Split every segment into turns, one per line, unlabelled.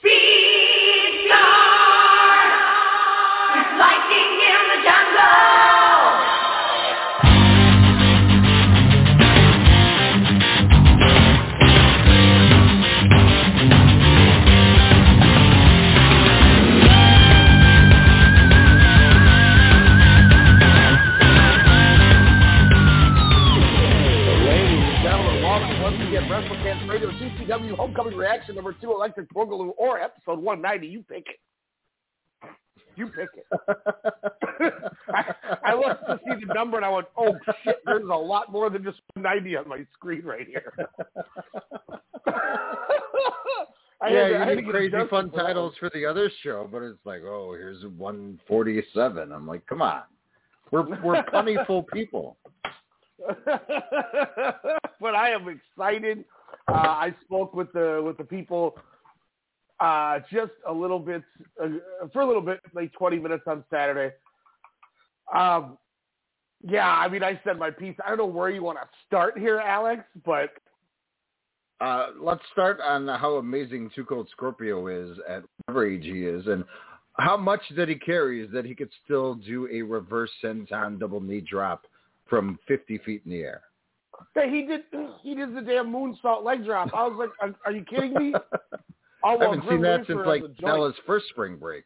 Speed guard! It's lightning in the jungle!
Homecoming Reaction number two, Electric Boogaloo, or episode 190. You pick it. You pick it. I, I looked to see the number and I went, oh shit, there's a lot more than just 190 on my screen right here. I
yeah,
had to- I had
you need
get
crazy fun
for
titles for the other show, but it's like, oh, here's 147. I'm like, come on, we're we're punnyful people.
but I am excited. Uh, I spoke with the with the people uh, just a little bit uh, for a little bit, like 20 minutes on Saturday. Um, yeah, I mean, I said my piece. I don't know where you want to start here, Alex, but
Uh, let's start on how amazing Two Cold Scorpio is at whatever age he is, and how much that he carries that he could still do a reverse senton double knee drop from 50 feet in the air.
Hey, he did he did the damn moonsault leg drop. I was like, are, are you kidding me? Oh,
I haven't
Grim
seen that
Reaper
since like. Bella's first spring break.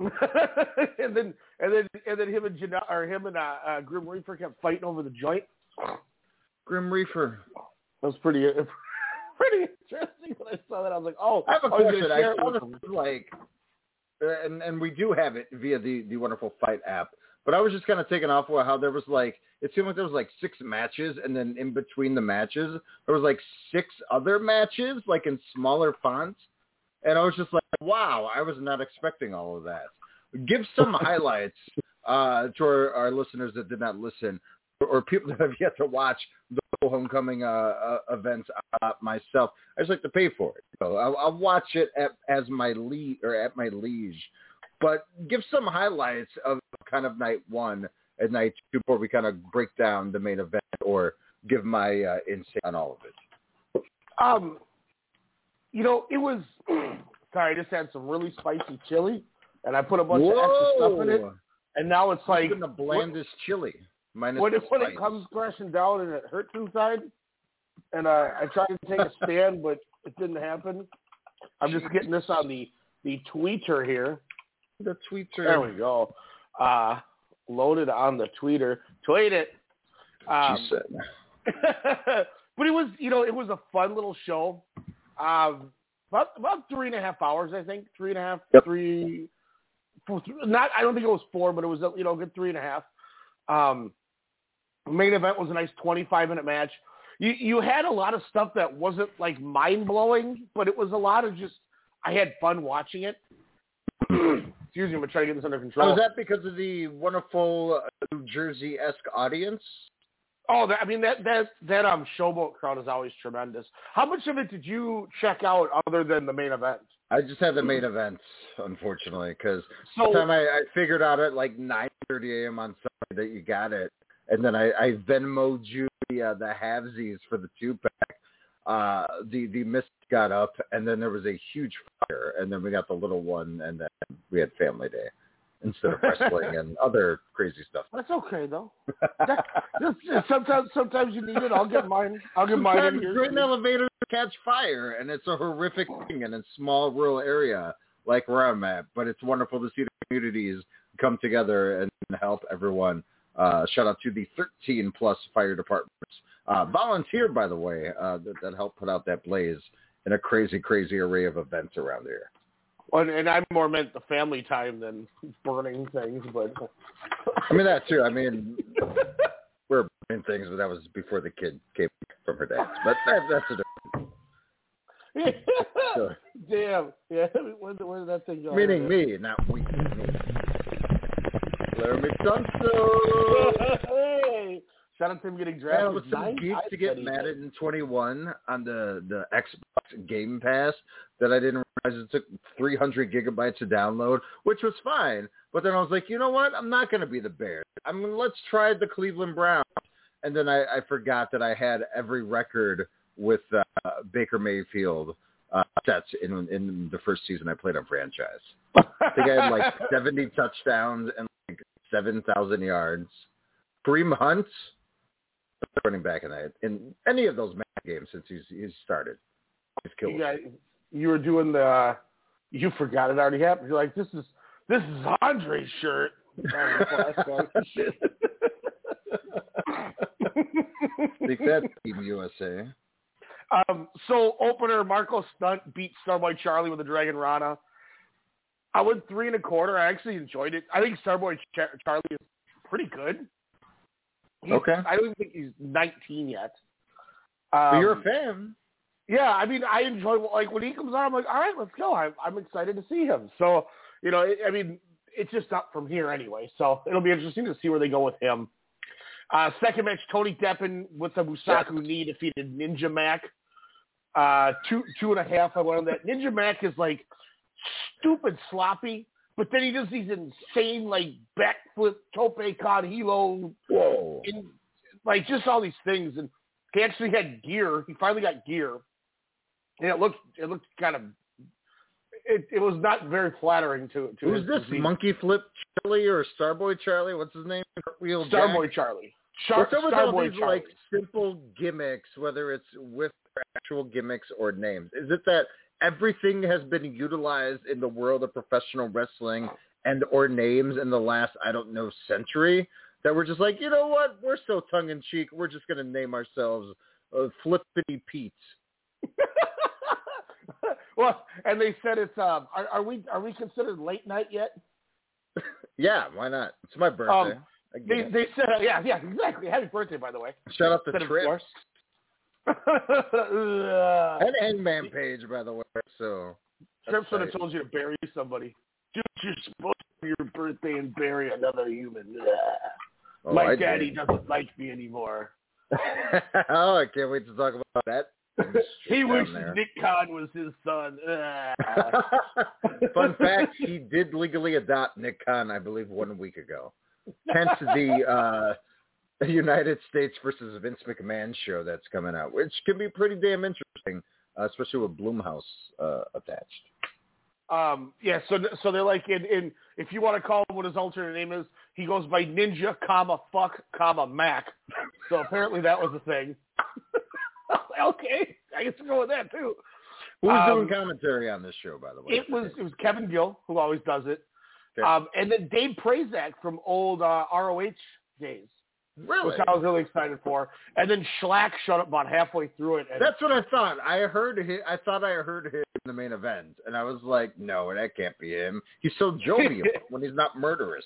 and then and then and then him and Janelle, or him and uh, uh, Grim Reaper kept fighting over the joint.
Grim Reaper.
That was pretty pretty interesting when I saw that. I was like, oh,
I have a question. I
share
saw this like, and and we do have it via the the wonderful FITE app. But I was just kind of taken off with how there was like it seemed like there was like six matches, and then in between the matches there was like six other matches, like in smaller fonts, and I was just like, wow, I was not expecting all of that. Give some highlights uh, to our, our listeners that did not listen, or, or people that have yet to watch the homecoming uh, uh, events uh, myself. I just like to pay for it. So I'll, I'll watch it at, as my lead or at my liege. But give some highlights of kind of night one and night two before we kind of break down the main event or give my uh, insight on all of it.
Um, you know, it was. sorry, I just had some really spicy chili, and I put a bunch of extra stuff in it, and now it's like
Even the blandest chili. Minus
when
the
it when it comes crashing down and it hurts inside, and uh, I tried to take a stand, but it didn't happen. I'm just getting this on the the tweeter here.
The tweeter.
There we go. Uh, loaded on the tweeter. Tweet it. Um,
she said.
but it was, you know, it was a fun little show. Um, about about three and a half hours, I think. Three and a half,
Yep.
three. four- Not, I don't think it was four, but it was, you know, a good three and a half. Um, main event was a nice twenty-five minute match. You you had a lot of stuff that wasn't like mind blowing, but it was a lot of just. I had fun watching it. Excuse me, I'm gonna try to get this under control.
Oh, is that because of the wonderful uh, New Jersey-esque audience?
Oh, that, I mean that that that um showboat crowd is always tremendous. How much of it did you check out other than the main event?
I just had the main events, unfortunately, because
So-
the time I, I figured out at like 9:30 a.m. on Sunday that you got it, and then I, I Venmoed you the uh, the halvesies for the two pack. Uh, the the mist got up, and then there was a huge fire, and then we got the little one, and then we had family day instead of wrestling and other crazy stuff.
That's okay though. That, sometimes sometimes you need it. I'll get mine. I'll get mine in
Sometimes
here.
grain elevators catch fire, and it's a horrific thing in a small rural area like where I'm at. But it's wonderful to see the communities come together and help everyone. Uh, shout out to the 13 plus fire departments. Uh, volunteer, by the way, uh, that, that helped put out that blaze in a crazy, crazy array of events around here.
Well, and I more meant the family time than burning things, but
I mean that too. I mean, we're burning things, but that was before the kid came from her dad's. But that, that's a different. Sure.
damn, yeah. Where, where did that thing go?
Meaning me, not we. Tunstall.
hey, shout out to him getting
Yeah,
drafted.
with some
Nine
geeks
times
to get
mad at
in 21 on the, the Xbox Game Pass that I didn't realize it took 300 gigabytes to download, which was fine. But then I was like, you know what? I'm not going to be the Bears. I mean, let's try the Cleveland Browns. And then I, I forgot that I had every record with uh, Baker Mayfield uh, sets in in the first season I played on franchise. I think I had like 70 touchdowns and like 7,000 yards. Kareem Hunt, running back in that in any of those games since he's he's started. He's killed.
you, got, you were doing the. You forgot it already happened. You're like, this is this is Andre's shirt.
Take that, Team USA.
Um, so opener Marco Stunt beat Starboy Charlie with a Dragon Rana. I went three and a quarter. I actually enjoyed it. I think Starboy Char- Charlie is pretty good. He's-
Okay.
I don't think he's 19 yet. Um,
you're a fan.
yeah, I mean, I enjoy like when he comes on. I'm like, all right, let's go. I'm, I'm excited to see him. So, you know, it, I mean, it's just up from here anyway. So it'll be interesting to see where they go with him. Uh, second match, Tony Deppen with the Musaku knee defeated Ninja Mack. Uh, two two and a half. I went on that. Ninja Mack is like stupid sloppy, but then he does these insane like backflip tope con hilo
Whoa.
in like just all these things and he actually had gear he finally got gear and it looked it looked kind of it, it was not very flattering to to
Who's
his
this?
physique.
Monkey Flip Charlie or Starboy Charlie? What's his name? Jack?
starboy charlie Char-
What's up with all these
charlie
like simple gimmicks, whether it's with actual gimmicks or names? Is it that everything has been utilized in the world of professional wrestling and or names in the last I don't know century that we're just like, you know what? We're so tongue in cheek. We're just gonna name ourselves uh, Flippity Pete.
well and they said it's um are, are we are we considered late night yet
Yeah, why not? It's my birthday.
Um, they they said yeah yeah exactly happy birthday by the way
Shout out to Trip. and Hangman Page, by the way. So
Trips
should
have told you to bury somebody. Dude, you're supposed to your birthday and bury another human.
Oh,
My
I
daddy
did.
doesn't like me anymore.
oh, I can't wait to talk about that.
he wishes
there.
Nick Khan was his son.
Fun fact: He did legally adopt Nick Khan, I believe, one week ago. Hence the uh, United States versus Vince McMahon show that's coming out, which can be pretty damn interesting, uh, especially with Blumhouse uh, attached.
um, yeah, so so they're like in, in if you want to call him what his alternate name is, he goes by Ninja, comma fuck, comma Mac. So apparently that was a thing. okay, I guess we'll go with that too.
Who's
Um,
doing commentary on this show, by the way?
It was it was Kevin Gill who always does it,
Okay.
um, and then Dave Prazak from old uh, ROH days,
really.
which I was really excited for. And then Schlack showed up about halfway through it. And
That's what I thought. I heard. Him, I thought I heard him in the main event, and I was like, "No, that can't be him. He's so jovial when he's not murderous."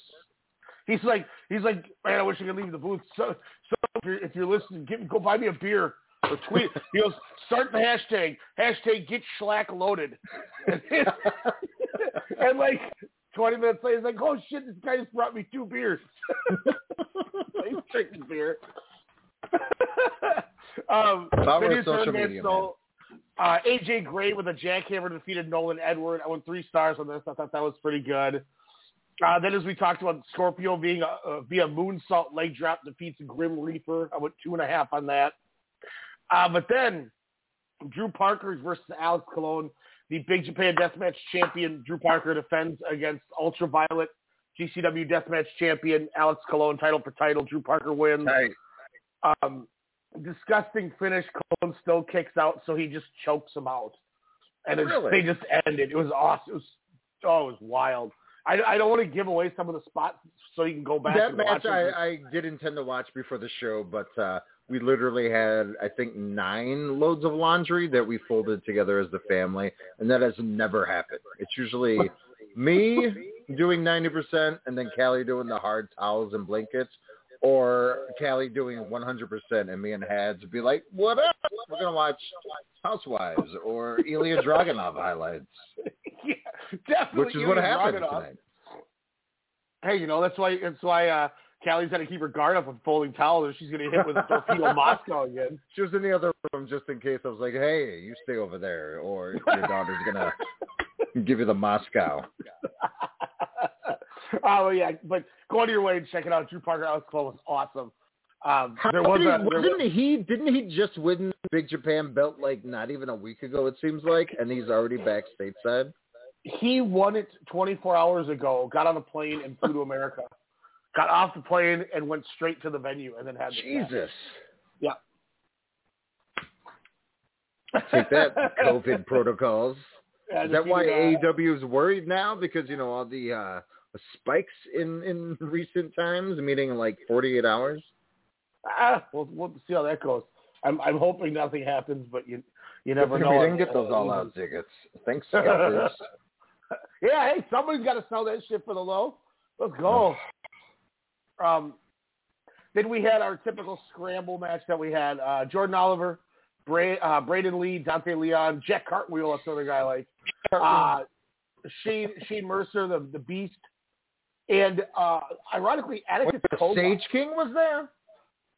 he's like he's like, man, I wish I could leave the booth. So so if you're, if you're listening, get, go buy me a beer. Or tweet. He goes, start the hashtag. Hashtag get Schlack loaded. And like 20 minutes later, he's like, oh shit, this guy just brought me two beers. he's drinking beer. um,
Power
then
social
third match,
media,
though, Uh, AJ Gray with a jackhammer defeated Nolan Edward. I went three stars on this. I thought that was pretty good. Uh, then, as we talked about, Scorpio being a, uh, via moonsault leg drop defeats Grim Reaper. I went two and a half on that. Uh, but then, Drew Parker versus Alex Colon. The Big Japan Deathmatch champion Drew Parker defends against Ultraviolet GCW Deathmatch champion Alex Colon. Title for title. Drew Parker wins.
Right.
Um, disgusting finish. Colon still kicks out, so he just chokes him out, and it's,
Really?
they just ended. It was awesome. It was oh, it was wild. I, I don't want to give away some of the spots so you can go back.
that match. I, I did intend to watch before the show, but uh, we literally had I think nine loads of laundry that we folded together as the family, and that has never happened. It's usually me doing ninety percent, and then Callie doing the hard towels and blankets, or Callie doing one hundred percent, and me and Hads would be like, "What up? We're gonna watch Housewives or Ilya Dragunov highlights,"
yeah, definitely.
which is
you
what happened
Dragunov.
tonight.
Hey, you know that's why that's why uh, Callie's got to keep her guard up with folding towels, or she's going to hit with a torpedo Moscow again.
She was in the other room just in case. I was like, "Hey, you stay over there, or your daughter's gonna give you the Moscow."
oh yeah, but go of your way and check it out. Drew Parker Alex Cole was awesome. Um,
How
there was
did he,
a there was,
wasn't he? Didn't he just win the Big Japan belt like not even a week ago? It seems like, and he's already back stateside.
he won it 24 hours ago. Got on a plane and flew to America. Got off the plane and went straight to the venue, and then had the.
Jesus,
Yeah.
take that COVID protocols.
Yeah,
Is that why
uh,
AEW is worried now? Because you know all the uh, spikes in in recent times, meaning like 48 hours.
Ah, we'll, we'll see how that goes. I'm I'm hoping nothing happens, but you you never know.
we didn't get those all out tickets. Thanks,
yeah, hey, somebody's got to sell that shit for the low. Let's go. Um, then we had our typical scramble match that we had. Uh, Jordan Oliver, Bra- uh, Braden Lee, Dante Leon, Jack Cartwheel, that's another guy I like. Uh, Shane Shane Mercer, the the Beast, and uh, ironically, Atticus Cogar.
Sage King was there.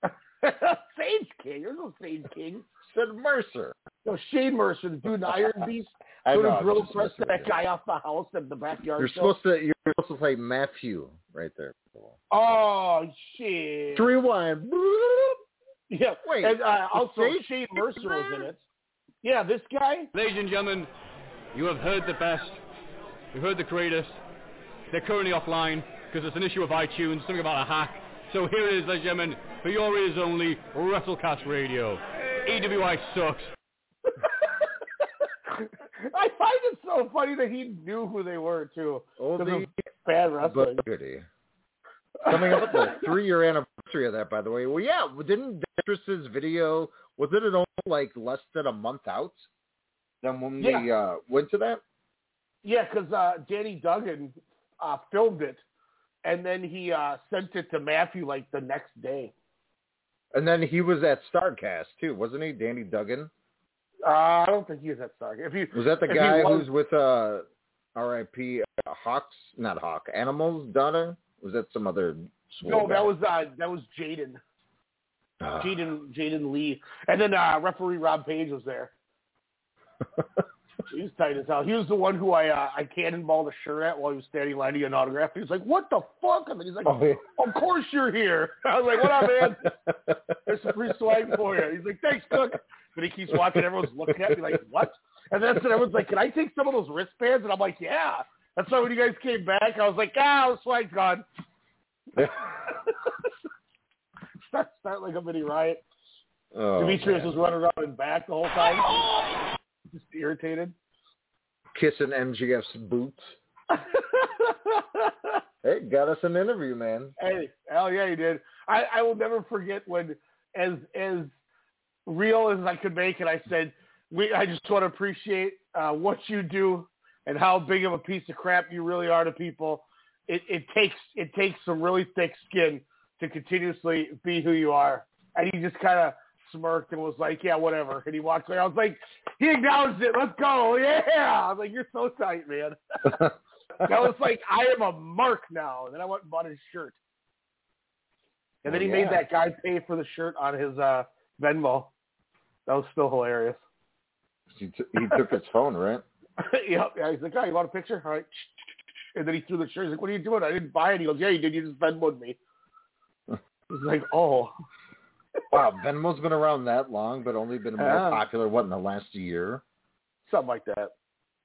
Sage King. There's no Sage King.
Said Mercer.
No, Shane Mercer, the dude in the Iron Beast.
I
Sort
know,
drill
just
press
messing
that guy off the house in the backyard.
You're
show.
supposed to you're supposed to play Matthew right there.
Oh shit!
Three one.
Yeah.
Wait,
and uh, also
Sage
Shane Mercer was in it. Yeah, this guy.
Ladies and gentlemen, you have heard the best. You've heard the greatest. They're currently offline because it's an issue of iTunes, something about a hack. So here it is, ladies and gentlemen, for your ears only, WrestleCast Radio. EWI sucks.
I find it so funny that he knew who they were too.
Oldie
Because bad wrestling.
but goodie. Coming up with the three-year anniversary of that, by the way. Well, yeah, didn't Detrus's video was it only like less than a month out? Then when we
Yeah.
uh, went to that,
Yeah, because uh, Danny Duggan uh, filmed it, and then he uh, sent it to Matthew like the next day.
And then he was at Starcast too, wasn't he? Danny Duggan
Uh, I don't think he was at Starcast. If you
was that the guy
was-
who's with uh, R.I.P. Uh, Hawks, not Hawk, Animals daughter? Was that some other?
No,
swole
that was uh, that was Jaden.
Ah.
Jaden Jaden Lee, and then uh, referee Rob Page was there. He was tight as hell. He was the one who I uh, I cannonballed a shirt at while he was standing in line to get an autograph. He was like, "What the fuck?" And then he's like,
Oh, yeah.
"Of course you're here." I was like, "What up, man? There's some free swag for you." He's like, "Thanks, Cook." But he keeps watching. Everyone's looking at me like, "What?" And then everyone's like, "Can I take some of those wristbands?" And I'm like, "Yeah." That's why when you guys came back, I was like, "Ah, the swag's gone." start, start like a mini riot.
Oh,
Demetrius
man.
was running around and back the whole time. Just irritated.
kissing MJF's boots. Hey, got us an interview, man.
hey, hell yeah, he did. I, I will never forget when, as as real as I could make it, I said, "We, I just want to appreciate uh, what you do and how big of a piece of crap you really are to people. It, it takes it takes some really thick skin to continuously be who you are." And he just kind of smirked and was like, "Yeah, whatever." And he walked away. I was like, "He acknowledged it. Let's go." Yeah. I was like, "You're so tight, man." that was like, I am a mark now. And then I went and bought his shirt. And then
Oh,
he made that guy pay for the shirt on his uh, Venmo. That was still hilarious.
He, t- he took his phone, right?
yep. Yeah, he's like, oh, you want a picture? All right. And then he threw the shirt. He's like, what are you doing? I didn't buy it. He goes, yeah, you did. You just Venmoed me. He's like, oh.
Wow, Venmo's been around that long, but only been more popular, what, in the last year?
Something like that.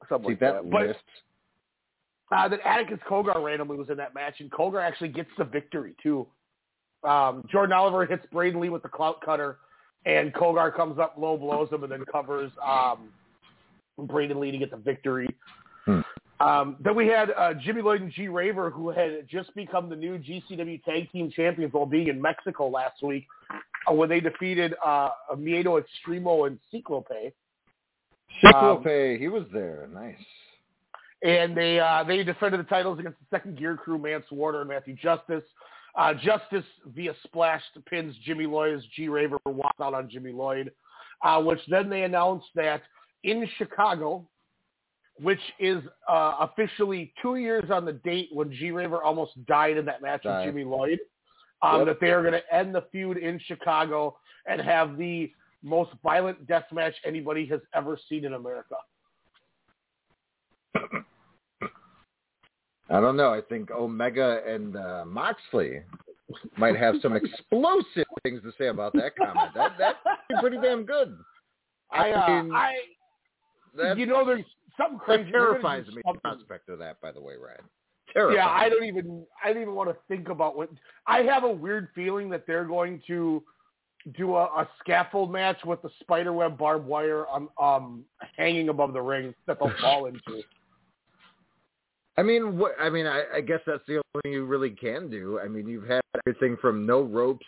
Something
See,
like
that
that. But
list.
uh, then Atticus Cogar randomly was in that match, and Cogar actually gets the victory, too. Um, Jordan Oliver hits Braden Lee with the clout cutter, and Cogar comes up low, blows him, and then covers um, Braden Lee to get the victory.
Hmm.
Um, then we had uh, Jimmy Lloyd and G Raver, who had just become the new GCW Tag Team Champions while being in Mexico last week, when they defeated uh, Miedo Extremo and Ciclope.
Cyclope, he was there. Nice.
and they uh, they defended the titles against the second gear crew, Mance Warner and Matthew Justice. Uh, Justice via splash pins Jimmy Lloyd as G Raver walks out on Jimmy Lloyd, uh, which then they announced that in Chicago, which is uh, officially two years on the date when G Raver almost died in that match
Died.
with Jimmy Lloyd, um,
Yep.
that they are going to end the feud in Chicago and have the most violent death match anybody has ever seen in America.
I don't know. I think Omega and uh, Moxley might have some explosive things to say about that comment. That that's pretty damn good.
I, uh,
mean,
I, you know, there's something crazy.
that terrifies me. The prospect of that, by the way, Ryan. Terrifies.
Yeah, I don't even. I don't even want to think about what. I have a weird feeling that they're going to do a, a scaffold match with the spiderweb barbed wire um, um hanging above the ring that they'll fall into.
I mean, what? I mean, I, I guess that's the only thing you really can do. I mean, you've had everything from no ropes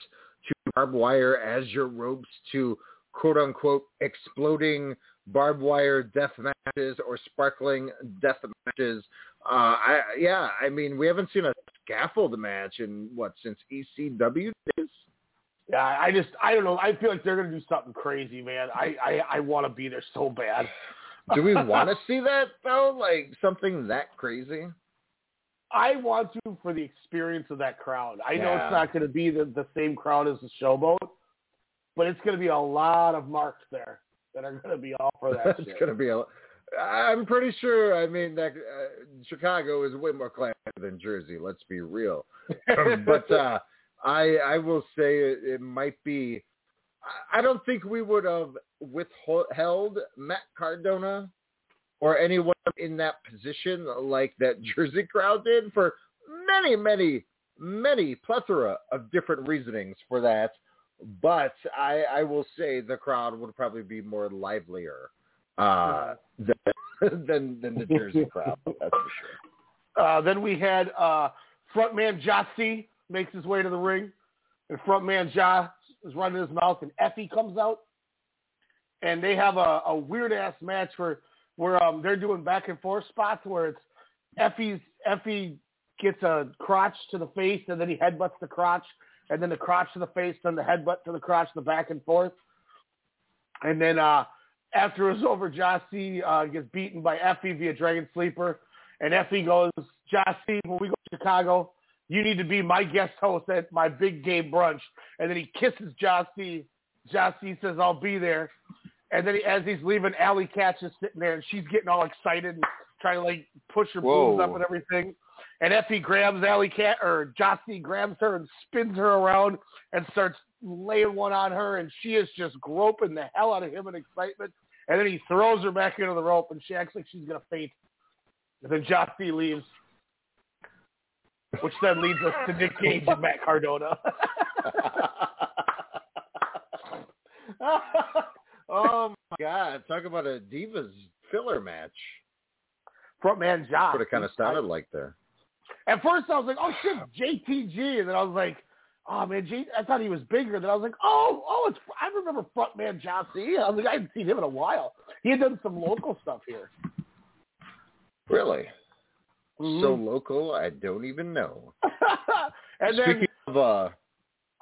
to barbed wire as your ropes to quote unquote exploding barbed wire death matches or sparkling death matches. Uh, I yeah, I mean, we haven't seen a scaffold match in what since ECW days.
Yeah, I just I don't know. I feel like they're gonna do something crazy, man. I I, I want to be there so bad.
Do we want to see that though? Like something that crazy?
I want to for the experience of that crowd. I know it's not going to be the, the same crowd as the showboat, but it's going to be a lot of marks there that are going to be all for that. it's
going to be a. I'm pretty sure. I mean, that uh, Chicago is way more classy than Jersey. Let's be real. but uh, I I will say it, it might be. I- I don't think we would have withheld Matt Cardona or anyone in that position like that Jersey crowd did for many, many, many plethora of different reasonings for that. But I, I will say the crowd would probably be more livelier uh, than, than than the Jersey crowd. That's for sure.
Uh, then we had uh, frontman Jossie makes his way to the ring, and frontman Ja is running his mouth, and Effy comes out, and they have a, a weird ass match where where um, they're doing back and forth spots where it's Effy's Effy gets a crotch to the face, and then he headbutts the crotch, and then the crotch to the face, then the headbutt to the crotch, the back and forth, and then uh, after it's over, Jossie uh, gets beaten by Effy via Dragon Sleeper. And Effy goes, Jossie, when we go to Chicago, you need to be my guest host at my big game brunch. And then he kisses Jossie. Jossie says, I'll be there. And then he, as he's leaving, Allie Katch is sitting there, and she's getting all excited and trying to like push her boobs up and everything. And Effy grabs Allie Cat or Jossie grabs her and spins her around and starts laying one on her, and she is just groping the hell out of him in excitement. And then he throws her back into the rope, and she acts like she's gonna faint. And then Jossie leaves, which then leads us to Nick Gage and Matt Cardona.
oh my God! Talk about a divas filler match.
Frontman Josh.
What it kind of sounded like there.
At first, I was like, "Oh shit, JTG," and then I was like, "Oh man, J- I thought he was bigger." Then I was like, "Oh, oh, it's I remember Frontman Jossie." I was like, I hadn't seen him in a while. He had done some local stuff here.
Really?
Mhm.
So local, I don't even know.
and then
Speaking of, uh,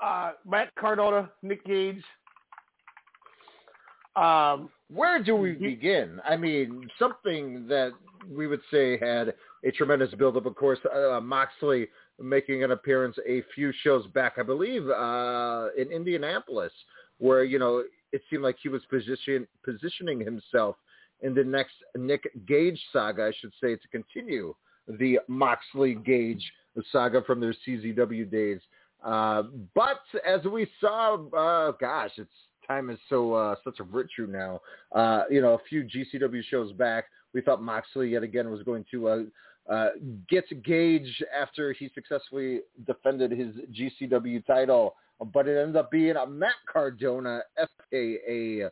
uh, Matt Cardona, Nick Gage. Um,
where do we begin? I mean, something that we would say had a tremendous build-up. Of course, uh, Moxley making an appearance a few shows back, I believe, uh, in Indianapolis, where you know it seemed like he was position, positioning himself in the next Nick Gage saga, I should say, to continue the Moxley Gage saga from their CZW days. Uh, but as we saw, uh, gosh, it's time is so uh, such a virtue now. Uh, you know, a few GCW shows back, we thought Moxley yet again was going to uh, uh, get Gage after he successfully defended his GCW title, but it ended up being a Matt Cardona, aka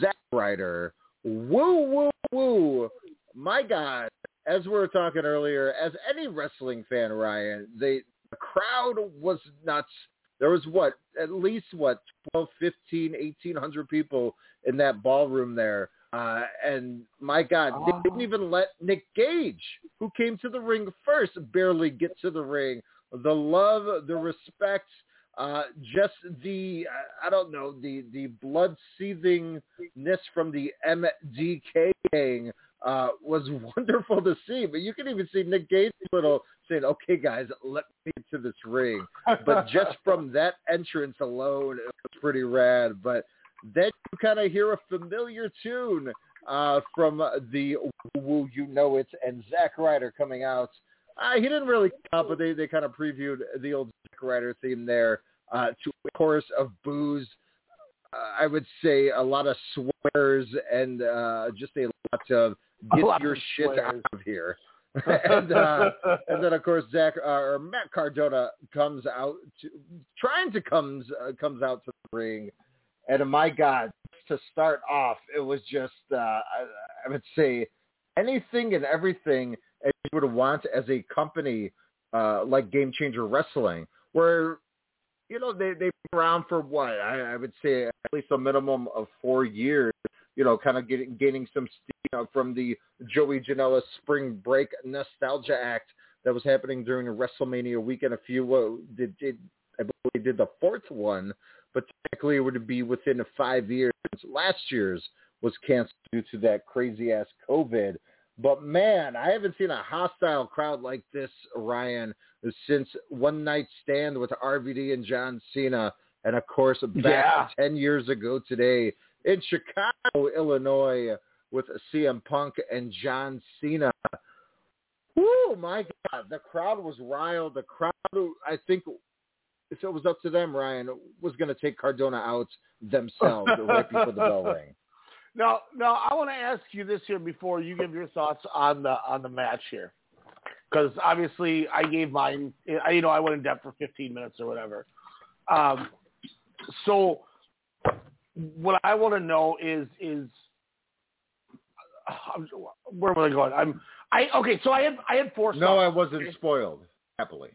Zack Ryder. Woo, woo, woo! My God, as we were talking earlier, as any wrestling fan, Ryan, they the crowd was nuts. There was what, at least what, 12, 15, 1800 people in that ballroom there. Uh, and my God, they didn't even let Nick Gage, who came to the ring first, barely get to the ring. The love, the respect, uh, just the, I don't know, the, the blood seethingness from the MDK gang uh, was wonderful to see. But you can even see Nick Gage little saying, "Okay, guys, let me get to this ring." But just from that entrance alone, it was pretty rad. But then you kind of hear a familiar tune uh, from the Woo You Know It and Zack Ryder coming out. Uh, he didn't really come out, but they, they kind of previewed the old Zack Ryder theme there uh, to a chorus of boos. Uh, I would say a lot of swears and uh, just a lot of get
lot
your
of
shit
swears.
out of here. and uh, and then of course Zach uh, or Matt Cardona comes out to, trying to comes uh, comes out to the ring, and my God, to start off, it was just uh, I, I would say anything and everything as you would want as a company uh, like Game Changer Wrestling, where you know they they've been around for what I, I would say at least a minimum of four years. You know, kind of getting gaining some steam uh, from the Joey Janela Spring Break Nostalgia Act that was happening during WrestleMania weekend. A few uh, did, did I believe they did the fourth one, but technically it would be within five years. Last year's was canceled due to that crazy ass COVID. But man, I haven't seen a hostile crowd like this, Ryan, since One Night Stand with RVD and John Cena, and of course back
Yeah.
ten years ago today in Chicago, Illinois, with CM Punk and John Cena. Woo, my God, the crowd was riled. The crowd, I think, if it was up to them, Ryan, was going to take Cardona out themselves right before the bell rang.
Now, now I want to ask you this here before you give your thoughts on the on the match here, because obviously I gave mine. I, you know, I went in depth for 15 minutes or whatever. Um, so, what I want to know is is I'm- where was I going? I'm I okay. So I had I had four.
No,
stars,
I wasn't spoiled. Happily,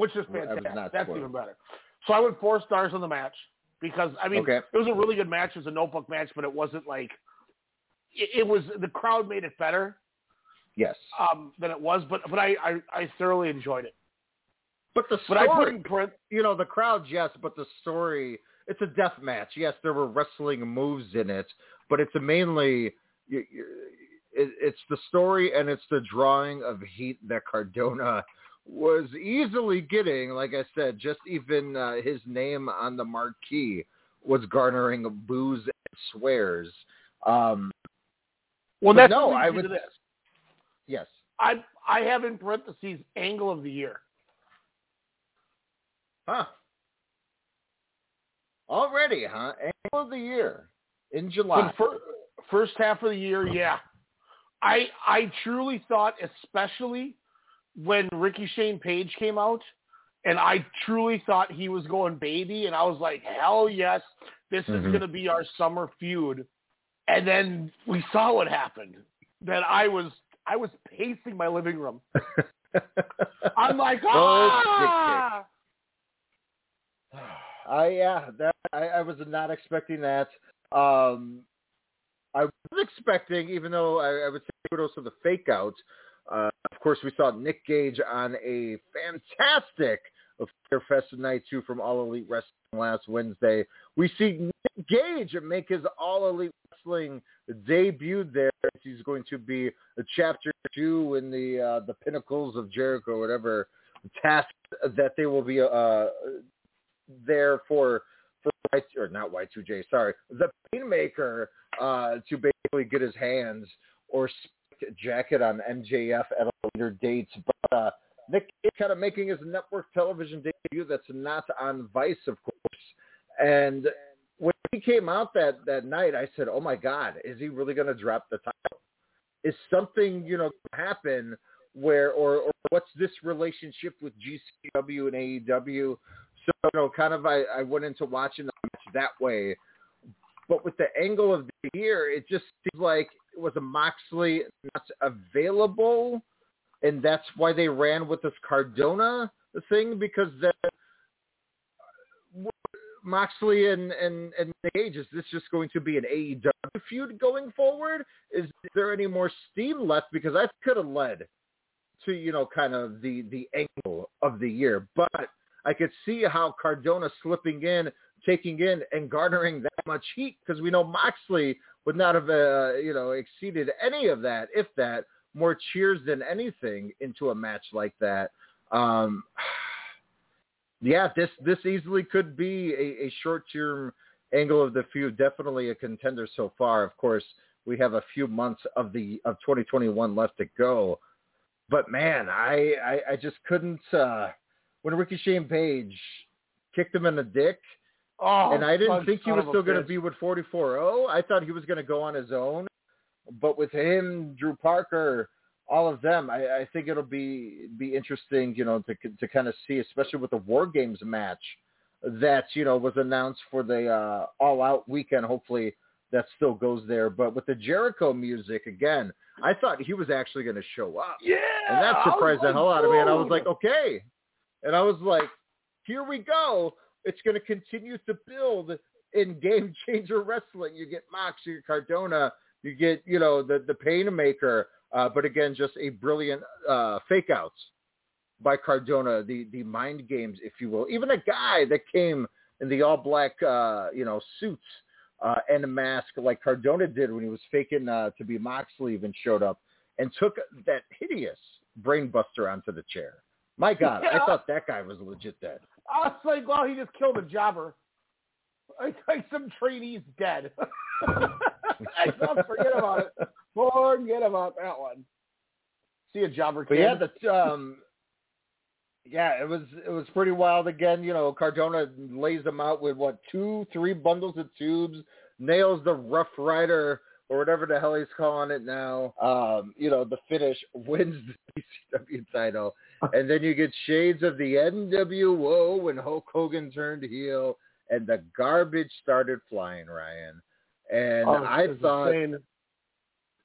which is fantastic.
not
That's
spoiled.
even better. So I went four stars on the match because I mean
Okay.
it was a really good match. It was a notebook match, but it wasn't like it, it was. The crowd made it better
yes.
um, than it was, but but I, I I thoroughly enjoyed it.
But the
But
story,
I put in print.
you know, the crowd, yes, but the story, it's a death match. Yes, there were wrestling moves in it, but it's mainly, you- you- it, it's the story and it's the drawing of heat that Cardona was easily getting. Like I said, just even uh, his name on the marquee was garnering boos and swears. Um,
Well, that's
no, I would.
this.
Yes.
I I have in parentheses angle of the year.
Huh. Already, huh? Angle of the year in July.
first half of the year, yeah. I I truly thought, especially when Ricky Shane Page came out, and I truly thought he was going baby, and I was like, hell yes, this is
Mhm.
going to be our summer feud. And then we saw what happened. That I was I was pacing my living room. I'm like,
Oh,
ah!
I yeah, that I, I was not expecting that. Um, I was expecting, even though I, I would say kudos to the fake out. Course, we saw Nick Gage on a fantastic Fyter Fest Night two from All Elite Wrestling last Wednesday. We see Nick Gage make his All Elite Wrestling debut there. He's going to be a chapter two in the uh, the Pinnacles of Jericho, whatever task that they will be uh, there for for Y or not Y2J, sorry, the Painmaker uh, to basically get his hands or jacket on MJF at a later date. But uh, Nick is kind of making his network television debut that's not on Vice, of course. And when he came out that that night, I said, "Oh my God, is he really going to drop the title? Is something you know happen where, or, or what's this relationship with GCW and AEW?" So you know, kind of, I, I went into watching the match that way. But with the angle of the year, it just seems like was a Moxley not available, and that's why they ran with this Cardona thing because then Moxley and and and Gage is this just going to be an AEW feud going forward? Is there any more steam left? Because that could have led to you know kind of the the angle of the year, but I could see how Cardona slipping in, taking in, and garnering that much heat because we know Moxley would not have uh, you know exceeded any of that, if that, more cheers than anything into a match like that. Um, yeah, this this easily could be a, a short term angle of the feud. Definitely a contender so far. Of course, we have a few months of the of 2021 left to go. But man, I I, I just couldn't. uh When Ricky Shane Page kicked him in the dick,
Oh,
and I didn't think he was still going to be with 44-0. I thought he was going to go on his own. But with him, Drew Parker, all of them, I, I think it'll be be interesting, you know, to to kind of see, especially with the War Games match that you know was announced for the uh, All Out weekend. Hopefully that still goes there. But with the Jericho music again, I thought he was actually going to show up.
Yeah,
And that surprised the hell out of me. And I was like, okay. And I was like, here we go. It's going to continue to build in game changer wrestling. You get Mox, you get Cardona, you get, you know, the, the Painmaker. Uh, but again, just a brilliant uh, fake outs by Cardona, the, the mind games, if you will. Even a guy that came in the all black, uh, you know, suits uh, and a mask like Cardona did when he was faking uh, to be Moxley even showed up and took that hideous brainbuster onto the chair. My God, I thought that guy was legit dead.
I was like, well, he just killed a jobber. Like, like some trainee's dead. I thought, forget about it. Forget about that one. See a jobber
But yeah, the um, yeah, it was it was pretty wild. Again, you know, Cardona lays them out with what two, three bundles of tubes, nails the Rough Rider or whatever the hell he's calling it now. Um, you know, the finish wins the ECW title, and then you get shades of the NWO when Hulk Hogan turned heel, and the garbage started flying, Ryan. And
Oh,
I thought.
insane.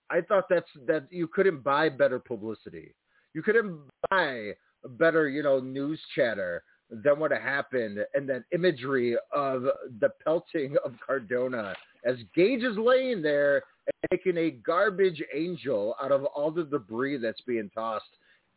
I thought that's that you couldn't buy better publicity. You couldn't buy better, you know, news chatter than what happened and that imagery of the pelting of Cardona as Gage is laying there making a garbage angel out of all the debris that's being tossed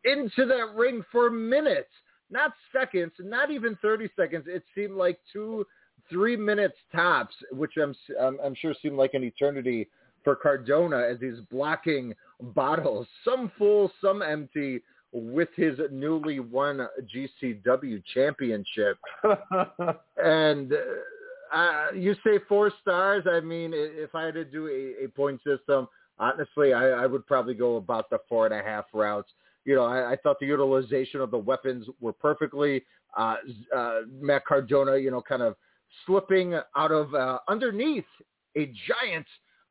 into that ring for minutes, not seconds, not even 30 seconds. It seemed like two, three minutes tops, which I'm, I'm, I'm sure seemed like an eternity for Cardona as he's blocking bottles, some full, some empty, with his newly won GCW championship. and uh, uh, you say four stars. I mean, if I had to do a, a point system, honestly, I, I would probably go about the four and a half routes. You know, I, I thought the utilization of the weapons were perfectly. Uh, uh, Matt Cardona, you know, kind of slipping out of uh, underneath a giant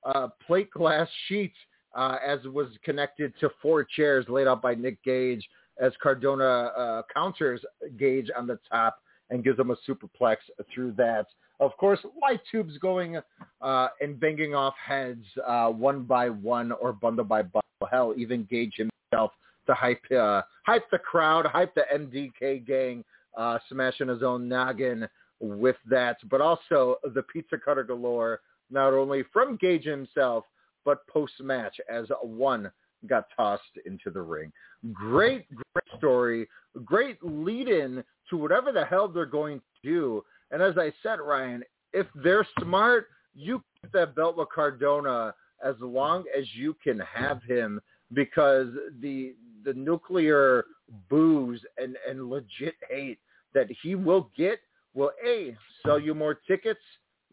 uh, plate glass sheet uh, as was connected to four chairs laid out by Nick Gage as Cardona uh, counters Gage on the top and gives him a superplex through that. Of course, light tubes going uh, and banging off heads uh, one by one or bundle by bundle. Hell, even Gage himself to hype uh, hype the crowd, hype the MDK gang, uh, smashing his own noggin with that, but also the pizza cutter galore, not only from Gage himself, but post-match as one got tossed into the ring. Great, great story. Great lead-in to whatever the hell they're going to do. And as I said, Ryan, if they're smart, you keep that belt with Cardona as long as you can have him because the the nuclear booze and, and legit hate that he will get will A, sell you more tickets,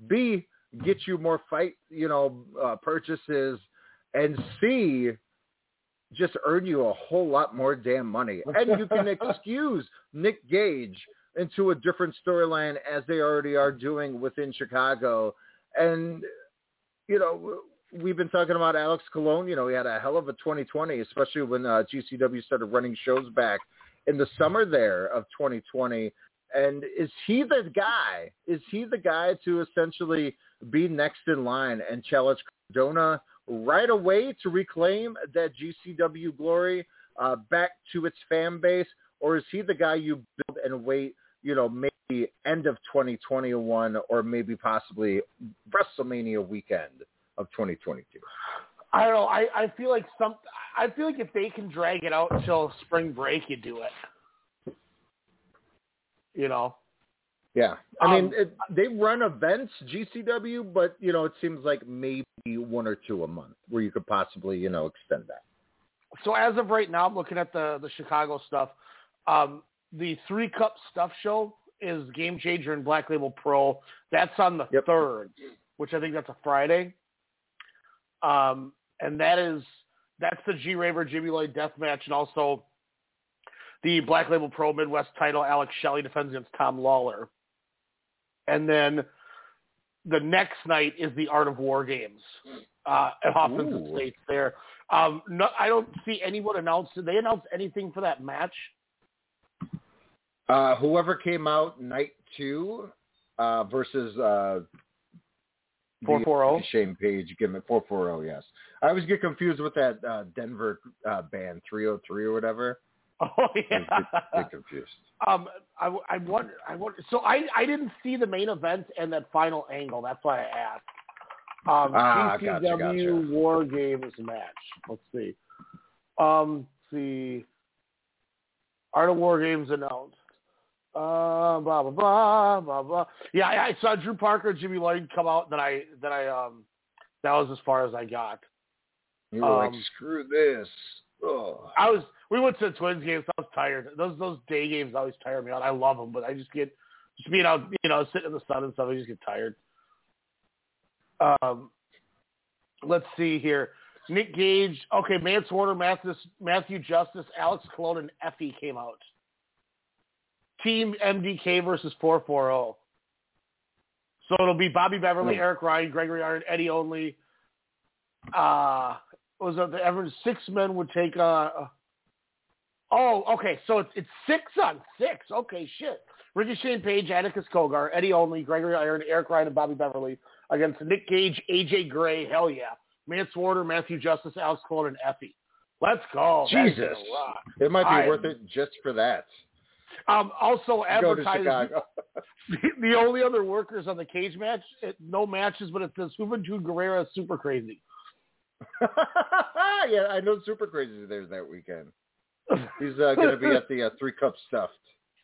B, get you more FITE, you know, uh, purchases, and C, just earn you a whole lot more damn money. And you can excuse Nick Gage into a different storyline as they already are doing within Chicago. And, you know, we've been talking about Alex Colon. You know, he had a hell of a 2020, especially when uh, GCW started running shows back in the summer there of 2020. And is he the guy? Is he the guy to essentially be next in line and challenge Cardona right away to reclaim that GCW glory uh, back to its fan base? Or is he the guy you build and wait, you know, maybe end of 2021 or maybe possibly WrestleMania weekend of 2022?
I don't know. I, I feel like some. I feel like if they can drag it out until spring break, you do it. You know.
Yeah, I mean
Um,
it, they run events GCW, but you know it seems like maybe one or two a month where you could possibly you know extend that.
So as of right now, I'm looking at the the Chicago stuff. Um, the three cup stuff show is Game Changer and Black Label Pro. That's on the third, which I think that's a Friday. Um, and that is that's the G Raver Jimmy Lloyd death match, and also the Black Label Pro Midwest title. Alex Shelley defends against Tom Lawlor, and then the next night is the Art of War Games uh, at Hoffman's
Ooh.
Estates. There, um, no, I don't see anyone announced. Did they announce anything for that match?
Uh, whoever came out night two uh, versus uh, the
440?
Shane Page gimmick four four zero. Yes, I always get confused with that uh, Denver uh, band three hundred three or whatever.
Oh
I
yeah.
get, get confused.
Um, I, I wonder, I wonder. So I, I didn't see the main event and that final angle. That's why I asked. Um,
Ah,
GCW
gotcha, gotcha.
War Games match. Let's see. Um, let's see. Art of War Games announced. Uh, blah blah blah blah blah. Yeah, I, I saw Drew Parker, Jimmy Lloyd come out. That I, that I, um, that was as far as I got.
You were like,
Um,
screw this. Oh.
I was. We went to the Twins games. I was tired. Those those day games always tire me out. I love them, but I just get just being out, you know, sitting in the sun and stuff. I just get tired. Um, let's see here. Nick Gage. Okay, Mance Warner, Matthew, Matthew Justice, Alex Colon, and Effy came out. Team MDK versus 440. So it'll be Bobby Beverly,
Hmm.
Eric Ryan, Gregory Iron, Eddie Only. Uh, was it the ever six men would take uh Oh, okay. So it's it's six on six. Okay, shit. Ricky Shane Page, Atticus Cogar, Eddie Only, Gregory Iron, Eric Ryan, and Bobby Beverly against Nick Gage, AJ Gray. Hell yeah. Mance Warner, Matthew Justice, Alex Cole, and Effy. Let's go.
Jesus, it might be
I-
worth it just for that.
Um, also,
to
advertise the only other workers on the cage match, it, no matches, but it says Juventud Guerrera is super crazy.
yeah, I know Super Crazy there that weekend. He's uh, going to be at the uh, three cup stuffed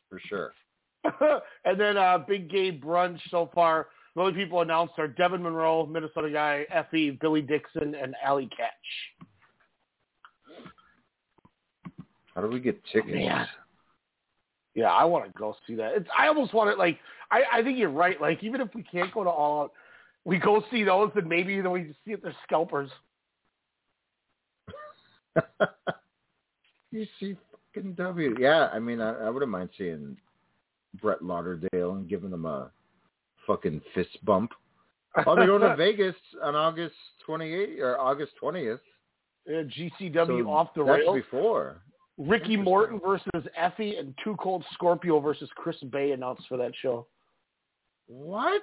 for sure.
and then uh, Big Gay Brunch so far. The only people announced are Devin Monroe, Minnesota guy, Effy, Billy Dixon, and Allie Katch.
How do we get tickets?
Man. Yeah, I want to go see that. It's I almost want to like. I I think you're right. Like even if we can't go to all out, we go see those, and maybe then we just see if they're scalpers.
You see fucking W. Yeah, I mean, I, I wouldn't mind seeing Brett Lauderdale and giving him a fucking fist bump. Oh, they're going to Vegas on August 28th or August 20th.
Yeah, GCW
So
off the
that's
rails.
before.
Ricky Morton versus Effy and Two Cold Scorpio versus Chris Bey announced for that show.
What?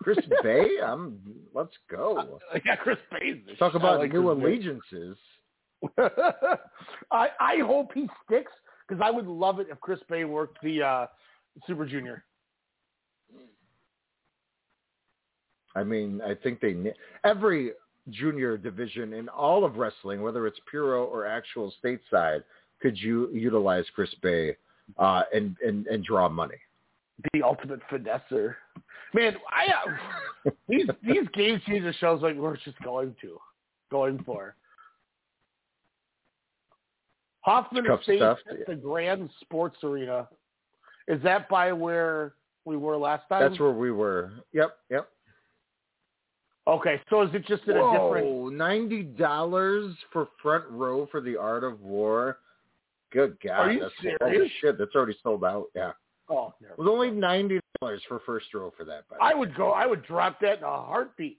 Chris Bay? I'm. Let's go.
Yeah, Chris Bey's the
Talk
shit.
about
I like
new
Chris
allegiances.
I I hope he sticks because I would love it if Chris Bey worked the uh, Super Junior.
I mean, I think they every junior division in all of wrestling, whether it's Puro or actual stateside, could you utilize Chris Bey uh, and, and and draw money.
The ultimate finesser. Man, I uh, these these game changer shows like we're just going to going for. Hoffman
Cup
Estates
stuff,
at the Grand Sports Arena. Is that by where we were last time.
That's where we were. Yep, yep.
Okay, so is it just in a different?
Whoa, ninety dollars for front row for the Art of War. Good God,
Are you
that's
serious?
shit. That's already sold out. Yeah,
Oh,
it was only ninety dollars for first row for that. By
I would go. I would drop that in a heartbeat.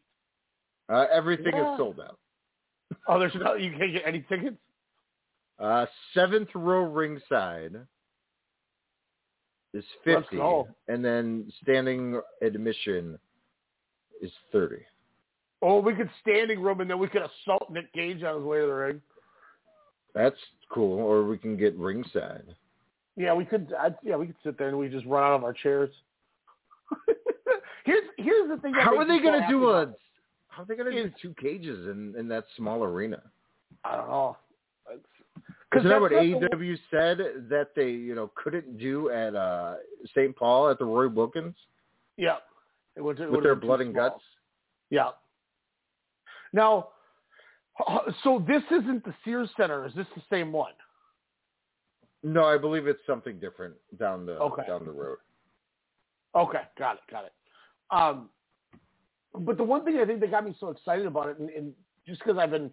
Uh, everything
Yeah.
is sold out.
Oh, there's no. You can't get any tickets.
Uh, seventh row ringside is fifty, and then standing admission is thirty.
Oh, we could standing room, and then we could assault Nick Gage on his way to the ring.
That's cool. Or we can get ringside.
Yeah, we could. I, yeah, we could sit there and we just run out of our chairs. here's here's the thing.
How are they going to do a?
it.
How are they going to do two cages in in that small arena?
I don't know.
Isn't that what AEW said that they you know couldn't do at uh St. Paul at the Roy Wilkins
Yeah, it it
with their blood and
small.
guts?
Yeah. Now, so this isn't the Sears Center. Is this the same one?
No, I believe it's something different down the
Okay.
down the road.
Okay, got it, got it. Um, but the one thing I think that got me so excited about it, and, and just because I've been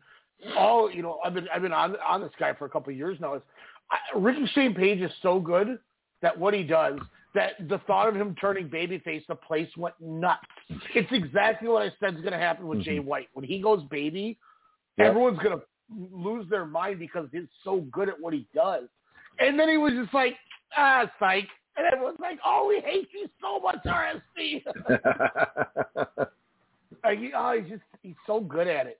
all you know, I've been I've been on on this guy for a couple of years now, is I, Ricky Shane Page is so good that what he does, that the thought of him turning babyface, the place went nuts. It's exactly what I said is going to happen with Jay White when he goes baby.
Yep.
Everyone's going to lose their mind because he's so good at what he does. And then he was just like, ah, psych. And everyone's like, oh, we hate you so much, RSP. like, oh, he's just, he's so good at it.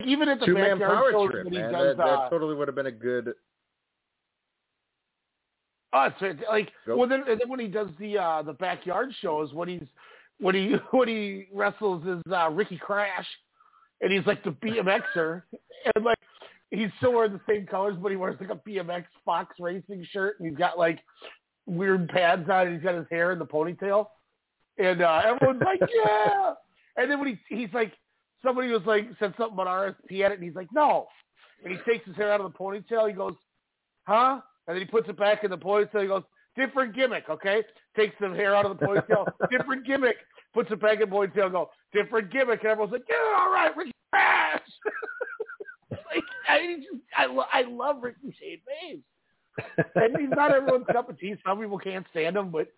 And even at the
Two man
backyard
power
shows
trip, man.
does,
that,
uh,
totally would have been a good.
Oh, it's like
Go.
well then, and then when he does the uh the backyard shows when he's when he when he wrestles is uh Ricky Crash and he's like the BMXer and like he's still wearing the same colors but he wears like a BMX Fox racing shirt and he's got like weird pads on and he's got his hair in the ponytail and uh everyone's like yeah and then when he he's like somebody was like said something about RSP at it and he's like no and he takes his hair out of the ponytail he goes huh and then he puts it back in the ponytail. He goes, different gimmick, okay? Takes the hair out of the ponytail, different gimmick. Puts it back in the ponytail. Go, different gimmick. And everyone's like, yeah, all right, Ricky Crash. like, I mean, just, I, lo- I love Ricky Shane Page. and he's not everyone's cup of tea. Some people can't stand him, but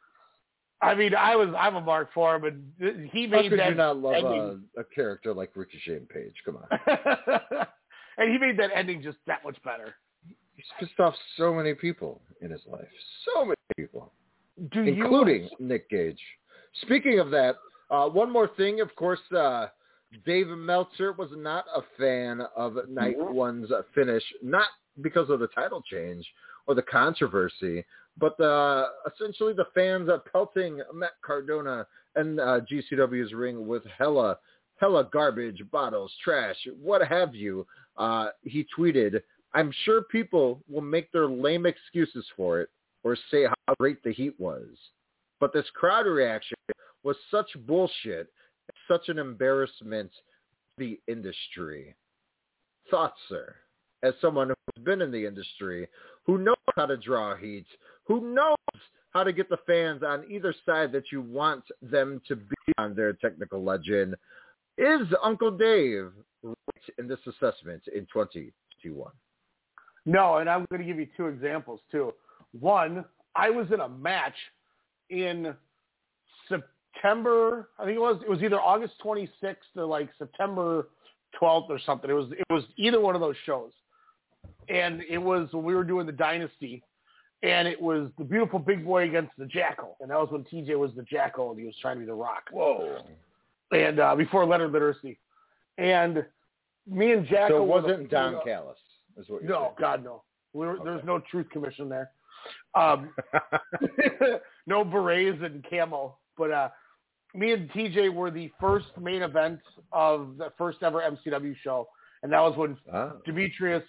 I mean, I was I'm a mark for him, and he
How
made
could
that
you not love
ending,
a, a character like Ricky Shane Page? Come on.
and he made that ending just that much better.
He's pissed off so many people in his life. So many people.
Do
including
you?
Nick Gage. Speaking of that, uh, one more thing. Of course, uh, Dave Meltzer was not a fan of Night
Mm-hmm.
One's finish, not because of the title change or the controversy, but uh, essentially the fans uh, pelting Matt Cardona and uh, GCW's ring with hella, hella garbage, bottles, trash, what have you. Uh, he tweeted, I'm sure people will make their lame excuses for it or say how great the heat was. But this crowd reaction was such bullshit, such an embarrassment to the industry. Thoughts, sir, as someone who's been in the industry, who knows how to draw heat, who knows how to get the fans on either side that you want them to be on their technical legend, is Uncle Dave right in this assessment in 2021?
No, and I'm going to give you two examples too. One, I was in a match in September. I think it was it was either August 26th or like September 12th or something. It was it was either one of those shows, and it was when we were doing the Dynasty, and it was the beautiful big boy against the Jackal, and that was when TJ was the Jackal and he was trying to be the Rock.
Whoa!
And uh, before Leonard Literacy, and me and Jackal.
So it wasn't Don Callis, is what you're
no,
saying.
God, no. We were, There's no truth commission there. Um, no berets and camo. But uh, me and TJ were the first main event of the first ever MCW show, and that was when
Ah.
Demetrius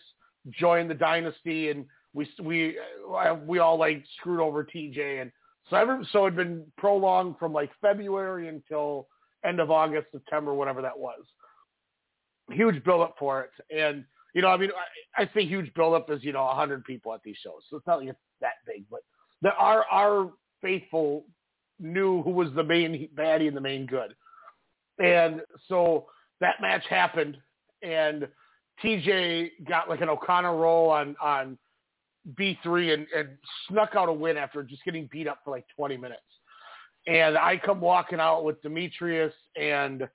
joined the dynasty, and we we we all like screwed over TJ, and so every, so it'd been prolonged from like February until end of August, September, whatever that was. Huge build up for it, and you know, I mean, I, I say huge buildup is, you know, a 100 people at these shows. So it's not like it's that big, but the, our, our faithful knew who was the main baddie and the main good. And so that match happened, and TJ got like an O'Connor roll on on B3 and, and snuck out a win after just getting beat up for like 20 minutes. And I come walking out with Demetrius and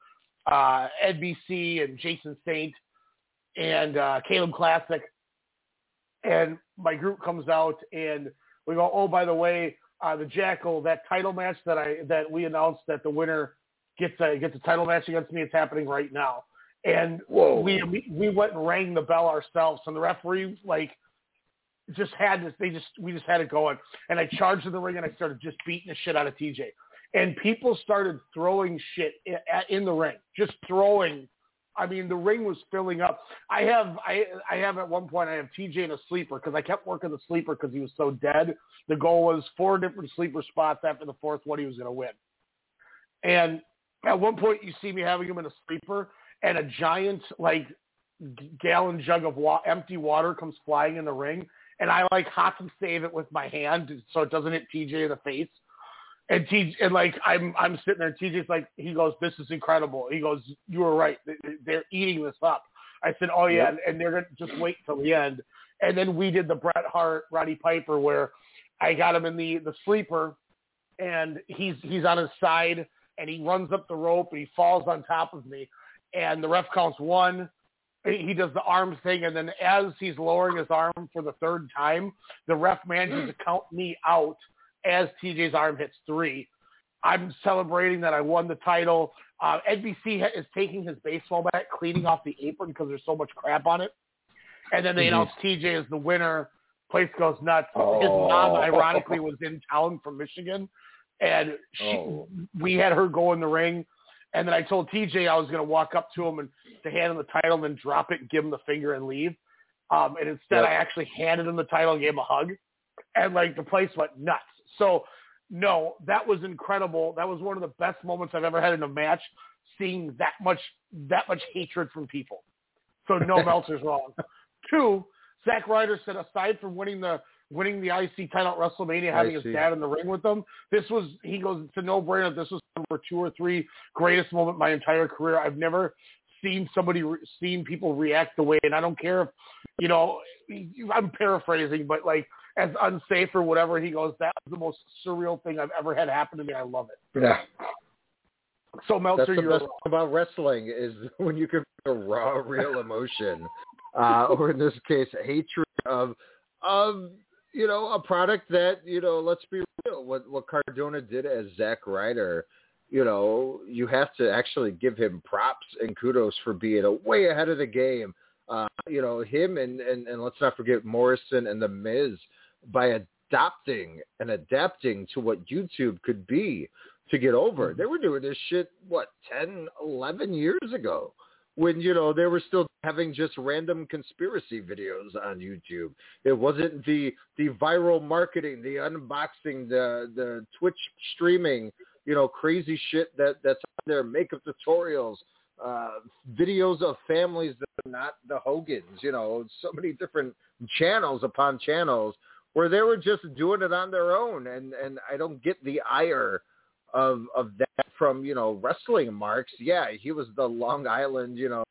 uh, Ed BC and Jason Saint and uh, Caleb Classic. And my group comes out and we go, oh, by the way, uh, the Jackal, that title match that I that we announced that the winner gets a gets a title match against me. It's happening right now. And
Whoa.
we we went and rang the bell ourselves, and the referee like just had this. They just we just had it going, and I charged in the ring and I started just beating the shit out of TJ, and people started throwing shit in, in the ring, just throwing. I mean, the ring was filling up. I have I I have at one point I have TJ in a sleeper because I kept working the sleeper because he was so dead. The goal was four different sleeper spots. After the fourth one, he was going to win. And at one point, you see me having him in a sleeper, and a giant like gallon jug of wa- empty water comes flying in the ring, and I like hop and save it with my hand so it doesn't hit TJ in the face. And TJ, and like I'm, I'm sitting there. And TJ's like, he goes, "This is incredible." He goes, "You were right. They- They're eating this up." I said, "Oh yeah,"
Yep.
and they're gonna just wait till the end. And then we did the Bret Hart, Roddy Piper, where I got him in the the sleeper, and he's he's on his side, and he runs up the rope, and he falls on top of me, and the ref counts one. He does the arm thing, and then as he's lowering his arm for the third time, the ref manages to count me out as TJ's arm hits three. I'm celebrating that I won the title. Uh, NBC ha- is taking his baseball bat, cleaning off the apron because there's so much crap on it. And then they
Mhm.
announce TJ as the winner. Place goes nuts. His
Oh.
mom, ironically, was in town from Michigan, and she,
Oh.
we had her go in the ring. And then I told TJ I was going to walk up to him and to hand him the title and then drop it and give him the finger and leave. Um, and instead,
Yep.
I actually handed him the title and gave him a hug. And like the place went nuts. So no, that was incredible. That was one of the best moments I've ever had in a match. Seeing that much that much hatred from people. So no, Meltzer's wrong. Two, Zack Ryder said aside from winning the winning the IC title at WrestleMania, having his dad in the ring with them, this was he goes it's a no brainer. This was number two or three greatest moment my entire career. I've never seen somebody re- seen people react the way, and I don't care if you know I'm paraphrasing, but like as unsafe or whatever. He goes, that was the most surreal thing I've ever had happen to me. I love it.
Yeah.
So Meltzer,
That's the
you're
best thing about wrestling is when you can feel raw, real emotion, uh, or in this case, hatred of of you know a product that you know. Let's be real. What what Cardona did as Zack Ryder, you know, you have to actually give him props and kudos for being a way ahead of the game. Uh, you know, him and, and and let's not forget Morrison and the Miz by adopting and adapting to what YouTube could be to get over. They were doing this shit, what, 10, 11 years ago when, you know, they were still having just random conspiracy videos on YouTube. It wasn't the, the viral marketing, the unboxing, the, the Twitch streaming, you know, crazy shit that, that's on there, makeup tutorials, uh, videos of families that are not the Hogans, you know, so many different channels upon channels where they were just doing it on their own. And, and I don't get the ire of of that from you know wrestling marks. Yeah, he was the Long Island you know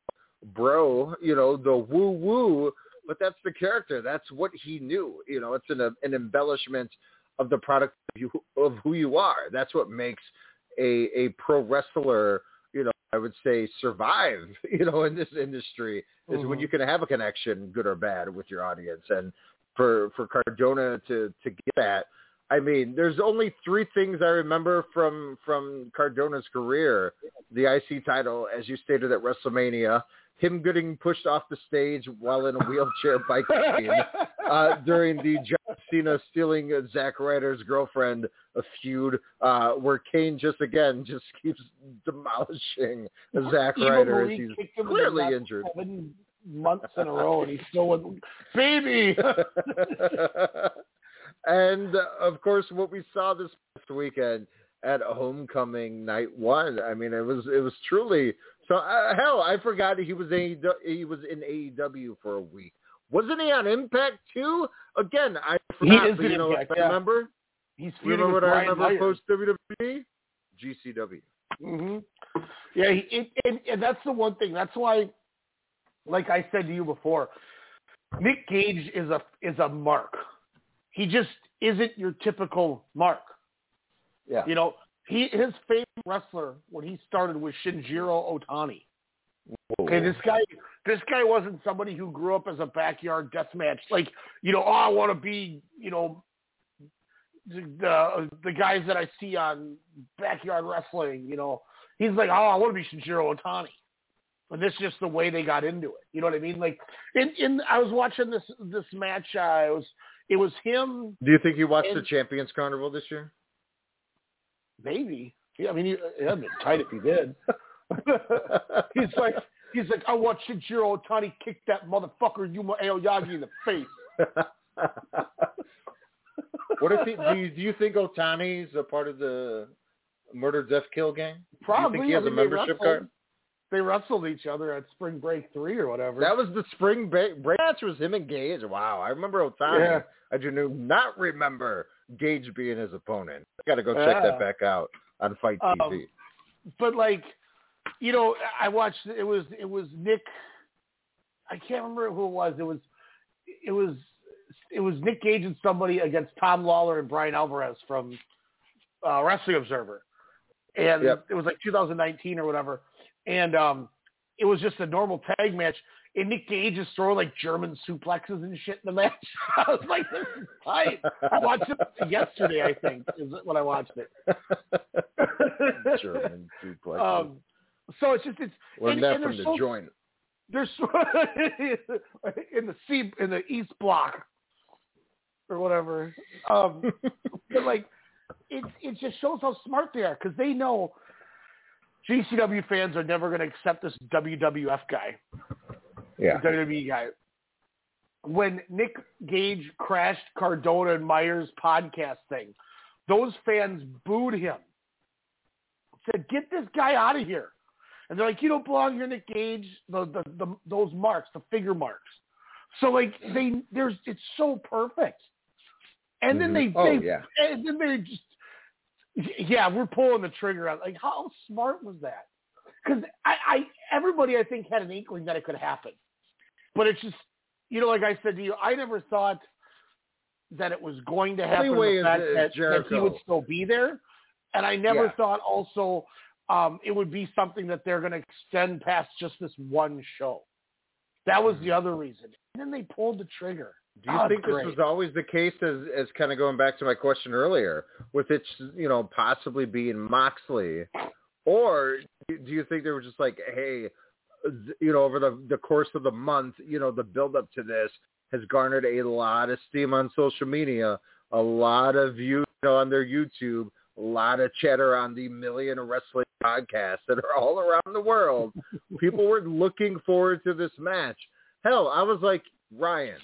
bro, you know the woo woo, but that's the character. That's what he knew. You know, it's an an embellishment of the product of, you, of who you are. That's what makes a a pro wrestler. You know, I would say survive. You know, in this industry is when
Mhm.
you can have a connection, good or bad, with your audience. And for for Cardona to to get that. I mean, there's only three things I remember from from Cardona's career: the IC title, as you stated at WrestleMania, him getting pushed off the stage while in a wheelchair by Kane uh, during the John Cena stealing Zack Ryder's girlfriend a feud, uh, where Kane just again just keeps demolishing Zack
Eva
Ryder as he's
kicked him in the
clearly injured.
Seven months in a row, and he still went, baby.
and uh, of course, what we saw this past weekend at Homecoming Night One. I mean, it was it was truly so. Uh, hell, I forgot he was AEW, he was in AEW for a week. Wasn't he on Impact too? Again, I
He
forgot.
is
but,
in
you know,
Impact,
I
yeah.
remember.
He's
You
feuding
know
with
what I
Brian
remember post WWE? GCW.
hmm Yeah, he, it, and, and that's the one thing. That's why, like I said to you before, Nick Gage is a is a mark. He just isn't your typical mark.
Yeah.
You know, he his favorite wrestler when he started was Shinjiro Otani. Okay, this guy this guy wasn't somebody who grew up as a backyard deathmatch. Like, you know, oh, I want to be, you know, the the guys that I see on backyard wrestling. You know, he's like, oh, I want to be Shinjiro Otani. And this is just the way they got into it. You know what I mean? Like, in in I was watching this this match. Uh, it was it was him
Do you think he watched
And-
the Champions Carnival this year?
maybe. Yeah, I mean, he, it'd been tight if he did. he's like, he's like, I want Shinjiro Otani kick that motherfucker Yuma Aoyagi in the face.
What if he? Do you, do you think Otani's a part of the murder, death, kill gang?
Probably.
Do you think he has
I
a membership card?
They wrestled each other at Spring Break Three or whatever.
That was the spring break, break match. Was him and Gage? Wow, I remember Otani.
Yeah.
I do not remember Gage being his opponent. Got to go check
Yeah.
that back out on FITE
Um,
TV.
but like, you know, I watched. It was it was Nick. I can't remember who it was. It was it was it was Nick Gage and somebody against Tom Lawlor and Bryan Alvarez from uh, Wrestling Observer, and
Yep.
it was like 2019 or whatever. And um, it was just a normal tag match. And Nick Gage is throwing like German suplexes and shit in the match. I was like, this is tight. I watched it yesterday, I think, is when I watched it.
German suplexes.
Um, so it's just it's
Learned
and,
that
and
from the
so,
joint.
They're so in the C in the East Block or whatever. Um, but like it it just shows how smart they are because they know GCW fans are never going to accept this WWF guy,
Yeah.
WWE guy. When Nick Gage crashed Cardona and Myers podcast thing, those fans booed him. Said, "Get this guy out of here." And they're like, "You don't belong here, Nick Gage." The, the the those marks, the figure marks. So like they there's it's so perfect. And then mm-hmm.
they. Oh,
they
yeah.
and then they just yeah, we're pulling the trigger out. Like how smart was that? Because I, I everybody I think had an inkling that it could happen, but it's just you know like I said to you, I never thought that it was going to happen.
Only way
the fact that, that he would still be there, and I never
Yeah.
thought also um, it would be something that they're going to extend past just this one show. That was the other reason. And then they pulled the trigger.
Do you
Oh,
think
great.
this was always the case as as kind of going back to my question earlier with it you know possibly being Moxley? Or do you think they were just like hey you know over the the course of the month you know the build up to this has garnered a lot of steam on social media a lot of views you know, on their YouTube a lot of chatter on the million wrestling podcasts that are all around the world. People were looking forward to this match. Hell I was like Ryan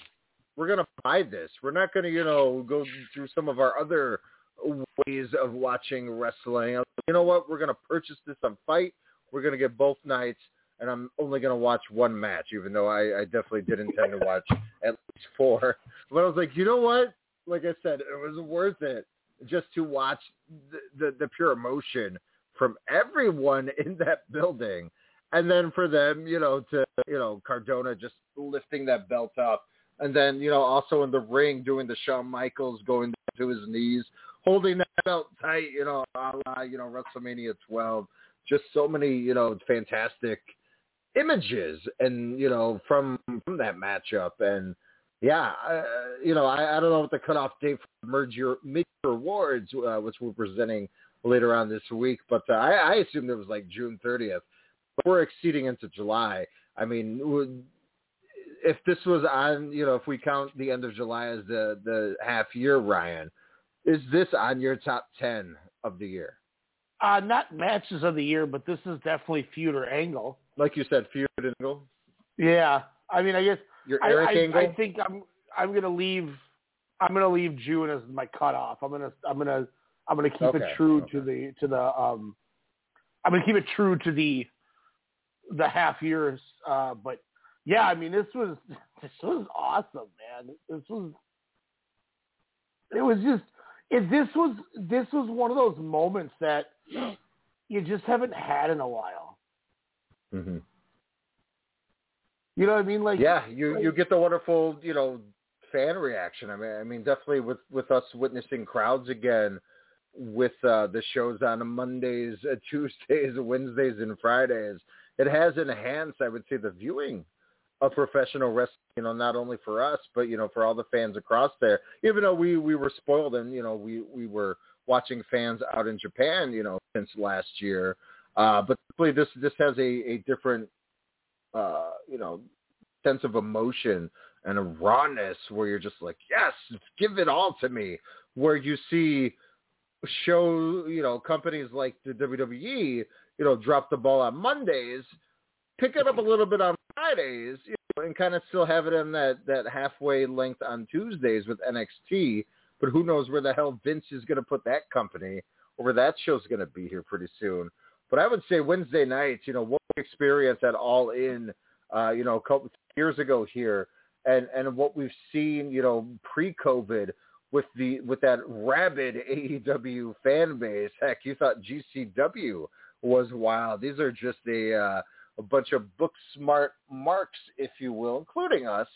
we're going to buy this. We're not going to, you know, go through some of our other ways of watching wrestling. You know what? We're going to purchase this on FITE. We're going to get both nights, and I'm only going to watch one match, even though I, I definitely did intend to watch at least four. But I was like, you know what? Like I said, it was worth it just to watch the, the, the pure emotion from everyone in that building. And then for them, you know, to, you know, Cardona just lifting that belt up and then you know also in the ring doing the Shawn Michaels going to his knees, holding that belt tight, you know, a la, you know WrestleMania 12. Just so many you know fantastic images, and you know from from that matchup, and yeah, uh, you know I, I don't know what the cutoff date for merger mid awards, uh, which we're presenting later on this week, but uh, I, I assumed it was like June 30th. But we're exceeding into July. I mean, if this was on, you know, if we count the end of July as the the half year, Ryan, is this on your top ten of the year?
Uh, not matches of the year, but this is definitely feud or angle.
Like you said, feud and angle.
Yeah, I mean, I guess
Your
I,
Eric
I,
angle.
I think I'm I'm gonna leave. I'm gonna leave June as my cutoff. I'm gonna I'm gonna I'm gonna keep
Okay,
it true
okay.
to the to the um. I'm gonna keep it true to the the half years. Uh, but yeah, I mean, this was this was awesome, man. This was it was just if this was this was one of those moments that you just haven't had in a while.
Mm-hmm.
You know what I mean? Like
yeah, you you get the wonderful you know fan reaction. I mean, I mean definitely with with us witnessing crowds again with uh, the shows on Mondays, uh, Tuesdays, Wednesdays, and Fridays. It has enhanced, I would say, the viewing of professional wrestling. You know, not only for us, but you know, for all the fans across there. Even though we we were spoiled and you know we we were watching fans out in Japan, you know, since last year. Uh, but this this has a a different uh, you know, sense of emotion and a rawness where you're just like, yes, give it all to me. Where you see show, you know, companies like the WWE, you know, drop the ball on Mondays, pick it up a little bit on Fridays, you know, and kind of still have it in that that halfway length on Tuesdays with NXT. But who knows where the hell Vince is going to put that company or where that show's going to be here pretty soon. But I would say Wednesday nights, you know, what we experienced at All In, uh, you know, a couple years ago here, and and what we've seen, you know, pre-COVID with the with that rabid AEW fan base. Heck, you thought GCW was wild. These are just a uh, a bunch of book smart marks, if you will, including us.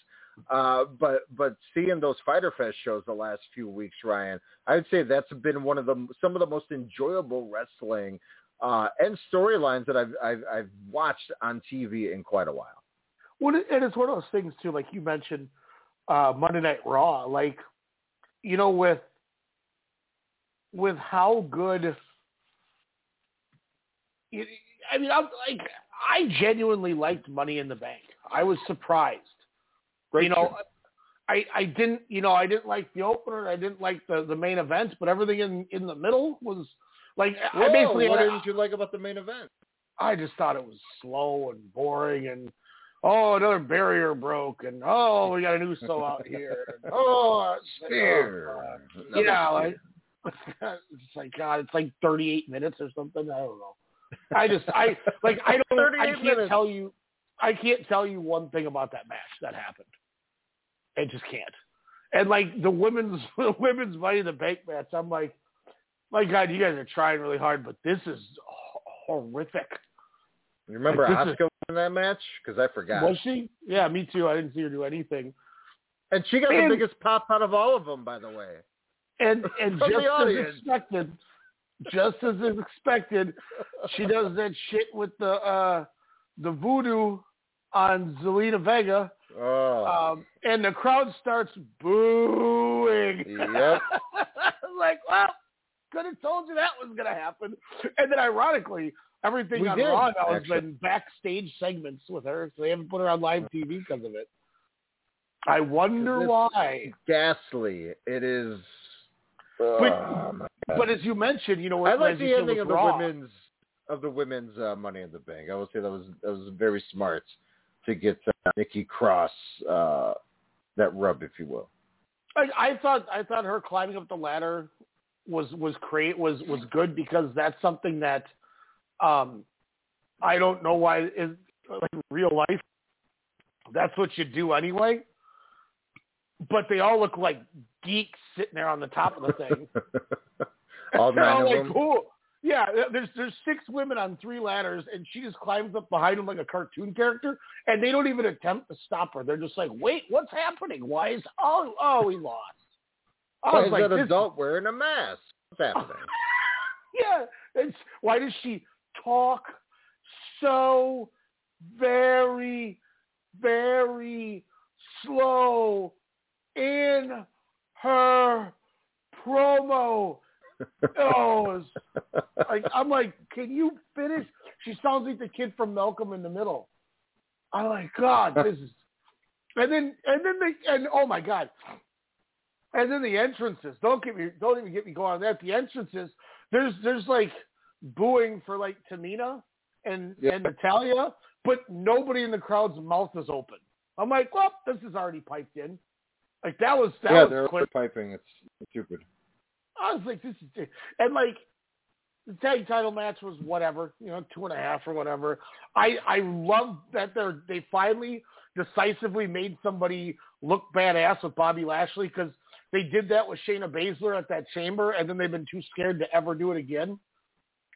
Uh, but but seeing those Fyter Fest shows the last few weeks, Ryan, I would say that's been one of the some of the most enjoyable wrestling uh, and storylines that I've, I've I've watched on TV in quite a while.
Well, and it's one of those things too, like you mentioned, uh, Monday Night Raw. Like, you know, with with how good. It, I mean, I'm like I genuinely liked Money in the Bank. I was surprised.
Great
you know,
show.
I I didn't you know I didn't like the opener. I didn't like the the main event, but everything in in the middle was like
Whoa,
I basically
what
I,
didn't you like about the main event?
I just thought it was slow and boring and oh another barrier broke and oh we got a new so out here and, oh
Spear.
oh, yeah like it's like God it's like 38 minutes or something I don't know I just I like I don't I can't
minutes.
tell you I can't tell you one thing about that match that happened I just can't and like the women's the women's money in the bank match I'm like my God you guys are trying really hard but this is horrific
You remember
Like, this
Asuka in that match? Because I forgot.
was she yeah me too I didn't see her do anything
And she got
Man.
the biggest pop out of all of them, by the way.
and and
From the
just as expected, just as is expected, she does that shit with the uh the voodoo on Zelina Vega,
Oh,
um, and the crowd starts booing.
Yep.
I'm like, well, could have told you that was gonna happen. And then ironically, everything
We
on
did,
Raw now has been backstage segments with her, so they haven't put her on live TV because of it. I wonder why.
ghastly. It is.
But-
God.
But as you mentioned, you know,
I like the ending of the
Raw.
women's of the women's uh, Money in the Bank. I will say that was that was very smart to get uh, Nikki Cross uh, that rub, if you will.
I, I thought I thought her climbing up the ladder was was great was was good because that's something that um I don't know why is like in real life that's what you do anyway. But they all look like geeks sitting there on the top of the thing.
All nine of
like,
them.
cool. Yeah, there's there's six women on three ladders, and she just climbs up behind them like a cartoon character, and they don't even attempt to stop her. They're just like, wait, what's happening? Why is oh oh we lost? I
Why
was
is
like,
that
this-
adult wearing a mask? What's happening?
yeah. It's, why does she talk so very, very slow in her promo? Oh, it's like I'm like, can you finish? She sounds like the kid from Malcolm in the Middle. I'm like, God, this is. And then and then they and oh my God. And then the entrances. Don't get me. Don't even get me going on that. The entrances. There's there's like booing for like Tamina and
Yeah.
and Natalya, but nobody in the crowd's mouth is open. I'm like, well, this is already piped in. Like that was that
yeah,
was
they're
quick.
piping. It's stupid.
I was like, this is and like the tag title match was whatever, you know, two and a half or whatever. I I love that they're they finally decisively made somebody look badass with Bobby Lashley because they did that with Shayna Baszler at that chamber, and then they've been too scared to ever do it again.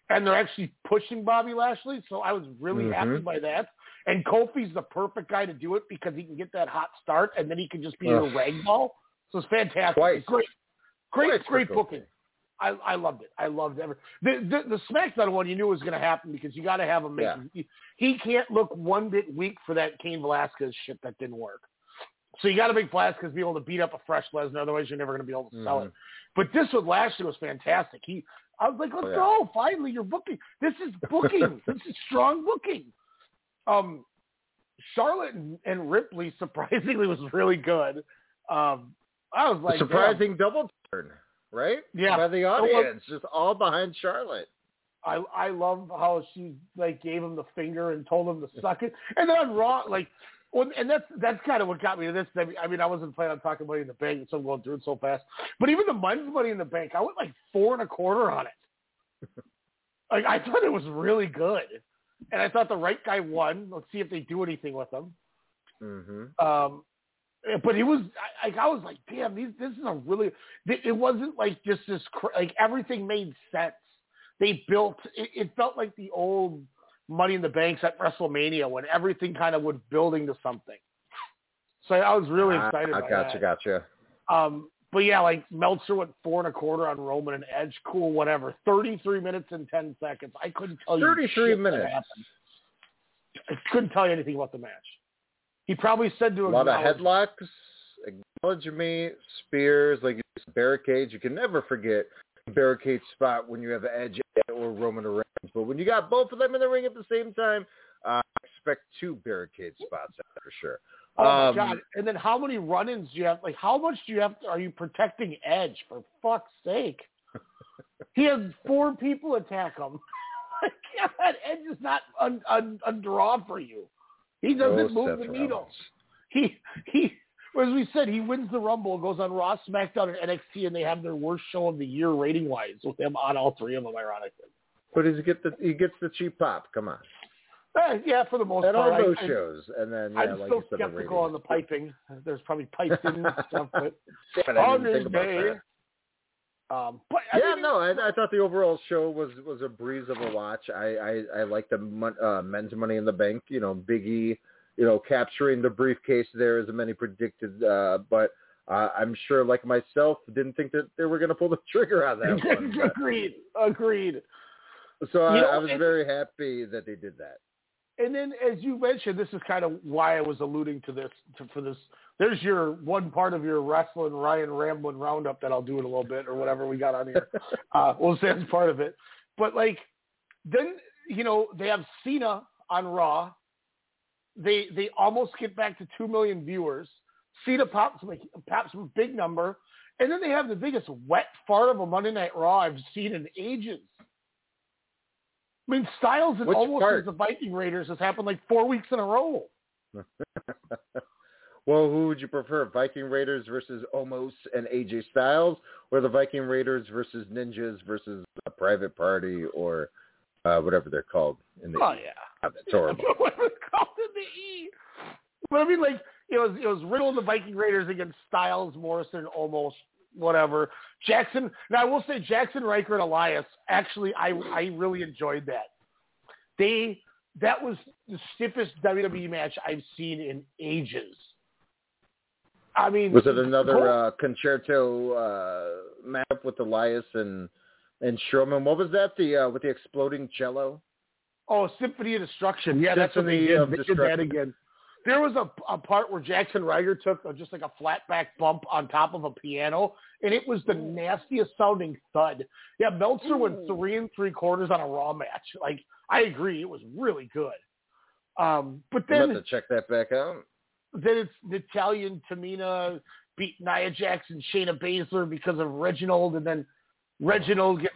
And they're actually pushing Bobby Lashley, so I was really
Mhm.
happy by that. And Kofi's the perfect guy to do it because he can get that hot start, and then he can just be
Ugh.
a rag ball. So it's fantastic.
Twice.
It's great, great, great booking. I, I loved it. I loved every the the, the SmackDown one. You knew was going to happen because you got to have him make.
Yeah.
He, he can't look one bit weak for that Cain Velasquez shit that didn't work. So you got to make Velasquez be able to beat up a fresh Lesnar. Otherwise, you're never going to be able to sell
Mhm.
it. But this with Lashley was fantastic. He, I was like, let's
Oh, yeah.
go. Finally, you're booking. This is booking. this is strong booking. Um, Charlotte and, and Ripley surprisingly was really good. Um, I was like,
A surprising double turn, right?
Yeah.
By the audience, just all behind Charlotte.
I I love how she like gave him the finger and told him to suck it, and then on Raw, like, well, and that's that's kind of what got me to this. I mean, I mean, I wasn't planning on talking Money in the Bank, so I'm going through it so fast. But even the men's Money in the Bank, I went like four and a quarter on it. like I thought it was really good, and I thought the right guy won. Let's see if they do anything with him.
Mm-hmm.
Um, but it was I, I was like, damn, these this is a really. It wasn't like just this cr- like everything made sense. They built. It, it felt like the old Money in the Banks at WrestleMania when everything kind of was building to something. So I was really
Ah,
excited.
I
by
gotcha,
that.
gotcha.
Um, but yeah, like Meltzer went four and a quarter on Roman and Edge. Cool, whatever. Thirty-three minutes and ten seconds. I couldn't tell you.
33
shit that
minutes.
I couldn't tell you anything about the match. He probably said to
A lot of headlocks, acknowledge me, spears, like barricades. You can never forget barricade spot when you have Edge or Roman Reigns. But when you got both of them in the ring at the same time, uh, expect two barricade spots for sure.
Oh my
Um,
god! And then how many run-ins do you have? Like, how much do you have? To, are you protecting Edge for fuck's sake? he has four people attack him. god, Edge is not a, draw for you. He doesn't
Oh,
move
Seth
the needle.
Rollins.
He he. As we said, he wins the Rumble, goes on Raw, SmackDown, and NXT, and they have their worst show of the year rating-wise with them on all three of them, ironically.
But he get the he gets the cheap pop. Come on,
Eh, yeah, for the most
at
part.
all those
I-
shows, and then yeah,
I'm
like
still
said, the
skeptical on the piping. There's probably pipes in and stuff, but
I
on this day. Um, but I
yeah, no, I, I thought the overall show was was a breeze of a watch. I I, I like the mon- uh, men's Money in the Bank. You know, Biggie, you know, capturing the briefcase there as many predicted. Uh, but uh, I'm sure, like myself, didn't think that they were going to pull the trigger on that one.
Agreed, agreed.
so I,
know,
I was
and-
very happy that they did that.
And then, as you mentioned, this is kind of why I was alluding to this to, for this. There's your one part of your wrestling Ryan rambling roundup that I'll do in a little bit or whatever we got on here. uh, we'll say it's part of it. But like, then you know they have Cena on Raw. They they almost get back to two million viewers. Cena pops like pops a big number, and then they have the biggest wet fart of a Monday Night Raw I've seen in ages. I mean, Styles and
Which
almost
part?
as the Viking Raiders has happened like four weeks in a row.
well, who would you prefer, Viking Raiders versus Omos and AJ Styles, or the Viking Raiders versus Ninjas versus a Private Party, or uh, whatever they're called in the
Oh yeah,
It's horrible.
what was called in the E. But I mean, like it was it was Riddle and the Viking Raiders against Styles, Morrison, almost whatever. Jackson. Now I will say Jaxson Ryker and Elias. Actually, I I really enjoyed that. They that was the stiffest WWE match I've seen in ages. I mean,
Was it another uh, concerto uh, map with Elias and and Strowman? What was that? The uh, with the exploding cello?
Oh, Symphony of Destruction. Yeah, that's what they
Symphony
did. They did that again. There was a, a part where Jaxson Ryker took a, just like a flat back bump on top of a piano, and it was the nastiest sounding thud. Yeah, Meltzer went three and three quarters on a Raw match. Like, I agree, it was really good. Um, but then I'm
about to check that back out.
Then it's Natalya and Tamina beat Nia Jax and Shayna Baszler because of Reginald, and then Reginald gets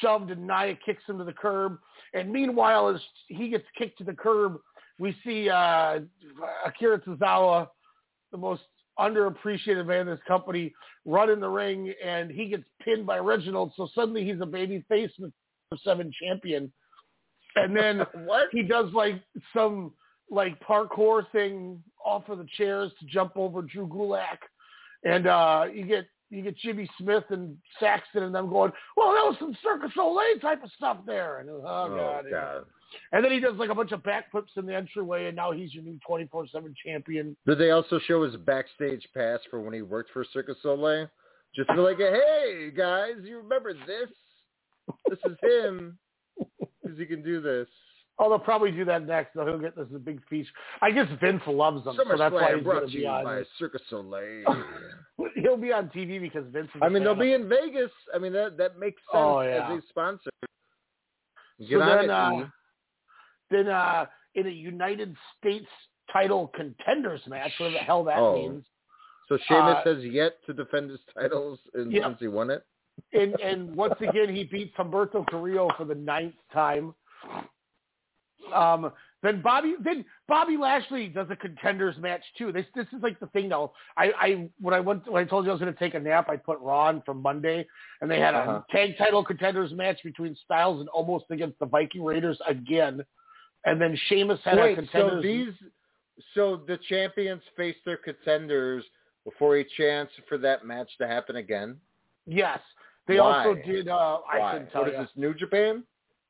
shoved and Nia kicks him to the curb. And meanwhile, as he gets kicked to the curb, we see uh, Akira Tozawa, the most underappreciated man in this company, run in the ring, and he gets pinned by Reginald. So suddenly he's a baby face seven champion. And then
what?
he does like some like parkour thing off of the chairs to jump over Drew Gulak. and uh, you get you get Jimmy Smith and Saxton and them going, well, that was some Circus Olay type of stuff there. And oh, god.
God.
And then he does like a bunch of backflips in the entryway, and now he's your new twenty four seven champion.
Did they also show his backstage pass for when he worked for Circus Soleil? Just be like, hey guys, you remember this? This is him because he can do this.
Oh, they'll probably do that next. He'll get this a big feature. I guess Vince loves him, so that's why
SummerSlam
he's
brought
going
to
be on.
by Circus Soleil.
He'll be on TV because Vince. Is
I mean, they'll be in Vegas. I mean, that that makes sense
Oh, yeah.
as a sponsor. Get
So then,
it,
uh, then uh, in a United States title contenders match, whatever the hell that
Oh.
means.
So Sheamus
uh,
has yet to defend his titles in,
Yep.
since he won it.
and and once again he beats Humberto Carrillo for the ninth time. Um, then Bobby then Bobby Lashley does a contenders match too. This this is like the thing though. I I when I went when I told you I was going to take a nap, I put Raw on from Monday, and they had a
Uh-huh.
tag title contenders match between Styles and Omos against the Viking Raiders again, and then Sheamus had a
Wait, so these, so the champions face their contenders before a chance for that match to happen again.
yes, they
Why?
also did. Uh, I couldn't tell
What is
you.
this, New Japan?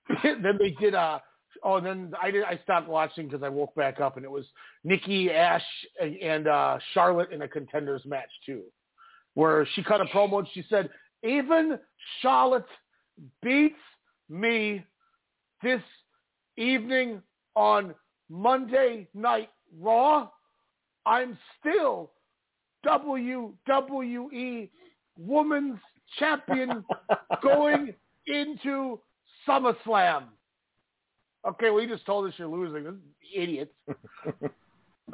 then they did uh oh and then I did I stopped watching because I woke back up and it was Nikki Ash and, and uh Charlotte in a contenders match too, where she cut a promo and she said even Charlotte beats me this evening on Monday Night Raw. I'm still WWE Women's Champion going into SummerSlam. Okay, well, you just told us you're losing. This is Idiots.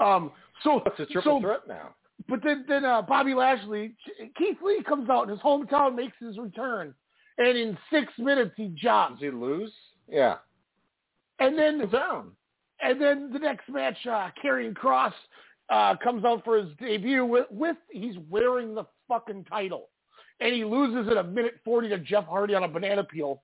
Um, so
It's a triple
so,
threat now.
But then, then uh, Bobby Lashley, Keith Lee comes out, in his hometown makes his return, and in six minutes he jobs.
Does he lose? Yeah.
And then
down.
And then the next match, uh, Karrion Kross uh, comes out for his debut with, with he's wearing the fucking title, and he loses in a minute forty to Jeff Hardy on a banana peel.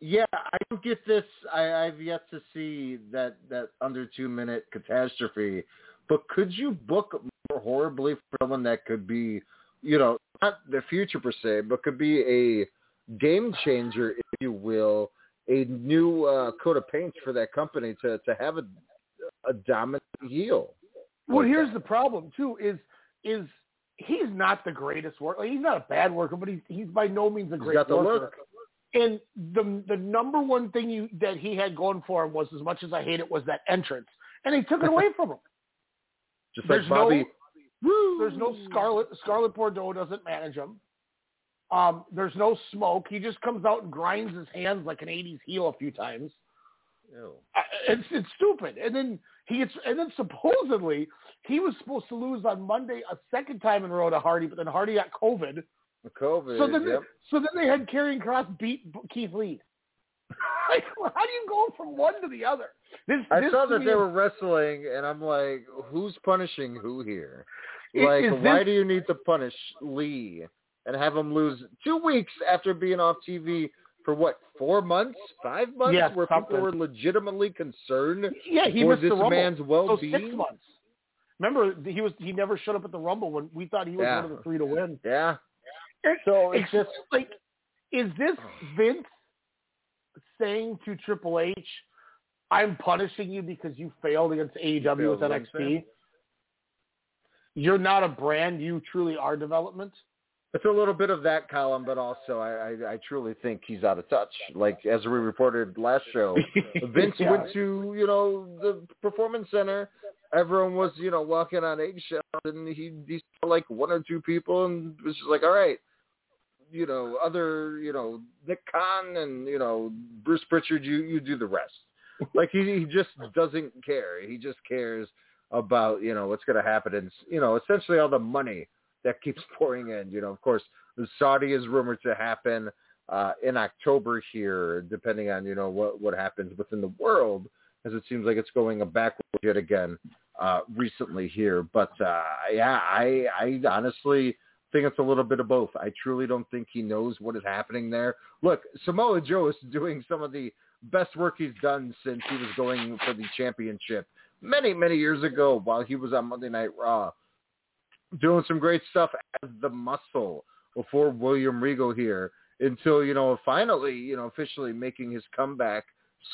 Yeah, I don't get this. I, I've yet to see that that under two minute catastrophe. But could you book more horribly for someone that could be, you know, not the future per se, but could be a game changer, if you will, a new uh, coat of paint for that company to to have a a dominant heel.
Well, here's the problem too: is is he's not the greatest worker. He's not a bad worker, but he's he's by no means a
He's
great
got the
worker.
look.
And the the number one thing you that he had going for him was, as much as I hate it, was that entrance, and they took it away from him.
Just
There's
like Bobby.
no there's no Scarlet Scarlet Bordeaux doesn't manage him. Um, there's no smoke. He just comes out and grinds his hands like an '80s heel a few times.
Ew.
Uh, It's it's stupid. And then he gets and then supposedly he was supposed to lose on Monday a second time in a row to Hardy, but then Hardy got COVID.
COVID.
So then
yep.
so then they had Karrion Kross beat Keith Lee. like, how do you go from one to the other? This,
I
this
saw that they
is-
were wrestling, and I'm like, who's punishing who here? Like, why do you need to punish Lee and have him lose two weeks after being off TV for what, four months, five months,
Yes,
where
something.
people were legitimately concerned
Yeah, he
for
missed
this
the Rumble.
man's well-being?
six months. Remember, he was he never showed up at the Rumble when we thought he was
Yeah.
one of the three to win.
Yeah.
So
it's
just like, is this Vince saying to Triple H, "I'm punishing you because you failed against AEW with NXT"? You're not a brand. You truly are development.
It's a little bit of that column, but also I, I, I truly think he's out of touch. Like as we reported last show, Vince
Yeah.
went to you know the performance center. Everyone was you know walking on eggshells, and he he saw like one or two people, and was just like, all right, you know, other you know Nick Khan and you know Bruce Prichard, you you do the rest. like he he just doesn't care. He just cares about you know what's going to happen, and you know essentially all the money that keeps pouring in. You know, of course, the Saudi is rumored to happen uh, in October here, depending on you know what what happens within the world, as it seems like it's going a backward yet again uh, recently here. But uh, yeah, I I honestly think it's a little bit of both. I truly don't think he knows what is happening there. Look, Samoa Joe is doing some of the best work he's done since he was going for the championship many many years ago while he was on Monday Night Raw doing some great stuff as the muscle before William Regal here until, you know, finally, you know, officially making his comeback,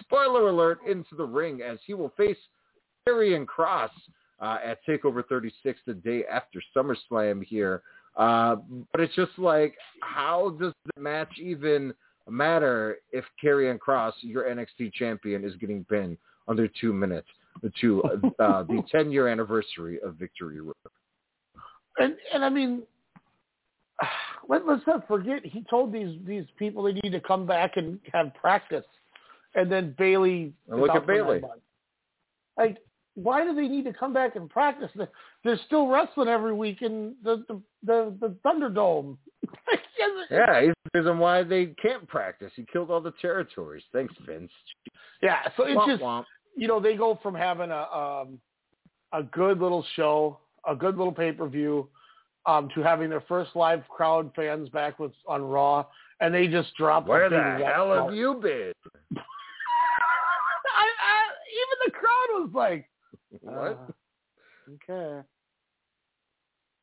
spoiler alert, into the ring as he will face Karrion Kross uh, at TakeOver 36 the day after SummerSlam here. Uh, but it's just like, how does the match even matter if Karrion Kross, your NXT champion, is getting pinned under two minutes to uh, the 10 year anniversary of Victory Road?
And and I mean, let, let's not forget he told these these people they need to come back and have practice, and then Bailey.
And look at
out for nine
Bailey.
Like, why do they need to come back and practice? They're still wrestling every week in the the the, the Thunderdome.
Yeah, he's the reason why they can't practice. He killed all the territories. Thanks, Vince.
Yeah, so it's
Womp
just
womp.
you know they go from having a um, a good little show, a good little pay per view, um, to having their first live crowd fans back with on Raw, and they just drop.
Where
big
the hell have you been?
I, I, even the crowd was like,
What?
uh, okay,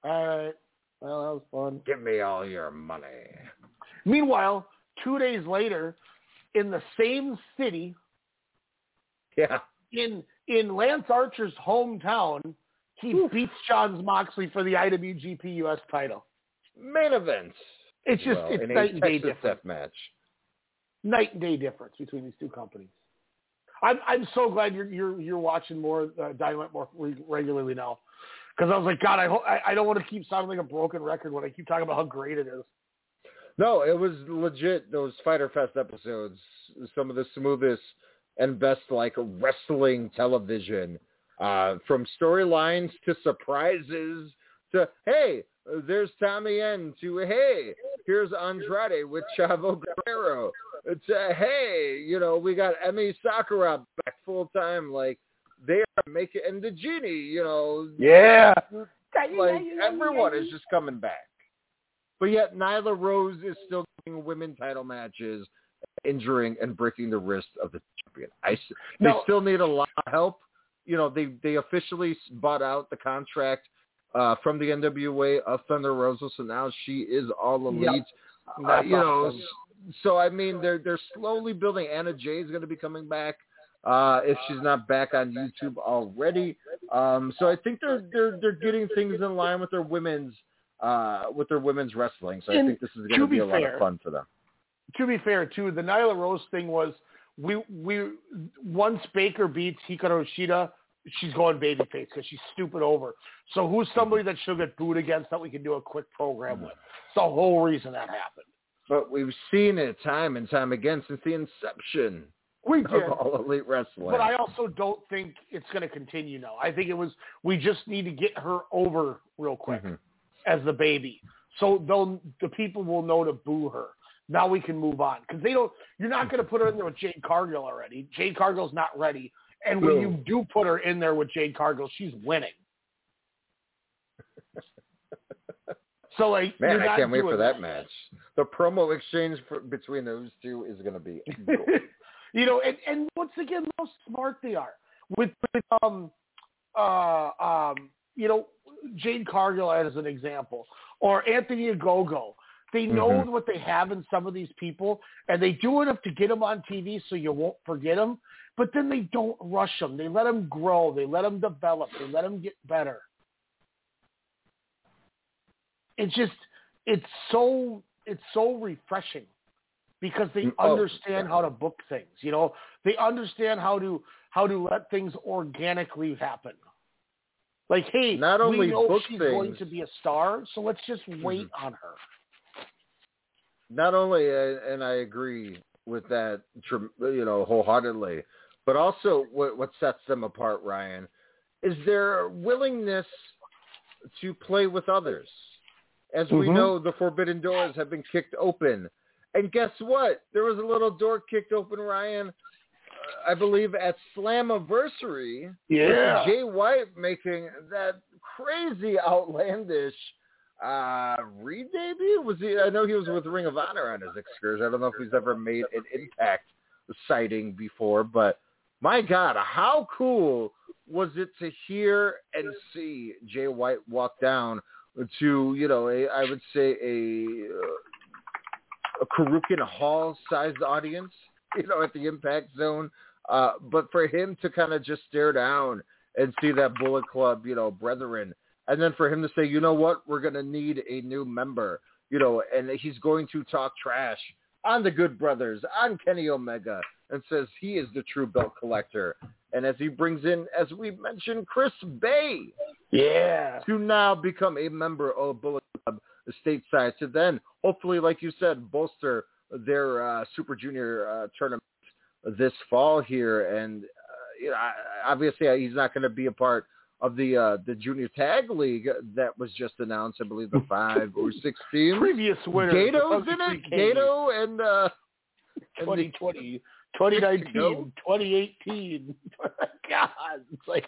all right, well that was fun.
Give me all your money.
Meanwhile, two days later, in the same city,
Yeah.
in in Lance Archer's hometown, he beats Jon Moxley for the IWGP US title.
Main events.
It's just
Well,
it's
a
night and day difference.
match.
Night and day difference between these two companies. I'm I'm so glad you're you're you're watching more uh, Dynamite more re- regularly now, because I was like, God, I, ho- I I don't want to keep sounding like a broken record when I keep talking about how great it is.
No, it was legit. Those Fyter Fest episodes, some of the smoothest and best like wrestling television, uh, from storylines to surprises to hey, there's Tommy End to hey, here's Andrade with Chavo Guerrero. To hey, you know we got Emi Sakura back full time. Like they are making and the genie, you know,
Yeah.
like everyone is just coming back. But yet Nyla Rose is still getting women title matches, injuring and breaking the wrist of the champion. I s- they
No.
still need a lot of help. You know, they they officially bought out the contract uh, from the NWA of Thunder Rosa, so now she is all elite. Uh,
That's
you know,
awesome.
So I mean, they're they're slowly building. Anna Jay is going to be coming back uh, if she's not back on YouTube already. Um, so I think they're they're they're getting things in line with their women's uh, with their women's wrestling. So I
And
think this is going
to
be
be
a lot of fun for them.
to be fair too, the Nyla Rose thing was we we once Baker beats Hikaru Shida, she's going babyface because she's stupid over. So who's somebody that she'll get booed against that we can do a quick program with? It's the whole reason that happened.
But we've seen it time and time again since the inception
We
of
did.
all elite wrestling.
But I also don't think it's going to continue now. I think it was we just need to get her over real quick
Mhm.
as the baby, so they'll the people will know to boo her. Now we can move on because they don't. You're not going to put her in there with Jade Cargill already. Jade Cargill's not ready, and when
No.
you do put her in there with Jade Cargill, she's winning. So like,
Man, I can't wait for that match. The promo exchange for, between those two is going to be
you know, and, and once again, how smart they are with, with um, uh, um, you know, Jade Cargill as an example, or Anthony Ogogo. They know
Mhm.
what they have in some of these people, and they do enough to get them on TV so you won't forget them. But then they don't rush them. They let them grow. They let them develop. They let them get better. It's just, it's so, it's so refreshing because they
Mm, oh,
understand how to book things. You know, they understand how to how to let things organically happen. Like, hey,
Not
we
only
know
book
she's going to be a star, so let's just wait on her.
not only, uh, and I agree with that, you know, wholeheartedly, but also what, what sets them apart, Ryan, is their willingness to play with others. As we
Mhm.
know, the forbidden doors have been kicked open. And guess what? There was a little door kicked open, Ryan, uh, I believe at Slammiversary.
Yeah.
Jay White making that crazy outlandish uh Reed debut? Was he I know he was with Ring of Honor on his excursion. I don't know if he's ever made an impact sighting before, but my God, how cool was it to hear and see Jay White walk down to you know a I would say a uh, a Korakuen Hall sized audience, you know, at the Impact Zone. Uh, but for him to kind of just stare down and see that Bullet Club, you know, brethren, and then for him to say, you know what, we're gonna need a new member, you know, and he's going to talk trash on the Good Brothers, on Kenny Omega, and says he is the true belt collector. And as he brings in, as we mentioned, Chris Bey,
Yeah.
to now become a member of Bullet Club stateside, to then hopefully, like you said, bolster their uh, Super Junior uh, tournament this fall here. And uh, you know, I- obviously, uh, he's not going to be a part of the uh, the Junior Tag League that was just announced. I believe the five or six teams.
Previous winner.
Gato's in it. Gato and uh, and
2020, 2019, 2018. God, it's like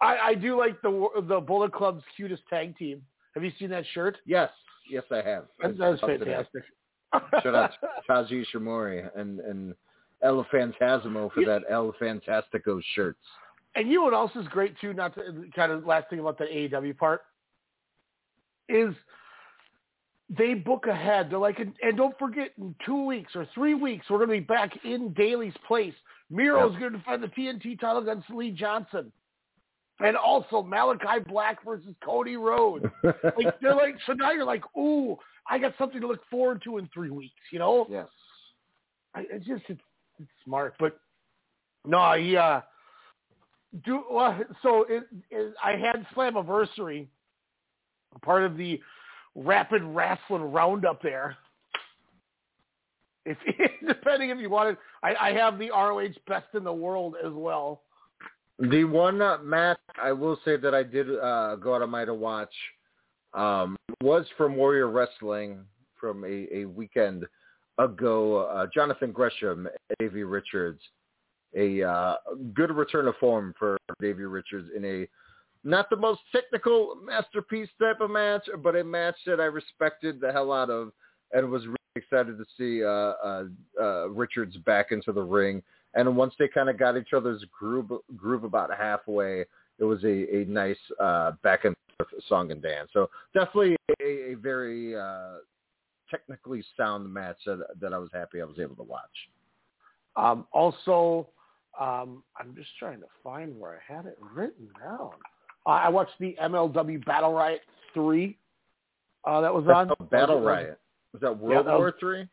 I, I do like the the Bullet Club's cutest tag team. Have you seen that shirt?
Yes, yes, I have.
That, that's
Up
fantastic.
Shout out to Taiji Ishimori and and El Fantasmo for that El Fantastico shirts.
And you know what else is great too? Not to kind of last thing about the AEW part is they book ahead. They're like, and, and don't forget, in two weeks or three weeks, we're going to be back in Daily's Place. Miro's going to defend the TNT title against Lee Johnson, and also Malakai Black versus Cody Rhodes. like they're like, so now you're like, ooh, I got something to look forward to in three weeks. You know?
Yes.
I, it's just it's, it's smart, but no, he uh, do well. So it, it, I had Slammiversary, part of the Rapid Wrestling Roundup there. If depending if you wanted, I, I have the ROH Best in the World as well.
The one uh, match I will say that I did uh, go out of my to watch um, was from Warrior Wrestling from a, a weekend ago. Uh, Jonathan Gresham, Davey Richards, a uh, good return of form for Davey Richards in a not the most technical masterpiece type of match, but a match that I respected the hell out of and was really excited to see uh, uh, uh, Richards back into the ring. And once they kind of got each other's groove, groove about halfway, it was a, a nice uh, back and forth song and dance. So definitely a, a very uh, technically sound match that, that I was happy I was able to watch.
Um, also, um, I'm just trying to find where I had it written down. Uh, I watched the MLW Battle Riot three. Uh, that was on
Oh, Battle Riot. Was that World
was-
War Three?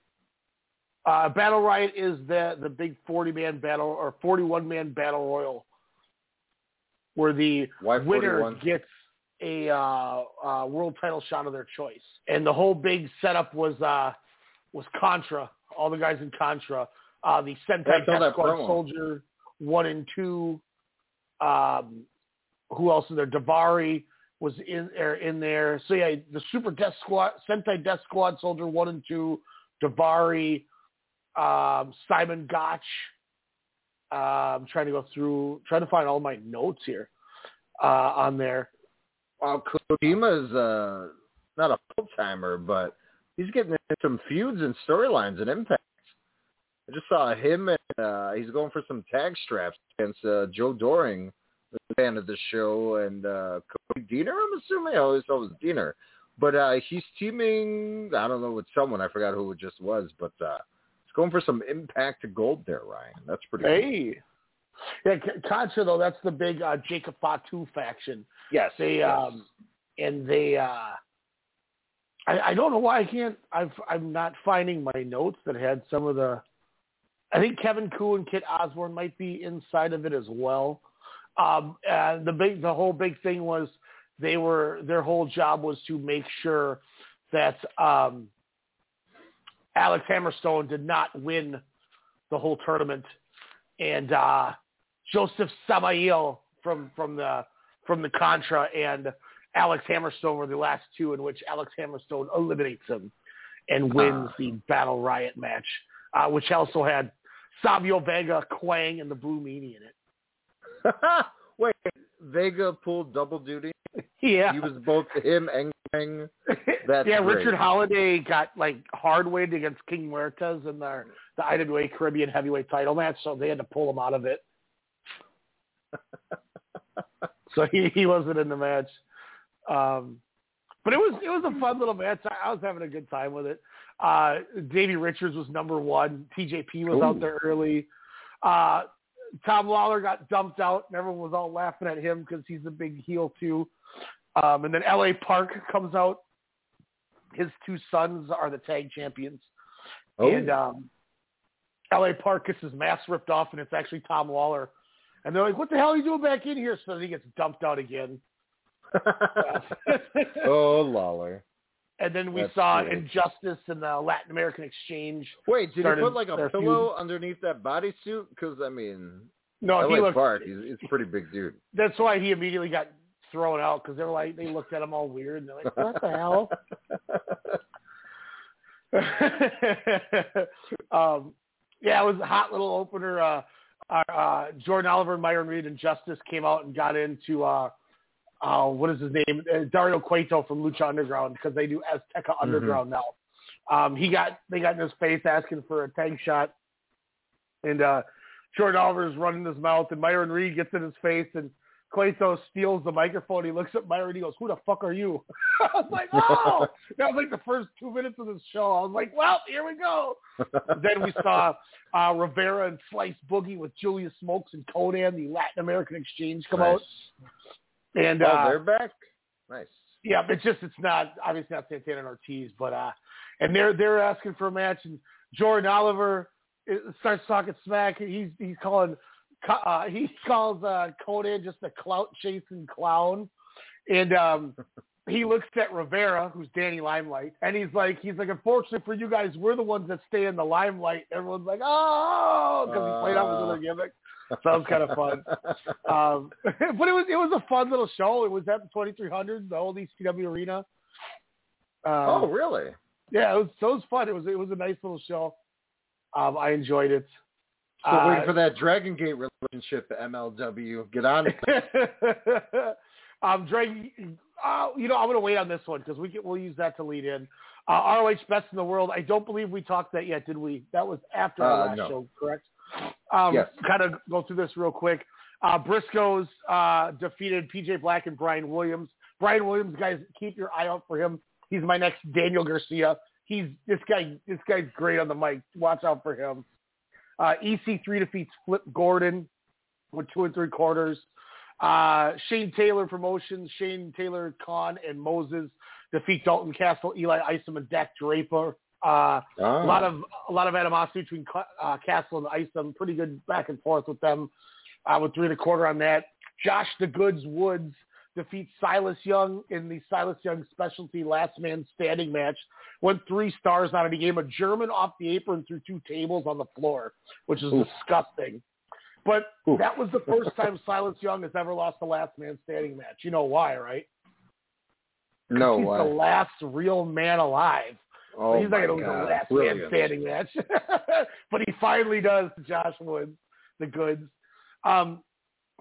Uh, battle Riot is the the big 40 man battle or 41 man battle royal, where the
Why
winner
41?
gets a uh, uh, world title shot of their choice. And the whole big setup was uh, was Contra, all the guys in Contra, uh, the Sentai Death Squad. Soldier one and two. Um, who else is there? Davari was in there. In there. So yeah, the Super Death Squad, Sentai Death Squad Soldier one and two, Davari, um, Simon Gotch. Uh, I'm trying to go through, trying to find all my notes here uh, on there.
Well, Kojima's uh, not a full timer, but he's getting into some feuds and storylines and Impact. I just saw him and uh, he's going for some tag straps against uh, Joe Doering, the fan of the show, and uh, Cody Deaner. I'm assuming I always thought it was Diener, but uh, he's teaming. I don't know with someone. I forgot who it just was, but uh, going for some Impact gold there, Ryan. That's pretty. cool.
Hey. Yeah, K- Contra though, that's the big uh, Jacob Fatu faction.
Yes,
They
yes.
um and they uh I, I don't know why I can't I've I'm not finding my notes that had some of the I think Kevin Ku and Kit Osborne might be inside of it as well. Um and the big the whole big thing was they were their whole job was to make sure that um Alex Hammerstone did not win the whole tournament and uh Joseph Samael from from the from the Contra and Alex Hammerstone were the last two in which Alex Hammerstone eliminates him and wins the Battle Riot match, uh, which also had Savio Vega, Kwang, and the Blue Meanie in it.
Wait, Vega pulled double duty.
Yeah.
he was both him and Kwang. That's
yeah,
great.
Richard Holliday got like hard weighed against King Muertes in their the IWA Caribbean Heavyweight Title match, so they had to pull him out of it. so he he wasn't in the match. Um, But it was it was a fun little match. I, I was having a good time with it. Uh, Davey Richards was number one. TJP was out there early. Uh, Tom Lawlor got dumped out, and everyone was all laughing at him because he's a big heel too. Um, and then L.A. Park comes out. His two sons are the tag champions,
Oh.
and um, L.A. Park gets his mask ripped off, and it's actually Tom Lawlor. And they're like, "What the hell are you doing back in here?" So then he gets dumped out again.
oh, Lawlor.
And then we
That's
saw
great.
Injustice and the Latin American Exchange.
Wait, did he put like a pillow
feud.
underneath that bodysuit? Because I mean,
No,
I
he looked-
Park. He's, he's a pretty big dude.
That's why he immediately got thrown out because they were like, they looked at him all weird and they're like, "What the hell?" um, yeah, it was a hot little opener. Uh, uh, uh, Jordan Oliver and Myron Reed and Justice came out and got into uh, uh, what is his name? Uh, Dario Cueto from Lucha Underground because they do Azteca Underground now. Um, he got they got in his face asking for a tag shot, and uh, Jordan Oliver's running his mouth, and Myron Reed gets in his face, and Cueto steals the microphone. He looks at Myron, he goes, "Who the fuck are you?" I was like, "Oh!" that was like the first two minutes of the show. I was like, "Well, here we go." then we saw uh, Rivera and Slice Boogie with Julius Smokes and Konnan, the Latin American Exchange, come out. And
oh,
uh,
they're back. Nice.
yeah, it's just it's not obviously not Santana and Ortiz, but uh, and they're they're asking for a match, and Jordan Oliver uh, starts talking smack. He's he's calling uh, he calls uh, Konnan just a clout chasing clown, and um, he looks at Rivera, who's Danny Limelight, and he's like he's like, unfortunately for you guys, we're the ones that stay in the limelight. Everyone's like, oh, because he played off his other gimmick. So that was kind of fun. Um, but it was it was a fun little show. It was at the 2300, the old ECW arena. Um,
oh, really?
Yeah, it was so it was fun. It was it was a nice little show. Um, I enjoyed it.
So
Uh,
waiting for that Dragon Gate relationship, MLW. Get on it.
um, Drake, uh, you know, I'm going to wait on this one because we we'll use that to lead in. Uh, ROH Best in the World. I don't believe we talked that yet, did we? That was after our
Uh,
last
no.
show, correct? Um,
Yes.
Kind of go through this real quick. Uh, Briscoes uh, defeated PJ Black and Brian Williams. Brian Williams, guys, keep your eye out for him. He's my next Daniel Garcia. He's this guy. This guy's great on the mic. Watch out for him. Uh, EC3 defeats Flip Gordon with two and three quarters. Uh, Shane Taylor promotions. Shane Taylor, Kaun, and Moses defeat Dalton Castle, Eli Isom, and Dak Draper. Uh,
Ah.
A lot of a lot of animosity between uh, Castle and Isom. Pretty good back and forth with them. Uh, with three and a quarter on that. Josh the Goods Woods defeats Silas Young in the Silas Young specialty last man standing match. Went three stars on it. He gave a German off the apron through two tables on the floor, which is
Oof.
disgusting. But that was the first time Silas Young has ever lost a last man standing match. You know why, right?
No
He's
way.
the last real man alive.
Oh
He's not going to lose the last
Brilliant.
man standing match. but he finally does to Josh Woods, the goods. Um,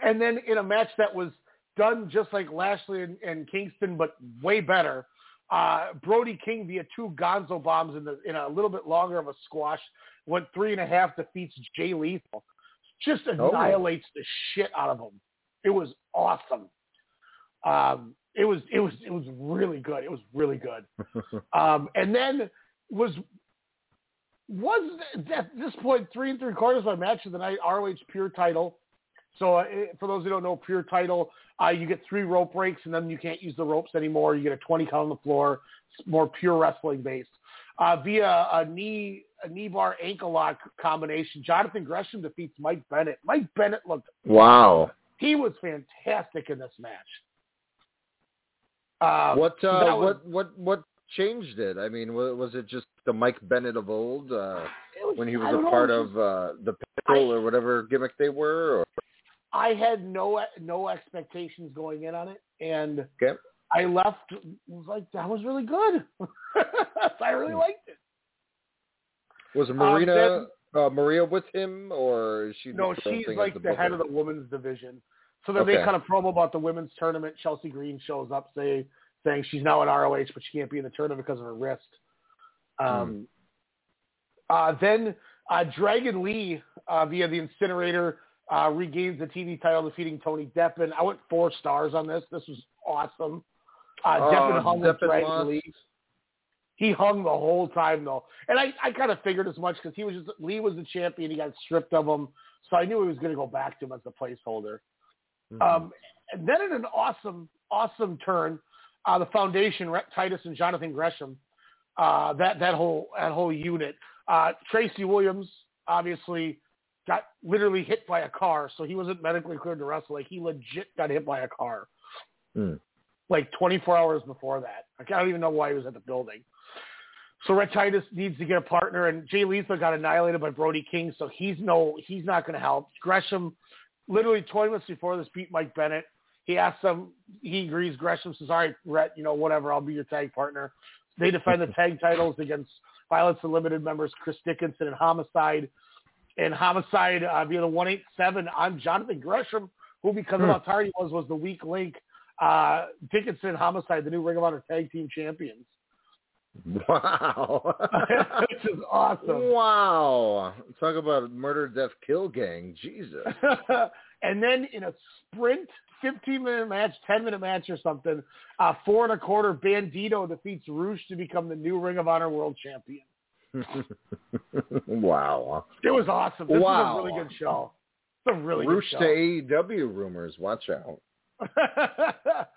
and then in a match that was done just like Lashley and, and Kingston, but way better, uh, Brody King via two Gonzo bombs in, the, in a little bit longer of a squash, went three and a half, defeats Jay Lethal. Just
Oh.
annihilates the shit out of him. It was awesome. Um, it was it was it was really good. It was really good. Um, and then was was at this point three and three quarters of my match of the night ROH Pure Title. So uh, for those who don't know, Pure Title, uh, you get three rope breaks and then you can't use the ropes anymore. You get a 20 count on the floor. It's more pure wrestling based. Uh, via a knee a knee bar ankle lock combination, Jonathan Gresham defeats Mike Bennett. Mike Bennett looked
Wow.
he was fantastic in this match. Uh,
what uh,
was-
what what what changed it? I mean, wa- was it just the Mike Bennett of old uh, when he was a
don't know,
part of uh, the Pinnacle or whatever gimmick they were? Or?
I had no no expectations going in on it, and
Okay.
I left It was like that was really good. I really liked it.
Was
Um,
Marina uh, Maria with him, or is she?
No, she's like
as
the head of the women's division. So then they
Okay.
kind of promo about the women's tournament. Chelsea Green shows up, say, saying she's now in ROH, but she can't be in the tournament because of her wrist. Um, uh, then uh, Dragon Lee uh, via the incinerator uh, regains the TV title, defeating Tony Deppen. I went four stars on this. This was awesome. Uh,
Oh,
Deppen hung with Dragon
lost.
Lee. He hung the whole time though, and I, I kind of figured as much because he was just Lee was the champion. He got stripped of him, so I knew he was going to go back to him as a placeholder.
Mm-hmm.
Um, and then in an awesome, awesome turn, uh, the foundation, Titus and Jonathan Gresham, uh, that that whole that whole unit. Uh, Tracy Williams obviously got literally hit by a car, so he wasn't medically cleared to wrestle. Like he legit got hit by a car
Hmm.
like 24 hours before that. Like, I don't even know why he was at the building. So Rhett Titus needs to get a partner, and Jay Lethal got annihilated by Brody King, so he's no, he's not going to help. Gresham, literally 20 minutes before this, beat Mike Bennett. He asks him, he agrees. Gresham says, "All right, Rhett, you know, whatever, I'll be your tag partner." They defend the tag titles against Violence Unlimited members Chris Dickinson and Homicide. And Homicide uh, via the 187 on Jonathan Gresham, who because of
Hmm.
how tired he was, was the weak link. Uh, Dickinson Homicide, the new Ring of Honor tag team champions.
Wow.
Which is awesome.
Wow. Talk about murder, death, kill gang. Jesus.
and then in a sprint, 15 minute match, 10 minute match or something, uh, four and a quarter, Bandito defeats RUSH to become the new Ring of Honor world champion.
wow.
It was awesome. This
Wow.
was a really good show. It's a really
Roosh
good
to
show.
AEW rumors. Watch out.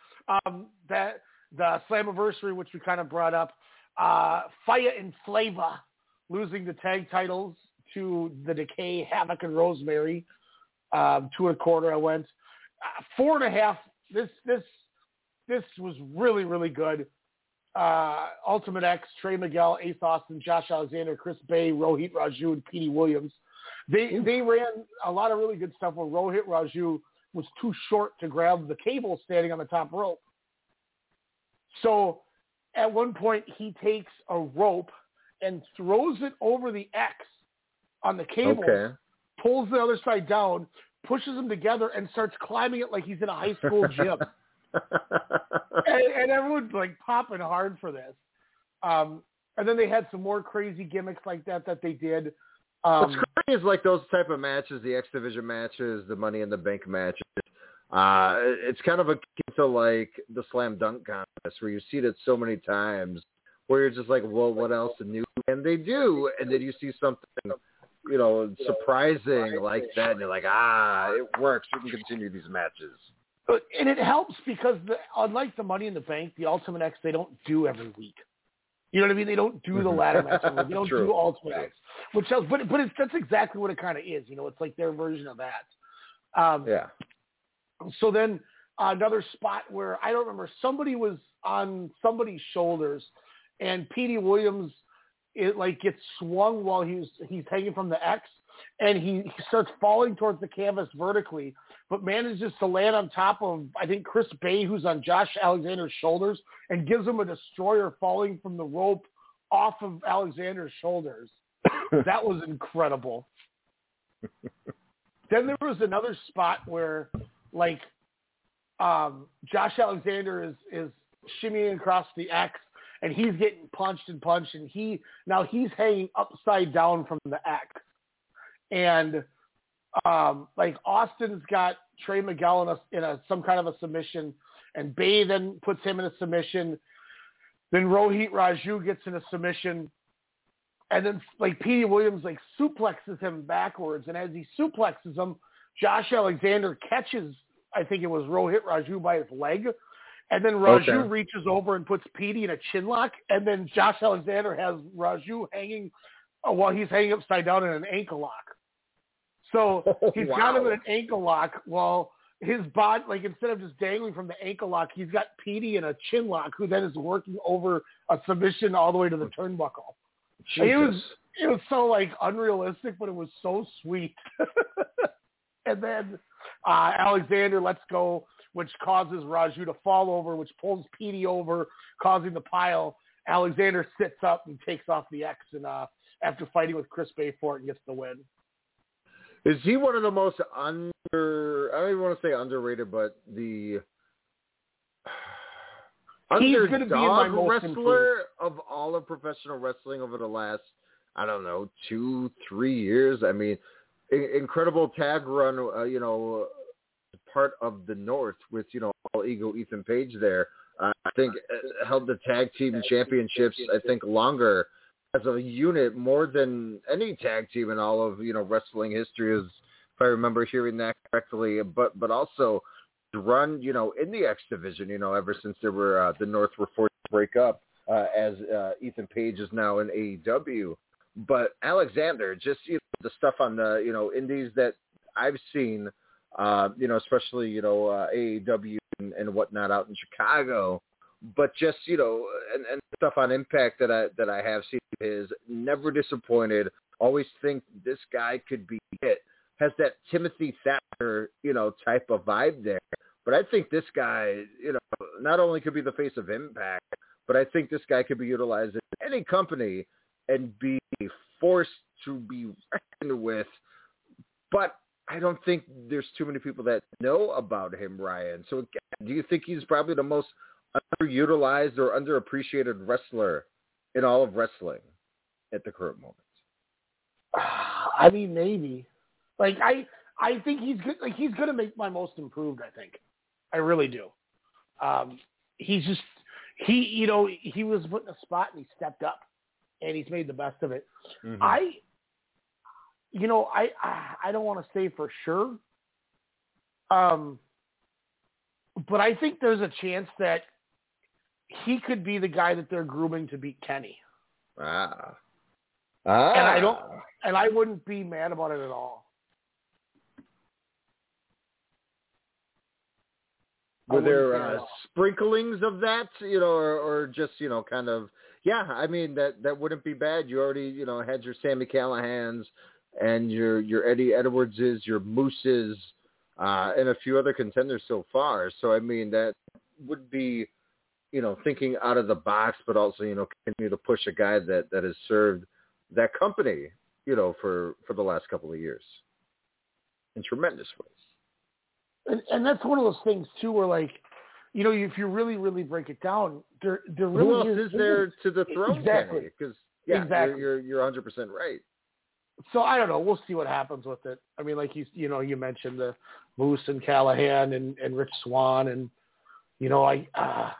um, that the Slammiversary, which we kind of brought up, uh, Fire and Flava losing the tag titles to the Decay, Havok, and Rosemary. Um, two and a quarter. I went uh, four and a half. This this this was really really good. Uh, Ultimate X, Trey Miguel, Ace Austin, Josh Alexander, Chris Bey, Rohit Raju, and Petey Williams. They they ran a lot of really good stuff where Rohit Raju was too short to grab the cable standing on the top rope. So at one point he takes a rope and throws it over the X on the cable,
Okay.
pulls the other side down, pushes them together, and starts climbing it like he's in a high school gym. and, and everyone's like popping hard for this. Um, and then they had some more crazy gimmicks like that that they did. Um,
What's crazy is like those type of matches, the X Division matches, the Money in the Bank matches. Uh, it's kind of akin to like the slam dunk contest where you see it so many times where you're just like, well, what else new? And they do, and then you see something, you know, surprising like that, and you're like, ah, it works. We can continue these matches.
But- and it helps because the, unlike the Money in the Bank, the Ultimate X they don't do every week. You know what I mean? They don't do the
Mhm.
ladder match. They don't
True.
do Ultimate X, which helps. But but it's, that's exactly what it kind of is. You know, it's like their version of that. Um,
Yeah.
so then uh, another spot where I don't remember somebody was on somebody's shoulders, and Petey Williams it like gets swung while he's he's hanging from the X, and he, he starts falling towards the canvas vertically, but manages to land on top of I think Chris Bey, who's on Josh Alexander's shoulders, and gives him a destroyer falling from the rope off of Alexander's shoulders. that was incredible. then there was another spot where like um Josh Alexander is is shimmying across the X and he's getting punched and punched and he now he's hanging upside down from the X. And um like Austin's got Trey Miguel in a in a some kind of a submission and Bey then puts him in a submission. Then Rohit Raju gets in a submission. And then like Petey Williams like suplexes him backwards and as he suplexes him, Josh Alexander catches I think it was Rohit Raju by his leg. And then Raju
Okay.
reaches over and puts Petey in a chin lock. And then Josh Alexander has Raju hanging uh, while he's hanging upside down in an ankle lock. So he's got him in an ankle lock while his body, like instead of just dangling from the ankle lock, he's got Petey in a chin lock who then is working over a submission all the way to the turnbuckle. It was it was so like unrealistic, but it was so sweet. and then uh, Alexander lets go, which causes Raju to fall over, which pulls Petey over, causing the pile. Alexander sits up and takes off the X, and uh, after fighting with Chris Bayfort, gets the win.
Is he one of the most under? I don't even want to say underrated, but the
He's gonna be in my
underdog wrestler of all of professional wrestling over the last, I don't know, two, three years. I mean, incredible tag run. Uh, you know, part of the North with you know all ego Ethan Page there. Uh, I think uh, held the tag team championships. I think longer as a unit more than any tag team in all of you know wrestling history. Is if I remember hearing that correctly. But but also run you know in the X division. You know ever since there were uh, the North were forced to break up uh, as uh, Ethan Page is now in AEW. But Alexander, just you know, the stuff on the you know indies that I've seen, uh, you know, especially you know uh, AAW and, and whatnot out in Chicago. But just you know, and, and stuff on Impact that I that I have seen is never disappointed. Always think this guy could be it. Has that Timothy Thatcher you know type of vibe there. But I think this guy, you know, not only could be the face of Impact, but I think this guy could be utilized in any company and be forced to be reckoned with. But I don't think there's too many people that know about him, Ryan. So do you think he's probably the most underutilized or underappreciated wrestler in all of wrestling at the current moment?
I mean, maybe. Like I, I think he's good. Like he's going to make my most improved. I think, I really do. Um, he's just he, you know, he was put in a spot and he stepped up, and he's made the best of it.
Mm-hmm.
I, you know, I, I, I don't want to say for sure. Um, but I think there's a chance that he could be the guy that they're grooming to beat Kenny.
Ah. Ah.
And I don't, and I wouldn't be mad about it at all.
Were there uh, sprinklings of that, you know, or, or just you know, kind of? Yeah, I mean that that wouldn't be bad. You already you know had your Sami Callihan's and your your Eddie Edwardses, your Mooses, uh, and a few other contenders so far. So I mean that would be, you know, thinking out of the box, but also you know continue to push a guy that that has served that company, you know, for for the last couple of years in tremendous ways.
and, and that's one of those things too, where like, you know, if you really, really break it down, there, there really
Who else
is,
is there to the throne?
Exactly.
Because yeah,
Exactly.
you're you're 100 percent right.
So I don't know. We'll see what happens with it. I mean, like you, you know, you mentioned the Moose and Callihan and, and Rich Swann, and you know, I, uh,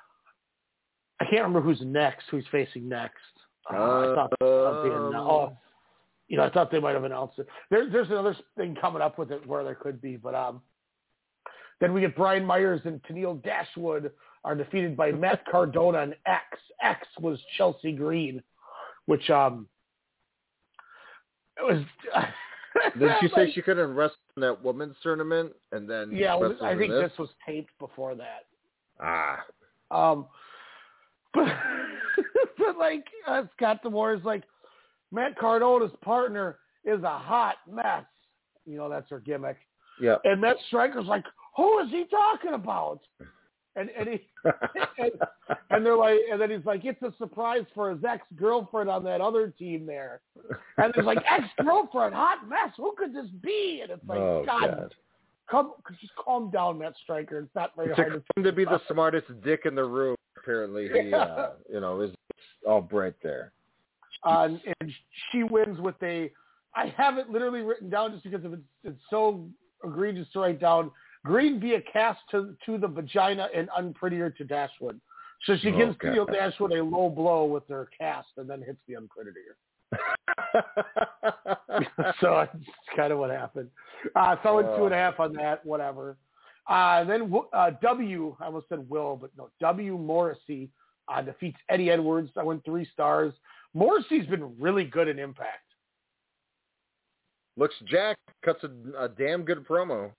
I can't remember who's next, who's facing next. Uh, I thought, they
Um,
oh, you know, I thought they might have announced it. There, there's another thing coming up with it where there could be, but um, then we get Brian Myers and Tenille Dashwood are defeated by Matt Cardona and X. X was Chelsea Green, which um, it was.
Did she say
like-
she couldn't wrestle in that women's tournament and then
Yeah, I think
this?
this was taped before that.
ah
Um, but but like uh, Scott D'Amore is like Matt Cardona's partner is a hot mess. You know that's her gimmick.
yeah
And Matt Striker's like, who is he talking about? And and he and, and they're like, and then he's like, it's a surprise for his ex girlfriend on that other team there. And there's like ex girlfriend, hot mess. Who could this be? And it's like,
oh
God,
god.
come just calm down, Matt Striker. It's not very
To
hard to
claim to be the smartest dick in the room, apparently he uh, you know is all bright there.
uh, and, and she wins with a. I have it literally written down just because of it's, it's so egregious to write down. Green via cast to to the vagina and unprettier to Dashwood. So she gives
God.
Theo Dashwood a low blow with her cast and then hits the unprettier. so that's kind of what happened. Uh, so I went two and a half on that. Whatever. Uh, then uh, W. I almost said Will, but no. W. Morrissey uh, defeats Eddie Edwards. I went three stars. Morrissey's been really good in Impact.
Looks Jack cuts a, a damn good promo.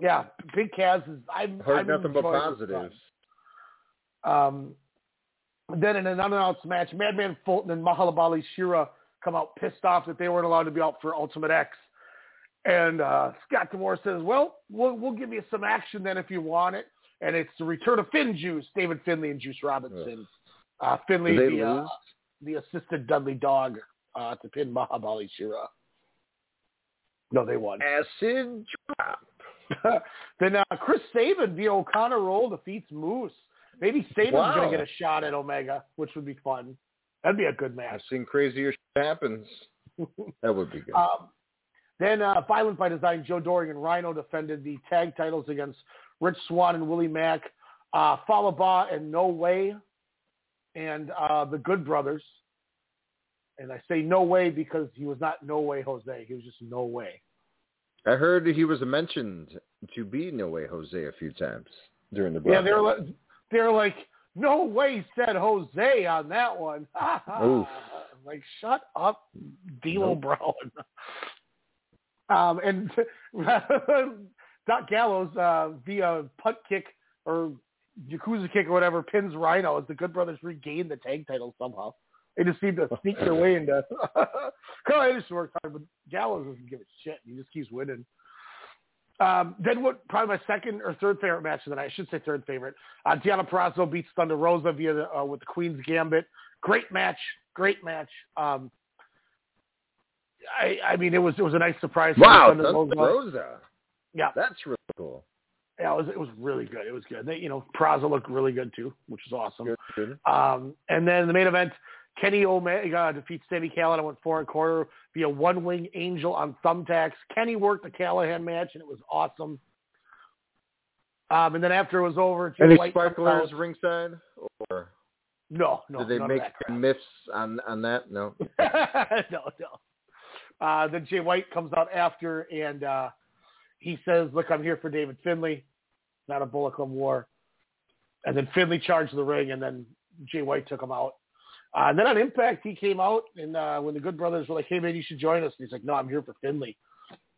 Yeah, Big Cass is. I've
Heard
I've
nothing but positives.
Um, then in an unannounced match, Madman Fulton and Mahabali Shera come out pissed off that they weren't allowed to be out for Ultimate X. And uh, Scott D'Amore says, well, well, we'll give you some action then if you want it. And it's the return of Finn Juice, David Finlay and Juice Robinson. Uh,
Finlay,
the, uh, the assisted Dudley Dog uh, to pin Mahabali Shera. No, they won.
Acid drop.
then uh, Chris Sabin via O'Connor roll defeats Moose. Maybe Sabin's
Wow.
going to get a shot at Omega, which would be fun. That'd be a good match.
I've seen crazier shit happens. That would be good.
Um, then uh, Violent by Design, Joe Doering and Rhino defended the tag titles against Rich Swann and Willie Mack. uh, Fallah Bahh and No Way and uh, the Good Brothers. And I say no way because he was not No Way Jose. He was just No Way.
I heard he was mentioned to be No Way Jose a few times during the
Yeah, they're like, they're like, no way said Jose on that one.
Oof.
like, shut up, D'Lo
Nope.
Brown. um, and Doc Gallows uh, via punt kick or Yakuza kick or whatever pins Rhino as the Good Brothers regain the tag title somehow. They just seem to sneak their way into. Karl Anderson works hard, but Gallows doesn't give a shit. He just keeps winning. Um, then what? Probably my second or third favorite match of the night. I should say third favorite. Uh, Deonna beats Thunder Rosa via the, uh, with the Queen's Gambit. Great match. Great match. Um, I, I mean, it was it was a nice surprise.
Wow,
Thunder Rosa.
Rosa.
Yeah,
That's really cool.
yeah, it was it was really good. It was good. They, you know, Purrazzo looked really good too, which was awesome.
Good, good.
Um, and then the main event, Kenny Omega defeats Sami Callihan. I went four and a quarter via one wing angel on thumbtacks. Kenny worked the Callihan match, and it was awesome. Um, and then after it was over, Jay
Any
White
sparklers ringside? Or
No, no.
did they make myths on on that? No.
no, no. Uh, then Jay White comes out after, and uh, he says, "Look, I'm here for David Finlay, not a Bullet Club War." And then Finlay charged the ring, and then Jay White took him out. Uh, and then on Impact, he came out, and uh, when the Good Brothers were like, "Hey, man, you should join us," and he's like, "No, I'm here for Finlay."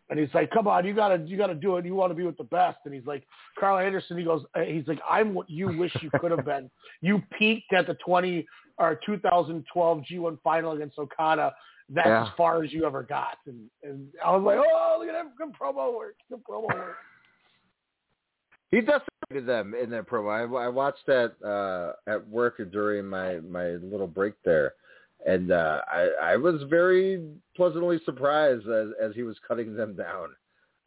And he's like, "Come on, you gotta, you gotta do it. You want to be with the best." And he's like, "Karl Anderson." He goes, uh, "He's like, I'm what you wish you could have been. You peaked at the 20 or 2012 G1 final against Okada. That's
Yeah.
as far as you ever got." And and I was like, "Oh, look at that good promo work. Good promo work."
He decimated them in that promo. I, I watched that uh, at work during my my little break there, and uh, I I was very pleasantly surprised as as he was cutting them down.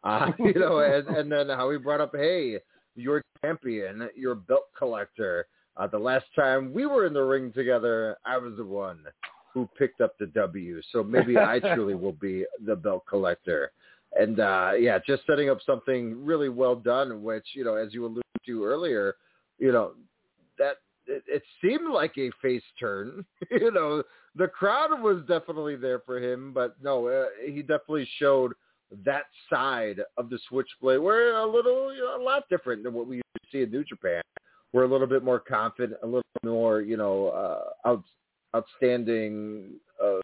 Uh, you know, and, and then how he brought up, hey, you're champion, you're belt collector. Uh, the last time we were in the ring together, I was the one who picked up the W. So maybe I truly will be the belt collector. And uh, yeah, just setting up something really well done, which you know, as you alluded to earlier, you know, that it, it seemed like a face turn. you know, the crowd was definitely there for him, but no, uh, he definitely showed that side of the switchblade. We're a little, you know, a lot different than what we used to see in New Japan. We're a little bit more confident, a little more, you know, uh, out, outstanding. Uh,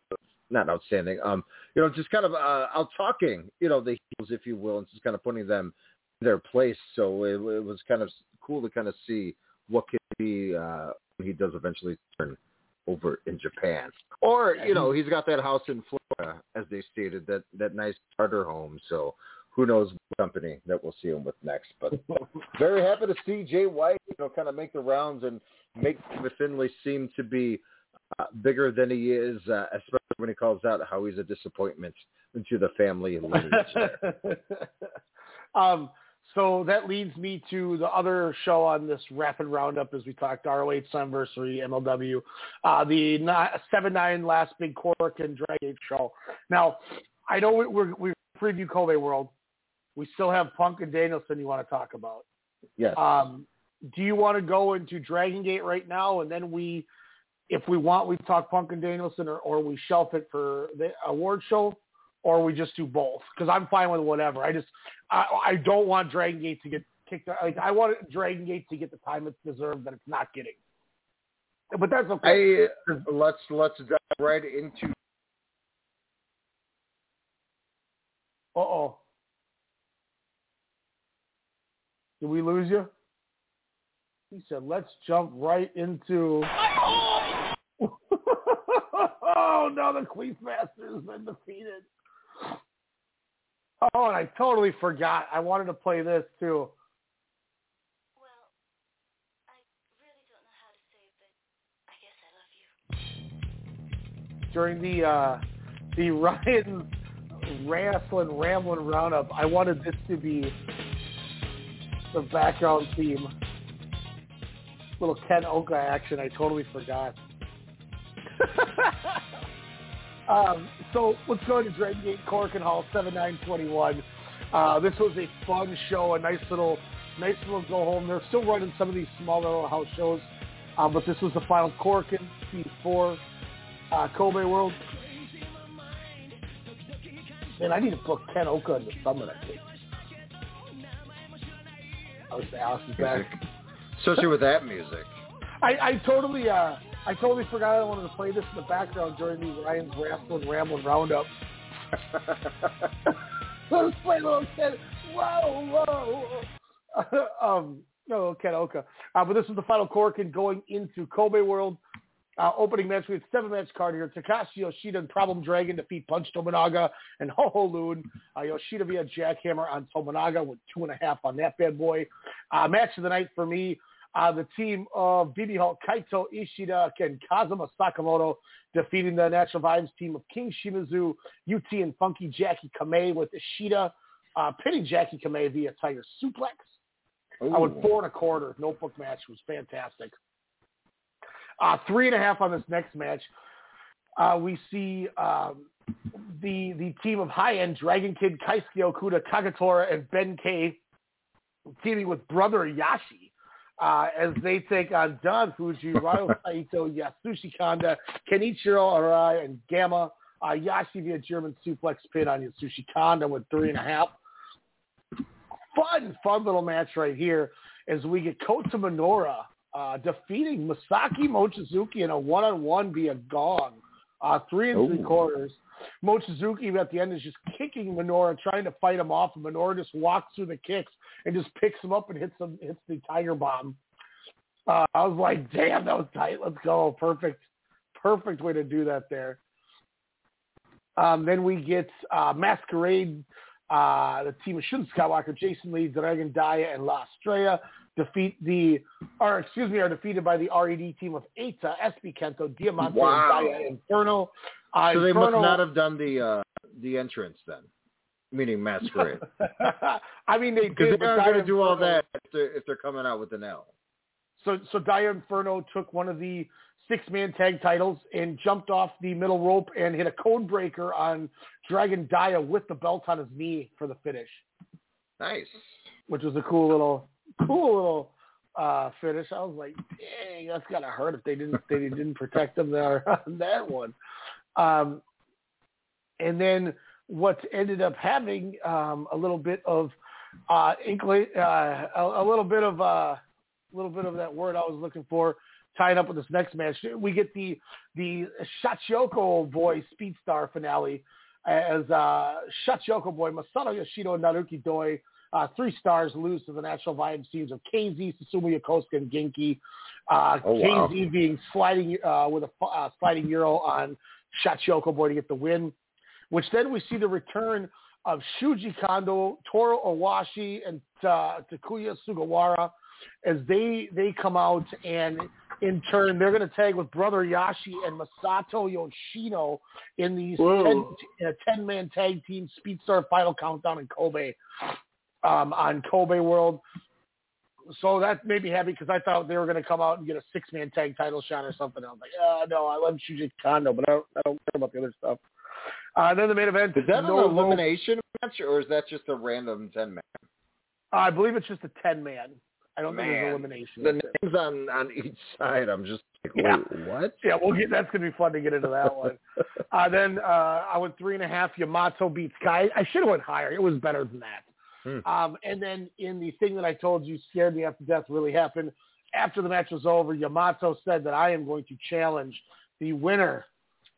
not outstanding. Um, you know, just kind of uh, out talking, you know, the heels, if you will, and just kind of putting them in their place. So it, it was kind of cool to kind of see what could be uh, when he does eventually turn over in Japan. Or you know, he's got that house in Florida, as they stated, that that nice charter home. So who knows what company that we'll see him with next? But very happy to see Jay White, you know, kind of make the rounds and make Finlay seem to be uh, bigger than he is, uh, especially when he calls out how he's a disappointment to the family lineage. there.
um, so that leads me to the other show on this rapid roundup as we talked ROH anniversary, MLW, uh, the seven nine last big Cork and Dragon show. Now, I know we- we're we preview Kobe World. We still have Punk and Danielson you want to talk about.
Yes.
Um, do you want to go into Dragon Gate right now, and then we, if we want, we talk Punk and Danielson, or, or we shelf it for the award show, or we just do both? Because I'm fine with whatever. I just, I, I don't want Dragon Gate to get kicked out. Like I want Dragon Gate to get the time it's deserved that it's not getting. But that's okay.
I, let's let's dive right into
Uh oh. Did we lose you? He said, let's jump right into. Oh, no, the Queefmaster has been defeated. Oh, and I totally forgot. I wanted to play this too. During the uh, the Ryan wrestling rambling roundup, I wanted this to be the background theme. Little Ken Oka action. I totally forgot. um, so let's go to Dragon Gate Korakuen Hall 7921. Uh, this was a fun show, a nice little Nice little go home. They're still running some of these small little house shows, uh, but this was the final Korakuen before uh, Kobe World. Man, I need to book Ken Oka in the summer. I think. I was Alice's back.
Especially with that music.
I, I totally, uh, I totally forgot I wanted to play this in the background during these Ryan's Wrestling Rambling Roundup. Let's play little Ken. Whoa, whoa. um, no, Ken Oka. Uh, but this is the final cork Korakuen going into Kobe World. Uh, opening match, we had seven match card here. Takashi Yoshida and Problem Dragon defeat Punch Tominaga and Ho Ho Lun. Uh, Yoshida via jackhammer on Tominaga with two and a half on that bad boy. Uh, match of the night for me, uh, the team of BB Hulk, Kaito Ishida, and Kazuma Sakamoto defeating the Natural Vibes team of King Shimizu, UT, and Funky Jackie Kamei with Ishida uh, pinning Jackie Kamei via Tiger Suplex. I went four and a quarter. Notebook match was fantastic. Uh, three and a half on this next match. Uh, we see um, the the team of high end Dragon Kid, Keisuke Okuda, Kagatora, and Ben K teaming with Brother Yashi uh, as they take on Don Fuji, Ryo Saito, Yasushi Kanda, Kenichiro Arai, and Gamma. Uh, Yashi via German suplex pin on Yasushi Kanda with three and a half. Fun, fun little match right here as we get Kota Minoura uh, defeating Masaki Mochizuki in a one-on-one via gong. Uh, three and three
Ooh.
quarters. Mochizuki at the end is just kicking Minoura, trying to fight him off, and Minoura just walks through the kicks and just picks him up and hits him, hits the Tiger Bomb. Uh, I was like, damn, that was tight. Let's go. Perfect, perfect way to do that there. Um, then we get uh, Masquerade, uh, the team of Shun Skywalker, Jason Lee, Dragon Dia, and La Estrella defeat the, or excuse me, are defeated by the RED team of Eita, SB Kento, Diamante,
Wow.
and Inferno. Uh,
so they must not have done the uh, the entrance then, meaning masquerade.
I mean, they
because they aren't going to do all that if they're, if they're coming out with an L.
So so Dia Inferno took one of the six man tag titles and jumped off the middle rope and hit a code breaker on Dragon Dia with the belt on his knee for the finish.
Nice.
Which was a cool little cool little uh finish. I was like, dang, that's gotta hurt if they didn't they didn't protect them there on that one. Um and then what ended up having um a little bit of uh inkling uh a, a little bit of uh a little bit of that word I was looking for, tying up with this next match. We get the the Shachihoko Boy Speed Star finale as uh, Shachihoko Boy Masato Yoshino and Naruki Doi, uh, three stars, lose to the National Vibe teams of KZ, Susumu Yokosuka, and Genki. Uh,
Oh, wow.
KZ being sliding uh, with a uh, sliding euro on Shachihoko Boy to get the win, which then we see the return of Shuji Kondo, Toru Owashi, and uh, Takuya Sugawara as they they come out and in turn they're going to tag with brother Yashi and Masato Yoshino in these
Whoa.
10, in a ten man tag team Speedstar Final Countdown in Kobe um, on Kobe World. So that made me happy because I thought they were going to come out and get a six man tag title shot or something. I was like, uh, no, I love Shuji Kondo, but I don't, I don't care about the other stuff. Uh, then the main event.
Is that
no
an elimination match or is that just a random ten man?
I believe it's just a ten man. I don't think there's elimination.
The names on on each side, I'm just like,
Yeah.
what?
Yeah, we'll get. That's gonna be fun to get into that one. uh, then uh, I went three and a half. Yamato beats Kai. I should have went higher. It was better than that.
Hmm.
Um, and then in the thing that I told you scared me after death really happened. After the match was over, Yamato said that I am going to challenge the winner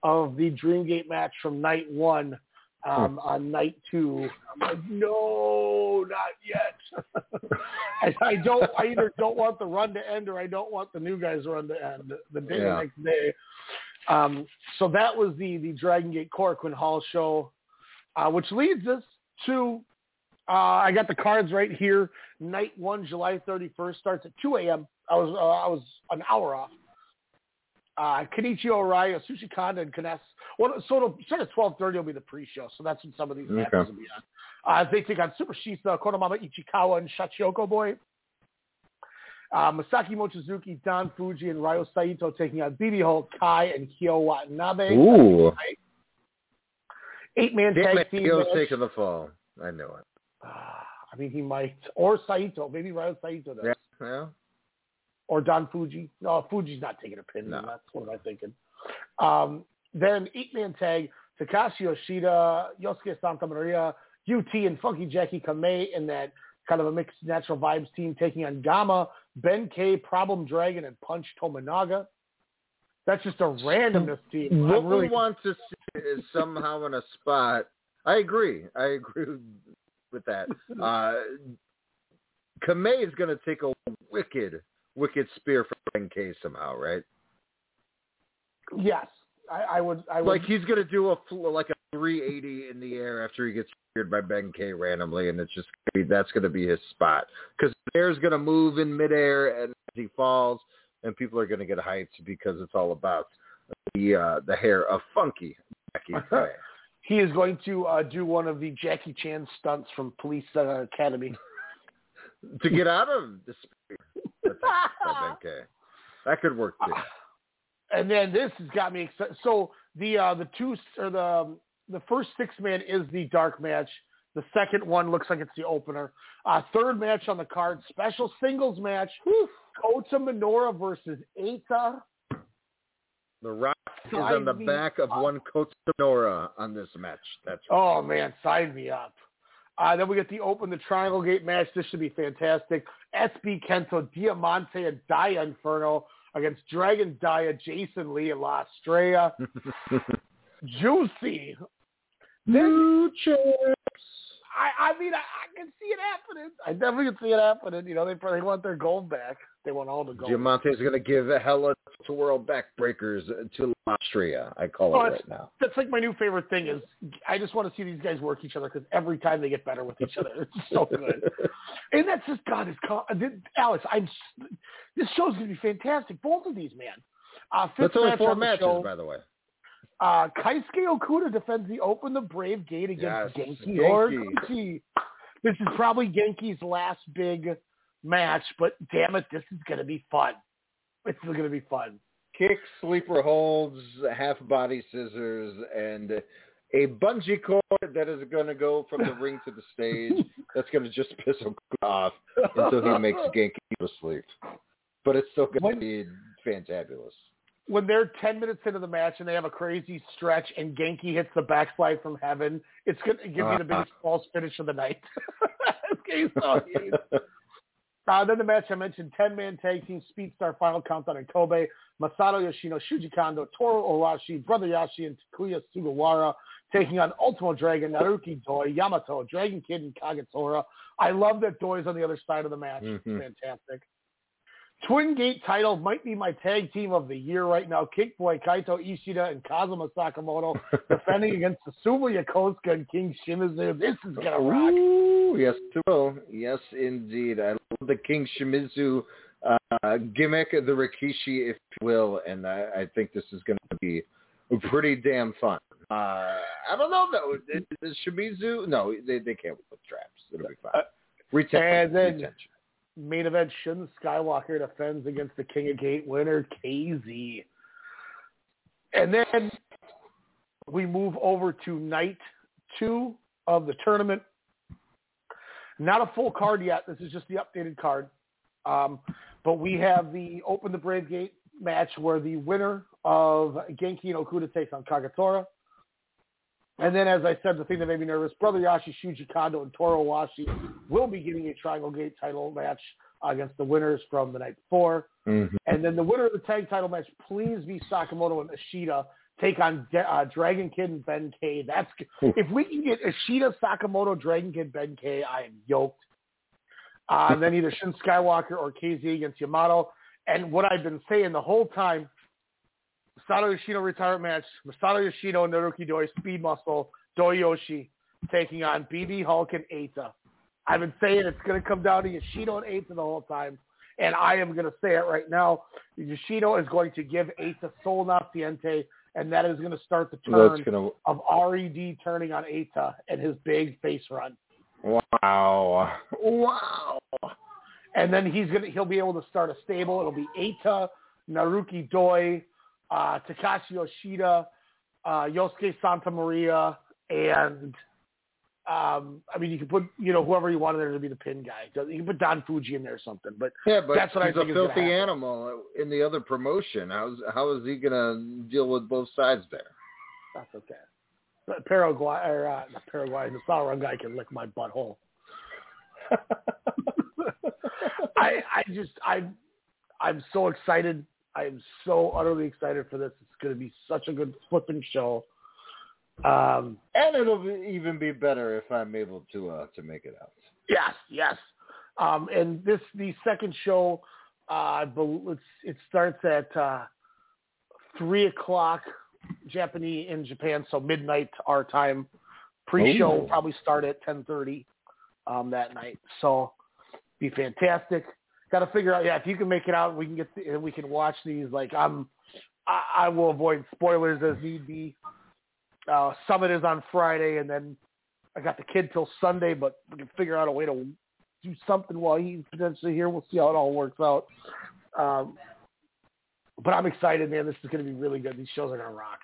of the Dreamgate match from night one um, on night two. I'm like, no, not yet. I, I don't. I either don't want the run to end or I don't want the new guys run to end. The day the
Yeah.
next day. Um, so that was the the Dragon Gate Korakuen Hall show, uh, which leads us to. Uh, I got the cards right here. Night one, July 31st, starts at 2 a.m. I was uh, I was an hour off. Uh, Kenichi Oriya, Sushi Kanda, and Kness. Well, so it'll start at 12:30. Will be the pre-show, so that's when some of these matches
Okay.
will be on. Uh, they take on Super Shisa, Konomama Ichikawa, and Shachihoko Boy. Uh, Masaki Mochizuki, Don Fuji, and Ryo Saito taking on BB Hulk, Kai, and Kyo Watanabe.
Ooh.
Eight-man
Damn
tag
it,
team
Kyo's
match.
taking the fall. I knew it.
I mean, he might. Or Saito. Maybe Ryo Saito does.
Yeah. yeah.
Or Don Fuji. No, Fuji's not taking a pin.
No.
That's what I'm thinking. Um, then eight-man tag, Takashi Yoshida, Yosuke Santa Maria, UT, and Funky Jackie Kamei in that kind of a mixed natural vibes team taking on Gamma, Ben K, Problem Dragon, and Punch Tominaga. That's just a randomness team.
What
really,
we want to see is somehow in a spot. I agree. I agree with that. Uh, Kamei is going to take a wicked, wicked spear from Ben K somehow, right?
yes, I, I would. I would.
Like he's going to do a like a 380 in the air after he gets speared by Ben K randomly, and it's just gonna be, that's going to be his spot because the air's going to move in midair and as he falls, and people are going to get hyped because it's all about the uh, the hair of Funky Kamei.
He is going to uh, do one of the Jackie Chan stunts from Police uh, Academy.
to get out of the spear attack by Ben That could work too.
And then this has got me excited. So the uh, the two or the the first six man is the dark match. The second one looks like it's the opener. Uh, third match on the card, special singles match. Kota Minoura versus Eita.
The Rock is on the back of one Kota Minoura on this match. That's
Oh man, sign me up. Uh, then we get the open the Triangle Gate match. This should be fantastic. SB Kento, Diamante, and Dia Inferno against Dragon Dia, Jason Lee, and La Estrella. Juicy.
New chips.
I, I mean, I, I can see it happening. I definitely can see it happening. You know, they probably want their gold back. They want all the gold.
Diamante is going to give a hella to world backbreakers to Austria. I call
Oh,
it right now.
That's like my new favorite thing is I just want to see these guys work each other because every time they get better with each other, it's so good. and that's just God is call- Alex. I'm this show's gonna be fantastic. Both of these, man. Uh, fifth
That's only four matches,
show,
by the way.
Uh, Keisuke Okuda defends the Open the Brave Gate against
Yes,
Genki
Genki.
Horiguchi. This is probably Genki's last big match, but damn it, this is gonna be fun. It's gonna be fun.
Kick, sleeper holds, half body scissors, and a bungee cord that is going to go from the ring to the stage. That's going to just piss him off until he makes Genki go to sleep. But it's still going to be fantabulous.
When they're 10 minutes into the match and they have a crazy stretch and Genki hits the backslide from heaven, it's going to give me the biggest false finish of the night. okay, so. Uh, then the match I mentioned, 10-man tag team Speedstar Final Countdown in Kobe. Masato Yoshino, Shuji Kondo, Toru Owashi, Brother Yashi, and Takuya Sugawara taking on Ultimo Dragon, Naruki Doi, Yamato, Dragon Kid, and Kagatora. I love that Doi's on the other side of the match. It's
Mhm.
fantastic. Twin Gate title might be my tag team of the year right now. Kick Boy, Kaito Ishida, and Kazuma Sakamoto defending against Susumu Yokosuka and King Shimizu. This is going to rock.
Ooh, yes, it will. Yes, indeed. I love the King Shimizu uh, gimmick, the Rikishi, if you will, and I, I think this is going to be pretty damn fun. Uh, I don't know though. Is, is Shimizu? No, they they can't put traps. It'll be fine. Retention.
And then
retention.
Main event, Shun Skywalker defends against the King of Gate winner, KZ. And then we move over to night two of the tournament. Not a full card yet. This is just the updated card. Um, but we have the Open the Brave Gate match where the winner of Genki and Okuda takes on Kagatora. And then, as I said, the thing that made me nervous, Brother Yashi, Shuji Kondo, and Toro Washi will be getting a Triangle Gate title match against the winners from the night before.
Mhm.
And then the winner of the tag title match, please be Sakamoto and Ishida take on De- uh, Dragon Kid and Ben K. That's if we can get Ishida, Sakamoto, Dragon Kid, Ben K. I am yoked. Uh, and then either Shun Skywalker or KZ against Yamato. And what I've been saying the whole time, Masato Yoshino retirement match, Masato Yoshino and Naruki Doi, Speed Muscle, Doyoshi taking on BB Hulk and Eita. I've been saying it's going to come down to Yoshino and Eita the whole time, and I am going to say it right now. Yoshino is going to give Eita Sol Naciente, and that is going to start the turn
gonna.
of RED turning on Eita and his big face run.
Wow. Wow.
and then he's gonna he'll be able to start a stable. It'll be Eita, Naruki Doi, uh, Takashi Yoshida, uh, Yosuke Santa Maria, and Um, I mean, you can put you know whoever you want in there to be the pin guy. You can put Don Fuji in there or something. But
Yeah, but
that's what I
he's
think
a filthy animal in the other promotion. How's how is he gonna deal with both sides there?
That's okay. But Paraguay or uh, not Paraguay, the Sauron guy can lick my butthole. I I just I I'm so excited. I am so utterly excited for this. It's going to be such a good flipping show. Um,
and it'll be, even be better if I'm able to uh, to make it out.
Yes, yes. Um, and this the second show. Uh, it starts at uh, three o'clock Japanese in Japan, so midnight our time. Pre-show
Ooh.
probably start at ten thirty um, that night. So be fantastic. Got to figure out. Yeah, if you can make it out, we can get the, we can watch these. Like I'm, I, I will avoid spoilers as need be. Uh, Summit is on Friday, and then I got the kid till Sunday, but we can figure out a way to do something while he's potentially here. We'll see how it all works out. Um, but I'm excited, man. This is going to be really good. These shows are going to rock.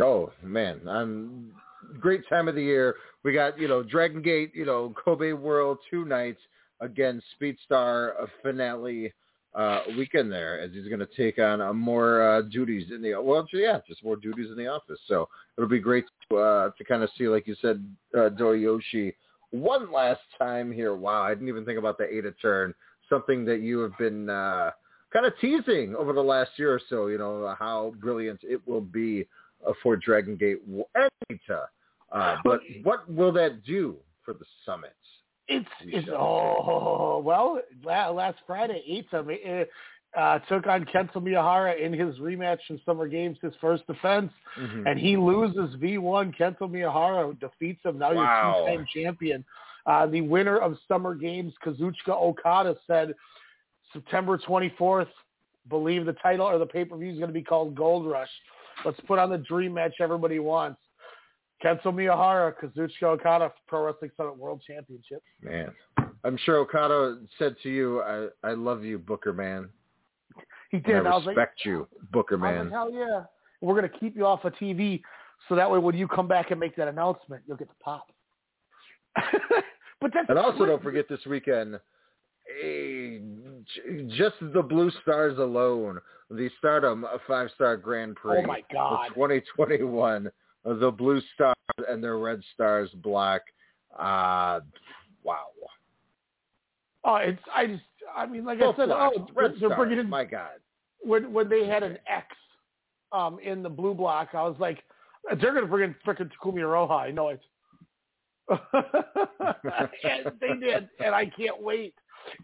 Oh man, I'm great time of the year. We got you know Dragon Gate, you know Kobe World two nights again. Speedstar a finale uh, weekend there as he's going to take on uh, more uh, duties in the well, yeah, just more duties in the office. So it'll be great to uh, to kind of see, like you said, uh, Doyoshi one last time here. Wow, I didn't even think about the Eita turn. Something that you have been uh, kind of teasing over the last year or so. You know how brilliant it will be uh, for Dragon Gate and Eita. Uh, but what will that do for the summits?
It's it's oh well last Friday Eita uh, took on Kento Miyahara in his rematch in Summer Games, his first defense,
Mhm.
and he loses V1. Kento Miyahara defeats him. Now
Wow.
you're two-time champion. Uh, the winner of Summer Games, Kazuchika Okada, said September 24th. Believe the title or the pay-per-view is going to be called Gold Rush. Let's put on the dream match everybody wants. Kento Miyahara, Kazuchika Okada, Pro Wrestling Summit World Championship.
Man, I'm sure Okada said to you, "I I love you, Booker man.
He
And
did.
I
I was like,
respect you, Booker man."
like, hell yeah. We're going to keep you off of TV so that way when you come back and make that announcement, you'll get the pop. but that's
And also, don't forget this weekend, just the Blue Stars alone, the Stardom Five Star Grand Prix,
Oh, my God.
2021, the Blue Stars and their Red Stars Black. Uh, wow.
Oh, it's I just I mean like I said, oh,
Red
they're
Stars,
bringing in
my God.
when when they had an X um in the blue block, I was like, they're gonna bring in frickin' Takumi Iroha. I know it. and they did, and I can't wait.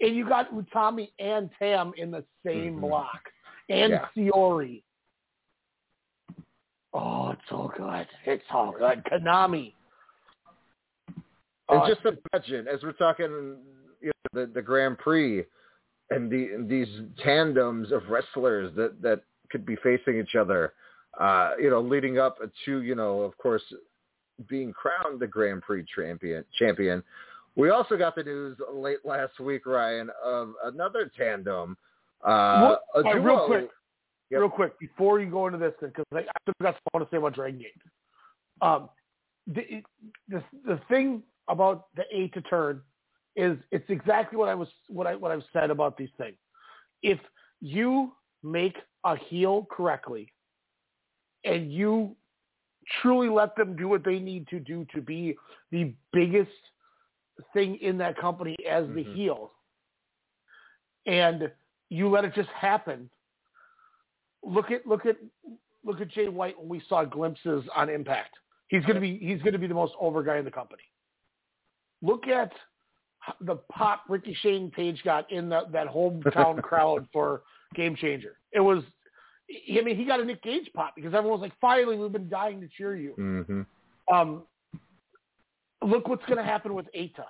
And you got Utami and Tam in the same
Mhm.
block, and
Yeah.
Siori. Oh, it's so good. It's so good. Konami.
And
Oh,
just imagine, as we're talking, you know, the the Grand Prix, and the and these tandems of wrestlers that that could be facing each other, uh, you know, leading up to you know, of course, being crowned the Grand Prix champion. Champion. We also got the news late last week, Ryan, of another tandem. Uh,
What-
a
all
duo.
real quick,
Yep.
real quick, before you go into this, because I, I got something I want to say about Dragon Gate. Um, the, the the thing about the eight to turn is it's exactly what I was what I what I've said about these things. If you make a heel correctly, and you truly let them do what they need to do to be the biggest thing in that company as the
Mhm.
heel, and you let it just happen. Look at look at look at Jay White when we saw glimpses on Impact. He's gonna be he's gonna be the most over guy in the company. Look at the pop Ricky Shane Page got in the, that hometown crowd for Game Changer. It was I mean he got a Nick Gage pop because everyone was like, finally we've been dying to cheer you.
Mhm.
Um, look what's going to happen with Eita.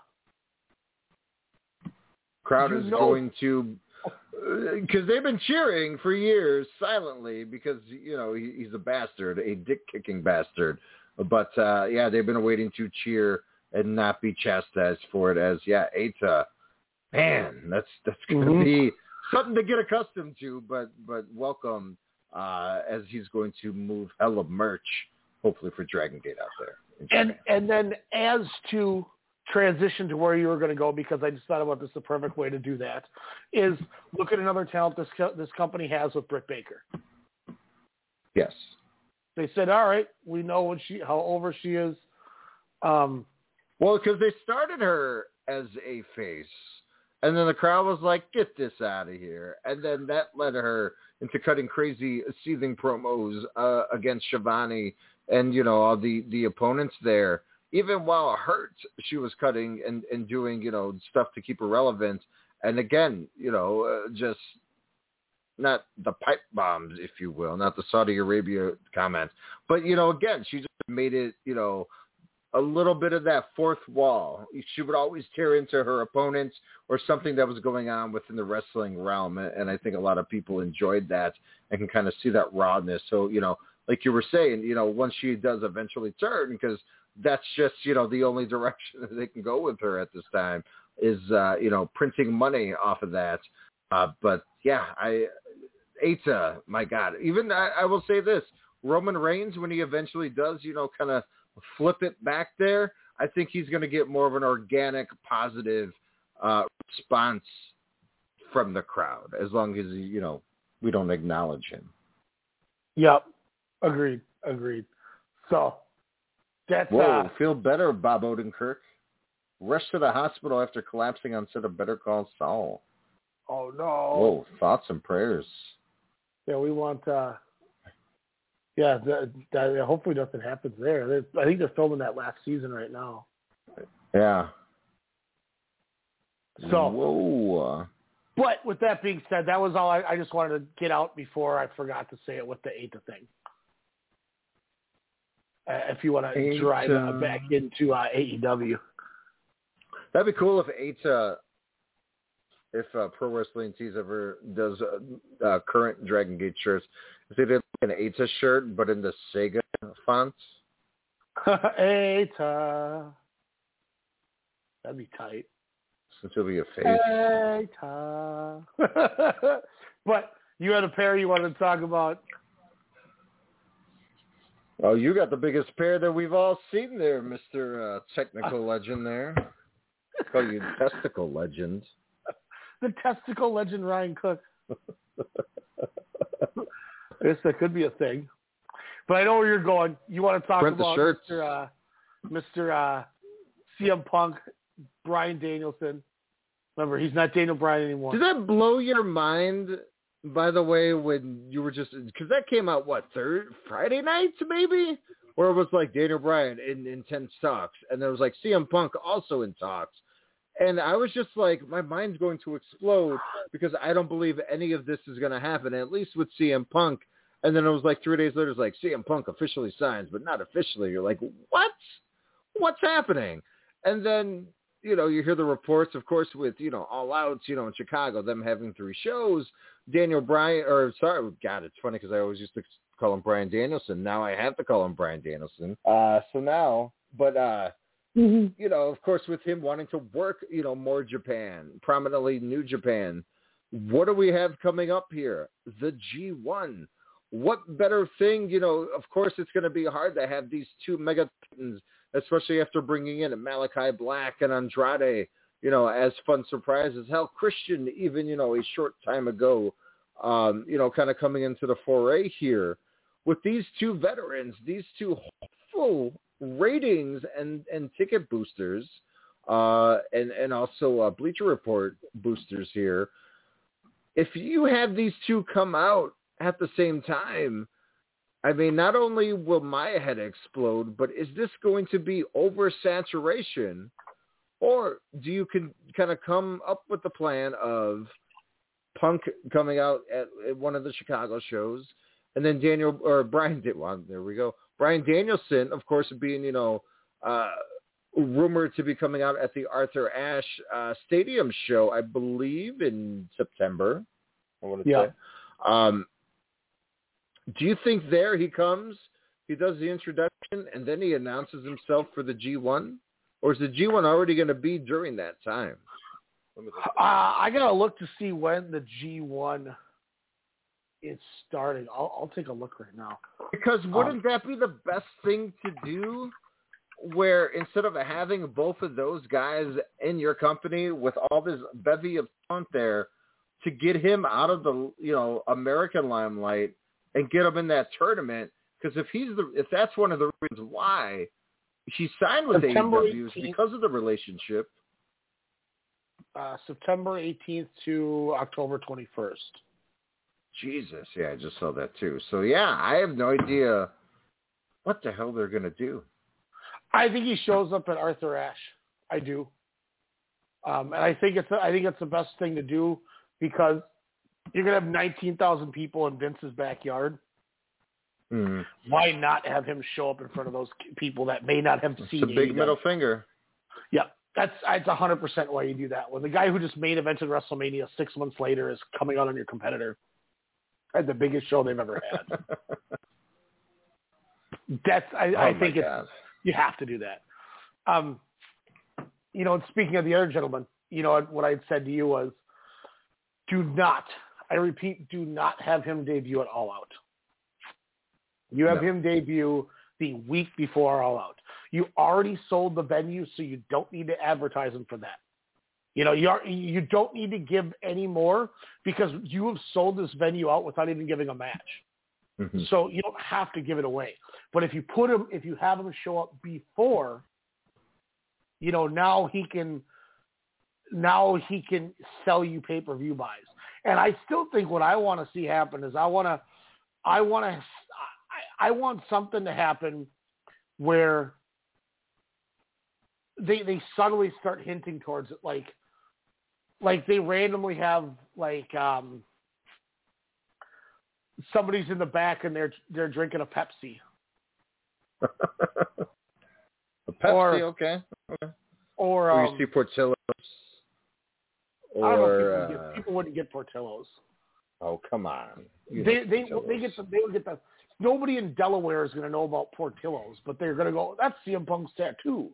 crowd
You
is
know-
going to because they've been cheering for years silently because you know he, he's a bastard, a dick kicking bastard. But uh, yeah, they've been waiting to cheer and not be chastised for it. As yeah, Eita, man, that's that's going to
Mhm.
be something to get accustomed to. But but welcome uh, as he's going to move hella merch hopefully for Dragon Gate out there.
And and then as to transition to where you were going to go, because I just thought about this the perfect way to do that is look at another talent this co- this company has with Britt Baker.
yes,
They said, all right, we know what she how over she is. Um,
well, because they started her as a face, and then the crowd was like, "Get this out of here," and then that led her into cutting crazy, seething promos uh, against Shivani and you know all the the opponents there. Even while hurt, she was cutting and and doing you know stuff to keep her relevant. And again, you know, uh, just not the pipe bombs, if you will, not the Saudi Arabia comments, but you know, again, she just made it, you know, a little bit of that fourth wall. She would always tear into her opponents or something that was going on within the wrestling realm, and I think a lot of people enjoyed that and can kind of see that rawness. So, you know, like you were saying, you know, once she does eventually turn, because that's just, you know, the only direction that they can go with her at this time is, uh, you know, printing money off of that. Uh, but yeah, I, Eita, my God, even I, I will say this, Roman Reigns, when he eventually does, you know, kind of flip it back there, I think he's going to get more of an organic, positive uh, response from the crowd, as long as you know we don't acknowledge him.
yep, agreed, agreed. So that's
Whoa,
uh,
feel better, Bob Odenkirk. Rushed to the hospital after collapsing on set of Better Call Saul.
oh no.
Whoa, thoughts and prayers.
Yeah, we want. uh Yeah, that, that, hopefully nothing happens there. They're, I think they're filming that last season right now.
Yeah.
So,
Whoa.
but with that being said, that was all I, I just wanted to get out before I forgot to say it with the Eita thing. Uh, if you want to drive uh, back into uh, AEW.
That'd be cool if Eita, if uh, Pro Wrestling Tees ever does uh, uh, current Dragon Gate shirts, if they did like an Eita shirt but in the Sega font.
Eita. That'd be tight.
Since he'll be a face.
Eita. but you had a pair you wanted to talk about.
Oh, you got the biggest pair that we've all seen there, Mister uh, Technical Legend. There, call you Testicle Legend.
The testicle legend Ryan Cook. I guess that could be a thing. But I know where you're going. You want to talk
Print
about
shirts.
Mr. Uh, Mr. Uh, CM Punk, Bryan Danielson. Remember, he's not Daniel Bryan anymore.
Did that blow your mind? By the way, when you were just because that came out what third Friday night maybe, where it was like Daniel Bryan in intense talks, and there was like CM Punk also in talks, and I was just like, my mind's going to explode because I don't believe any of this is going to happen. At least with CM Punk, and then it was like three days later, it's like CM Punk officially signs, but not officially. You're like, what? What's happening? And then you know, you hear the reports, of course, with, you know, All Outs, you know, in Chicago, them having three shows. Daniel Bryan, or sorry, God, it's funny because I always used to call him Bryan Danielson. Now I have to call him Bryan Danielson. Uh, so now, but, uh, you know, of course, with him wanting to work, you know, more Japan, prominently New Japan, what do we have coming up here? The G1. What better thing, you know, of course, it's going to be hard to have these two mega titans especially after bringing in Malakai Black and Andrade, you know, as fun surprises. Hell, Christian, even, you know, a short time ago, um, you know, kind of coming into the foray here with these two veterans, these two full ratings and, and ticket boosters, uh, and, and also uh, Bleacher Report boosters here. If you have these two come out at the same time, I mean, not only will my head explode, but is this going to be oversaturation? Or do you can kind of come up with the plan of Punk coming out at, at one of the Chicago shows, and then Daniel or Brian did well, there we go. Bryan Danielson, of course, being you know uh, rumored to be coming out at the Arthur Ashe uh, Stadium show, I believe in September. I want to
Yeah.
say. Um, do you think there he comes, he does the introduction, and then he announces himself for the G1? Or is the G1 already going to be during that time?
Uh, I gotta look to see when the G1 is starting. I'll, I'll take a look right now.
Because
Um,
wouldn't that be the best thing to do? Where instead of having both of those guys in your company with all this bevy of talent there, to get him out of the you know American limelight and get him in that tournament. Because if he's the if that's one of the reasons why he signed with
September
AEW
18th.
because of the relationship.
Uh, September 18th to October 21st.
Jesus, yeah, I just saw that too. So yeah, I have no idea what the hell they're gonna do.
I think he shows up at Arthur Ashe. I do, um, and I think it's I think it's the best thing to do because you're gonna have 19,000 people in Vince's backyard.
Mm.
Why not have him show up in front of those people that may not have
It's
seen It's
a big
AEW?
middle finger.
Yeah, that's it's a hundred percent why you do that. When the guy who just main evented WrestleMania six months later is coming out on your competitor, at the biggest show they've ever had. That's I,
Oh
I think it's
God.
you have to do that. Um, you know, and speaking of the other gentleman, you know what I had said to you was, do not, I repeat, do not have him debut at All Out. You have
No.
him debut the week before All Out. You already sold the venue, so you don't need to advertise him for that. You know, you are, you don't need to give any more because you have sold this venue out without even giving a match.
Mhm.
So you don't have to give it away. But if you put him, if you have him show up before, you know, now he can, now he can sell you pay per view buys. And I still think what I want to see happen is I want to, I want to, I, want something to happen where they they subtly start hinting towards it, like, like they randomly have like um somebody's in the back and they're they're drinking a Pepsi.
A Pepsi,
Or-
okay. okay.
Or,
Or
um,
you see Portillo's.
I don't know
Or
people,
uh,
get, people wouldn't get Portillo's.
oh come on. You
They they
Portillo's.
they get the, they would get the nobody in Delaware is going to know about Portillo's, but they're going to go that's CM Punk's tattoo.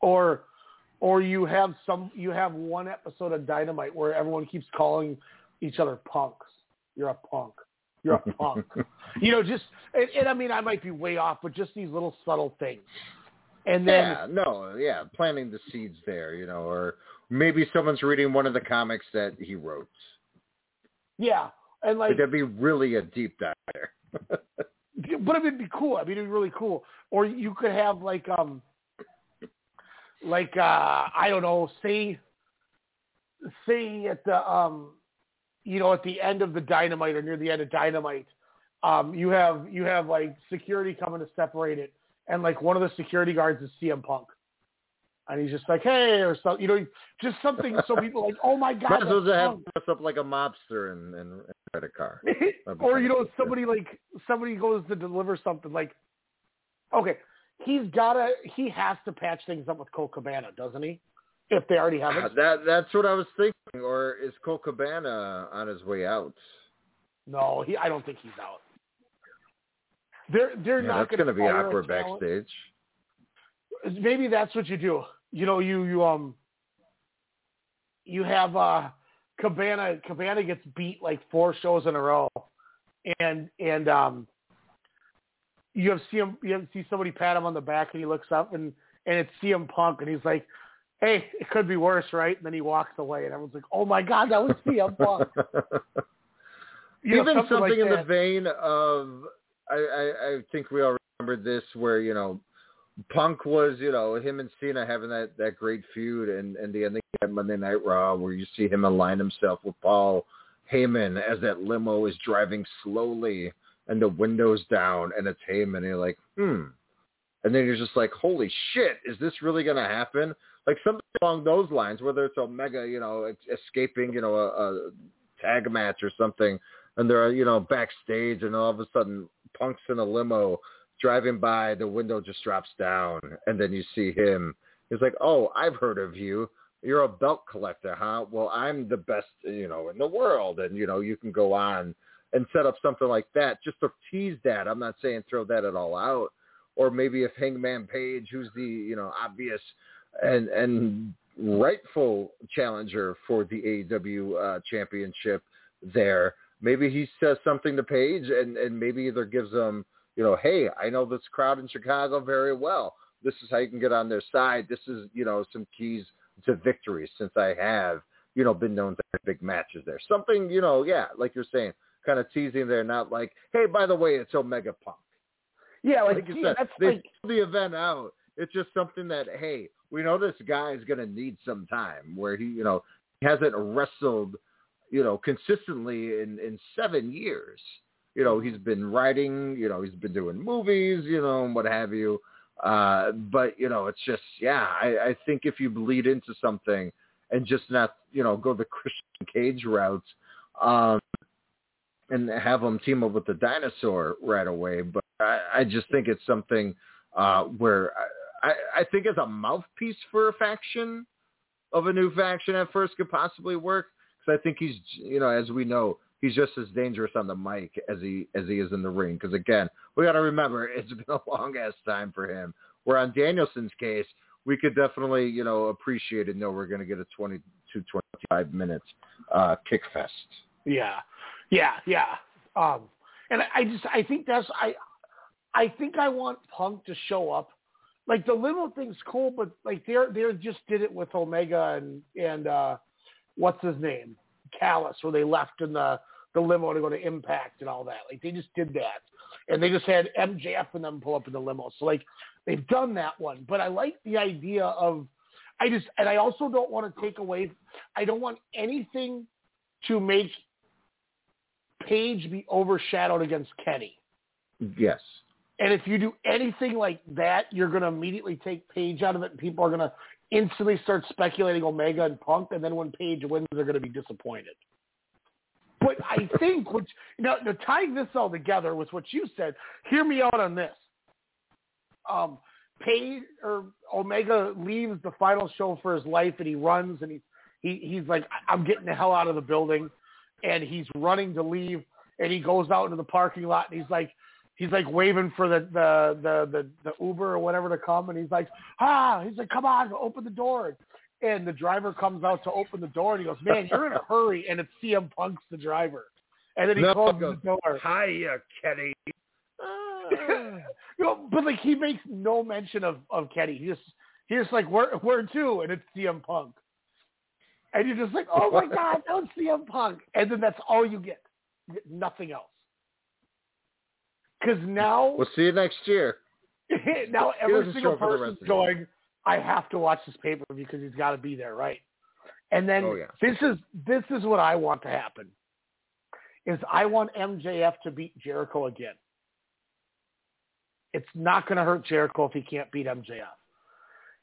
Or or you have some you have one episode of Dynamite where everyone keeps calling each other punks. You're a punk. You're a punk. you know, just and, and I mean I might be way off, but just these little subtle things. And then
yeah, no, yeah, planting the seeds there, you know, or maybe someone's reading one of the comics that he wrote.
yeah, and like
But that'd be really a deep dive there.
but it'd be cool. I mean, it'd be really cool. Or you could have like um, like uh, I don't know, say, say at the um, you know, at the end of the dynamite or near the end of dynamite, um, you have you have like security coming to separate it, and like one of the security guards is CM Punk. And he's just like, hey, or so, you know, just something so people are like, oh my god,
Might as well have dress up like a mobster and, and, and ride a car.
Or you know somebody like somebody goes to deliver something like okay he's gotta he has to patch things up with Colt Cabana doesn't he if they already have
Uh,
it
That that's what I was thinking. Or is Colt Cabana on his way out?
no he I don't think he's out they're they're
Yeah,
not
that's
gonna
be awkward backstage.
maybe that's what you do you know you you um you have uh Cabana Cabana gets beat like four shows in a row. And and um you have see him you have see somebody pat him on the back and he looks up and and it's CM Punk and he's like hey it could be worse right? And then he walks away and everyone's like oh my god that was CM Punk. You know,
Even
something
something,
like
in the vein of, I, I, I think we all remember this, where you know, Punk was, you know, him and Cena having that that great feud, and and the ending at Monday Night Raw, where you see him align himself with Paul Heyman as that limo is driving slowly and the windows down, and it's Heyman, and you're like, hmm. And then you're just like, holy shit, is this really going to happen? Like something along those lines, whether it's Omega, you know, escaping, you know, a, a tag match or something, and they're, you know, backstage, and all of a sudden, Punk's in a limo driving by, the window just drops down, and then you see him. He's like, oh, I've heard of you. You're a belt collector, huh? Well, I'm the best, you know, in the world, and you know, you can go on and set up something like that just to tease that. I'm not saying throw that at all out, or maybe if Hangman Page, who's the you know obvious and and rightful challenger for the AEW uh, championship, there maybe he says something to Page, and and maybe either gives them, you know, hey, I know this crowd in Chicago very well. This is how you can get on their side. This is, you know, some keys to victory since I have, you know, been known to have big matches there. Something, you know, yeah, like you're saying, kind of teasing there, not like, hey, by the way, it's Omega Punk.
Yeah, like,
Like you
yeah,
said,
that's
they
like
the event out. It's just something that, hey, we know this guy is going to need some time where he, you know, hasn't wrestled, you know, consistently in in seven years. You know, he's been writing, you know, he's been doing movies, you know, and what have you. Uh, but you know, it's just, yeah, I, I think if you bleed into something and just not, you know, go the Christian Cage route, um, and have them team up with the dinosaur right away. But I, I just think it's something uh, where I, I, think as a mouthpiece for a faction of a new faction at first could possibly work because I think he's, you know, as we know, he's just as dangerous on the mic as he as he is in the ring. Because again, we got to remember it's been a long ass time for him. Where on Danielson's case, we could definitely, you know, appreciate and know we're going to get a 20 to 25 minutes uh, kick fest.
Yeah, yeah, yeah. Um, and I- just I think that's I I think I want Punk to show up. Like the limo thing's cool, but like they're they're just did it with Omega and and uh what's his name Callis, where they left in the the limo to go to Impact and all that. Like they just did that, and they just had MJF and them pull up in the limo. So like they've done that one, but I like the idea of I just and I also don't want to take away. I don't want anything to make Page be overshadowed against Kenny.
Yes.
And if you do anything like that, you're going to immediately take Page out of it, and people are going to instantly start speculating Omega and Punk, and then when Page wins, they're going to be disappointed. But I think, which now, now tying this all together with what you said, hear me out on this. Um, Page or Omega leaves the final show for his life, and he runs, and he, he he's like, I'm getting the hell out of the building, and he's running to leave, and he goes out into the parking lot, and he's like, he's like waving for the the the the, the Uber or whatever to come, and he's like, ah, he's like, come on, open the door. And the driver comes out to open the door, and he goes, man, you're in a hurry, and it's CM Punk's the driver. And then he
No,
closes
goes,
the door.
Hiya, Kenny. Ah.
no, but like he makes no mention of of Kenny. He just he's just like where where to, and it's CM Punk. And you're just like, oh my god, that was CM Punk, and then that's all you get, You get nothing else. Because now,
We'll see you next year.
now every single person's going, I have to watch this pay per view because he's got to be there, right? And then
Oh, yeah.
this is this is what I want to happen. Is I want MJF to beat Jericho again. It's not going to hurt Jericho if he can't beat MJF.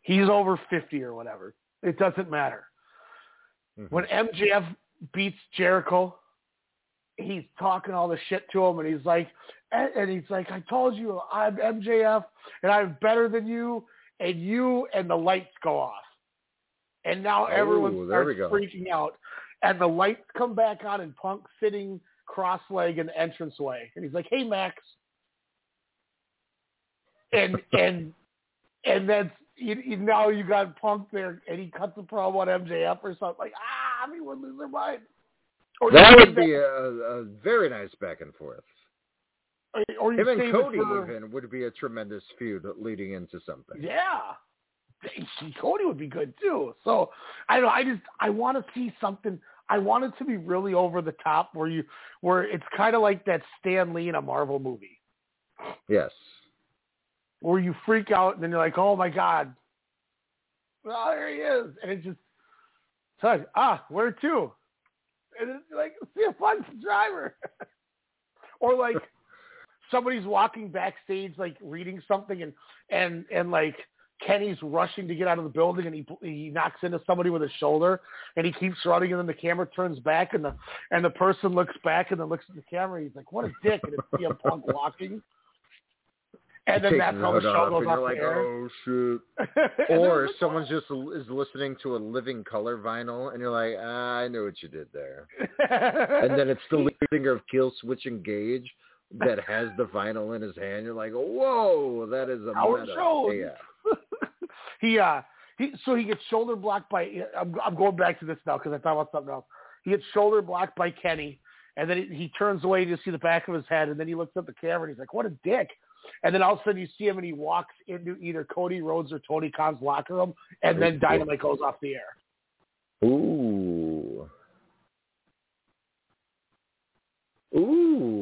He's over 50 or whatever. It doesn't matter.
Mm-hmm.
When MJF beats Jericho, he's talking all the shit to him, and he's like, and he's like, I told you I'm MJF, and I'm better than you, and you, and the lights go off, and now everyone starts freaking out, and the lights come back on, and Punk sitting cross-legged in the entranceway, and he's like, Hey Max, and and and then you, you, now you got Punk there, and he cuts a promo on MJF or something. Like, ah, everyone lose their mind. Or
That would be a, a very nice back and forth.
Or, you
Him and Cody
it for,
even would be a tremendous feud leading into something.
Yeah. Cody would be good too. So I don't know. I just I want to see something. I want it to be really over the top, where you where it's kind of like that Stan Lee in a Marvel movie,
Yes.
where you freak out and then you're like, oh my god, oh there he is, and it's just it's like ah where to, and it's like see a fun driver, or like somebody's walking backstage like reading something and and and like Kenny's rushing to get out of the building and he he knocks into somebody with his shoulder and he keeps running and then the camera turns back and the and the person looks back and then looks at the camera and he's like what a dick and it's CM Punk walking and then that's how the show goes off
like,
air.
oh shit. Or someone's just is listening to a living color vinyl, and you're like, ah, I know what you did there. and then it's the lead singer of Killswitch Engage that has the vinyl in his hand. You're like, whoa, that is a
Howard
meta.
Jones.
Yeah.
he uh he so he gets shoulder blocked by I'm I'm going back to this now because I thought about something else. He gets shoulder blocked by Kenny, and then he, he turns away to see the back of his head, and then he looks at the camera and he's like, "What a dick!" And then all of a sudden you see him and he walks into either Cody Rhodes or Tony Khan's locker room, and then Dynamite goes off the air.
Ooh. Ooh.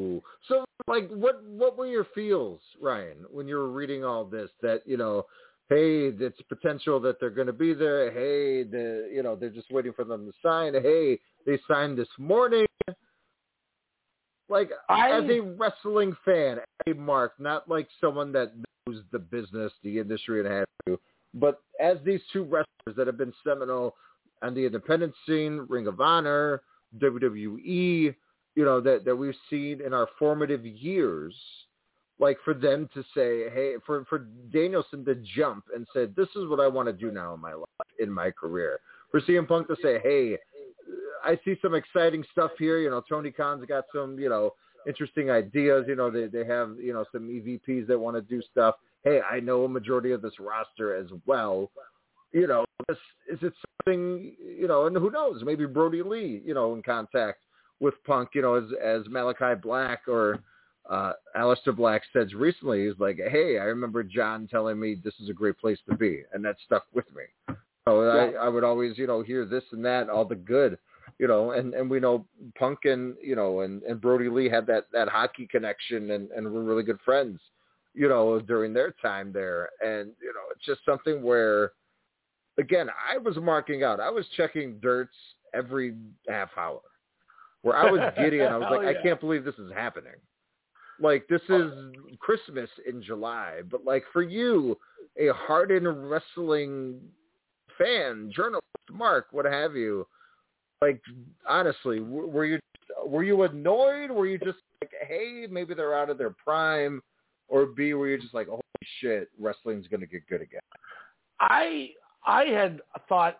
Like what what were your feels, Ryan, when you were reading all this that, you know, hey, it's potential that they're going to be there. Hey, the you know, they're just waiting for them to sign. Hey, they signed this morning. Like
I,
as a wrestling fan, a Mark, not like someone that knows the business, the industry, and have to, but as these two wrestlers that have been seminal on the independent scene, Ring of Honor, WWE, you know, that, that we've seen in our formative years, like for them to say, hey, for, for Danielson to jump and say, this is what I want to do now in my life, in my career. For CM Punk to say, hey, I see some exciting stuff here. You know, Tony Khan's got some, you know, interesting ideas. You know, they, they have, you know, some EVPs that want to do stuff. Hey, I know a majority of this roster as well. You know, is, is it something, you know, and who knows, maybe Brodie Lee, you know, in contact with Punk, you know, as as Malakai Black or uh Aleister Black said recently, he's like, Hey, I remember John telling me this is a great place to be and that stuck with me. So
Yeah.
I, I would always, you know, hear this and that, all the good, you know, and, and we know Punk and, you know, and, and Brodie Lee had that, that hockey connection and, and were really good friends, you know, during their time there. And, you know, it's just something where, again, I was marking out. I was checking dirts every half hour where I was giddy and I was
oh,
like,
yeah.
I can't believe this is happening. Like this oh. is Christmas in July, but like for you, a hardened wrestling fan, journalist, Mark, what have you, like honestly, were you were you annoyed? Were you just like, hey, maybe they're out of their prime, or B, were you just like, holy shit, wrestling's gonna get good again?
I I had thought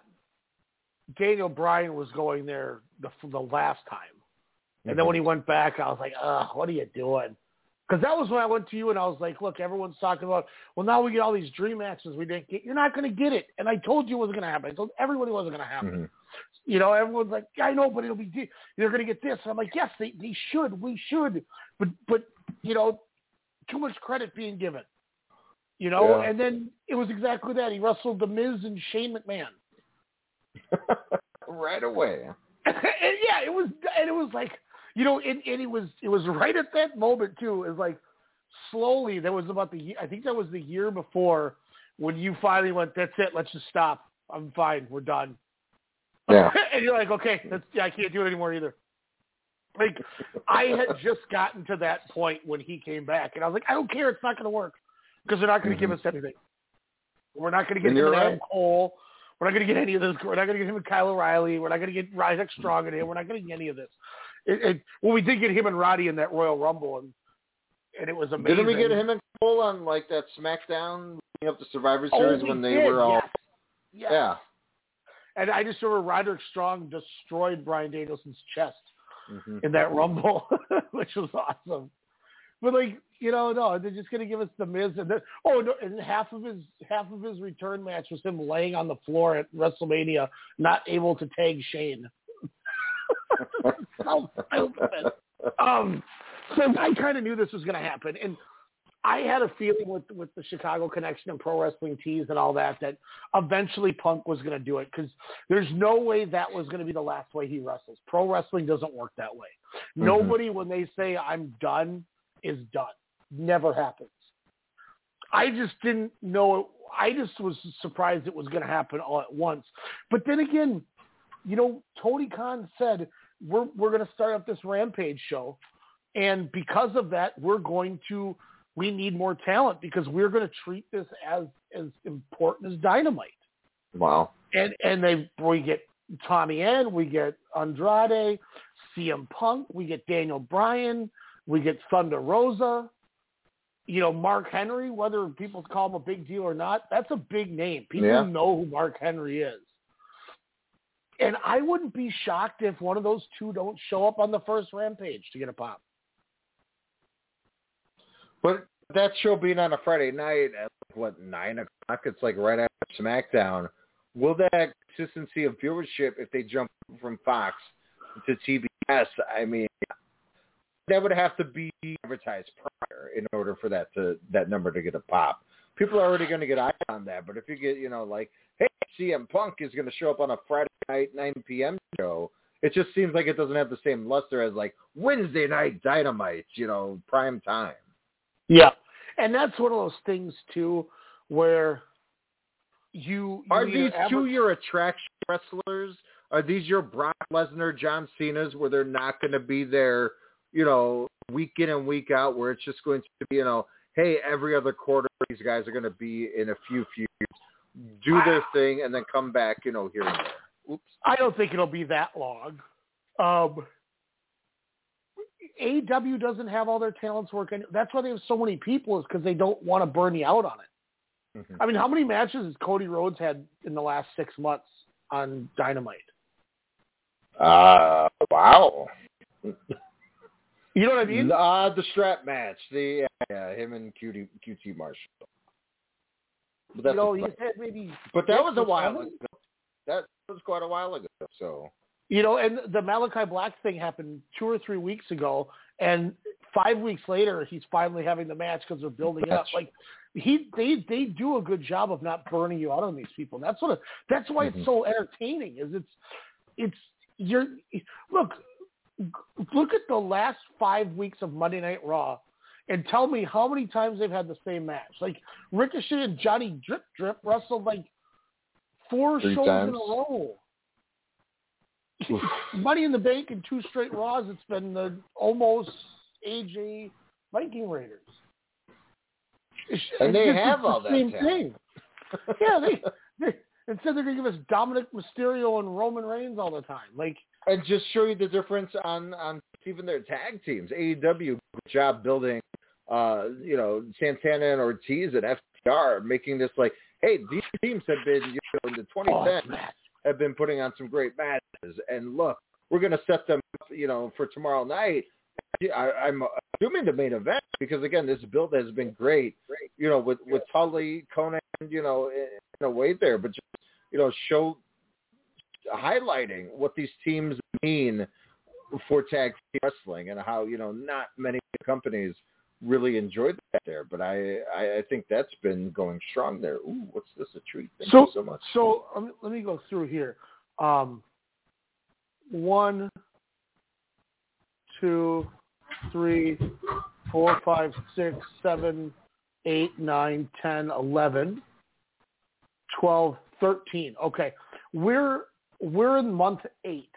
Daniel Bryan was going there the the last time, and then when he mm-hmm. went back, I was like, "Ugh, what are you doing?" Because that was when I went to you and I was like, "Look, everyone's talking about, well, now we get all these dream matches we didn't get. You're not going to get it." And I told you it wasn't going to happen. I told everyone it wasn't going to happen. Mm-hmm. You know, everyone's like, "I know, but it'll be de- they're going to get this." And I'm like, "Yes, they they should. We should." But but you know, too much credit being given. You know,
Yeah.
and then it was exactly that. He wrestled The Miz and Shane McMahon.
right away.
and yeah, it was, and it was like, you know, and, and it was, it was right at that moment too. It was like slowly. That was about the, I think that was the year before when you finally went. That's it. Let's just stop. I'm fine. We're done.
Yeah.
and you're like, okay, that's, yeah, I can't do it anymore either. Like, I had just gotten to that point when he came back, and I was like, I don't care. It's not going to work because they're not going to give mm-hmm. us anything. We're not going to get
And
him
you're
and Adam
right.
Cole. We're not going to get any of this. We're not going to get him and Kyle O'Reilly. We're not going to get Roderick Strong in here. We're not going to get any of this. It, it, well, we did get him and Roddy in that Royal Rumble, and and it was amazing.
Didn't we get him and Cole on like that SmackDown leading up to Survivor
Oh,
Series
we
when they
did,
were all
yes. Yes.
yeah.
And I just remember Roderick Strong destroyed Bryan Danielson's chest
Mhm.
in that Rumble, which was awesome. But like, you know, no, they're just gonna give us the Miz, and then oh no, and half of his half of his return match was him laying on the floor at WrestleMania, not able to tag Shane. so stupid. Um, so I kind of knew this was gonna happen, and I had a feeling with with the Chicago connection and pro wrestling tees and all that that eventually Punk was going to do it because there's no way that was going to be the last way he wrestles. Pro wrestling doesn't work that way.
Mhm.
Nobody when they say I'm done is done. Never happens. I just didn't know. I just was surprised it was going to happen all at once. But then again, you know, Tony Khan said we're we're going to start up this Rampage show, and because of that, we're going to we need more talent because we're going to treat this as as important as Dynamite.
Wow.
And and they we get Tommy End, we get Andrade, CM Punk, we get Daniel Bryan, we get Thunder Rosa. You know, Mark Henry, whether people call him a big deal or not, that's a big name. People
Yeah.
know who Mark Henry is. And I wouldn't be shocked if one of those two don't show up on the first rampage to get a pop.
But that show being on a Friday night at what nine o'clock, it's like right after SmackDown. Will that consistency of viewership if they jump from Fox to TBS? I mean, that would have to be advertised prior in order for that to that number to get a pop. People are already going to get eyes on that, but if you get, you know, like, hey, CM Punk is going to show up on a Friday night 9 p.m. show, it just seems like it doesn't have the same luster as like Wednesday night Dynamite, you know, prime time.
Yeah, and that's one of those things too, where you, you
Are these
adver-
two your attraction wrestlers? Are these your Brock Lesnar, John Cena's, where they're not going to be there, you know, week in and week out, where it's just going to be, you know, hey, every other quarter these guys are going to be in a few feuds, do their thing, and then come back, you know, here and there. Oops.
I don't think it'll be that long. Um, AEW doesn't have all their talents working. That's why they have so many people is because they don't want to burn you out on it.
Mm-hmm.
I mean, how many matches has Cody Rhodes had in the last six months on Dynamite?
Uh, wow.
You know what I mean?
Uh, the strap match, the yeah, him and QT, QT Marshall. But
you know, he's had maybe.
but that was a while ago. That was quite a while ago. So
You know, and the Malakai Black thing happened two or three weeks ago, and five weeks later, he's finally having the match because they're building it up. Like he, they, they do a good job of not burning you out on these people. That's what. That's why
Mhm.
it's so entertaining. Is it's, it's you're look, look at the last five weeks of Monday Night Raw, and tell me how many times they've had the same match. Like Ricochet and Johnny Drip Drip wrestled like four
Three
shows
times.
in a row. Money in the Bank and two straight Raws. It's been the almost AJ Viking Raiders. It's,
And they have
the
all that
same thing. yeah, they instead they're going to give us Dominik Mysterio and Roman Reigns all the time. Like
and just show you the difference on on even their tag teams. AEW good job building, uh, you know, Santana and Ortiz and FTR, making this like, hey, these teams have been, you know, in the 2010s have been putting on some great matches, and look, we're going to set them up, you know, for tomorrow night. I, I'm assuming the main event because again, this build has been great. You know, with with Tully, Konnan, you know, in, in a way there, but just you know, show highlighting what these teams mean for tag wrestling and how you know not many companies really enjoyed that there. But I I, I think that's been going strong there. Ooh, what's this a treat? Thank
so,
you so much.
So let me, let me go through here. Um, one, two, three, four, five, six, seven, eight, nine, ten, eleven, twelve, thirteen. Okay, we're we're in month eight.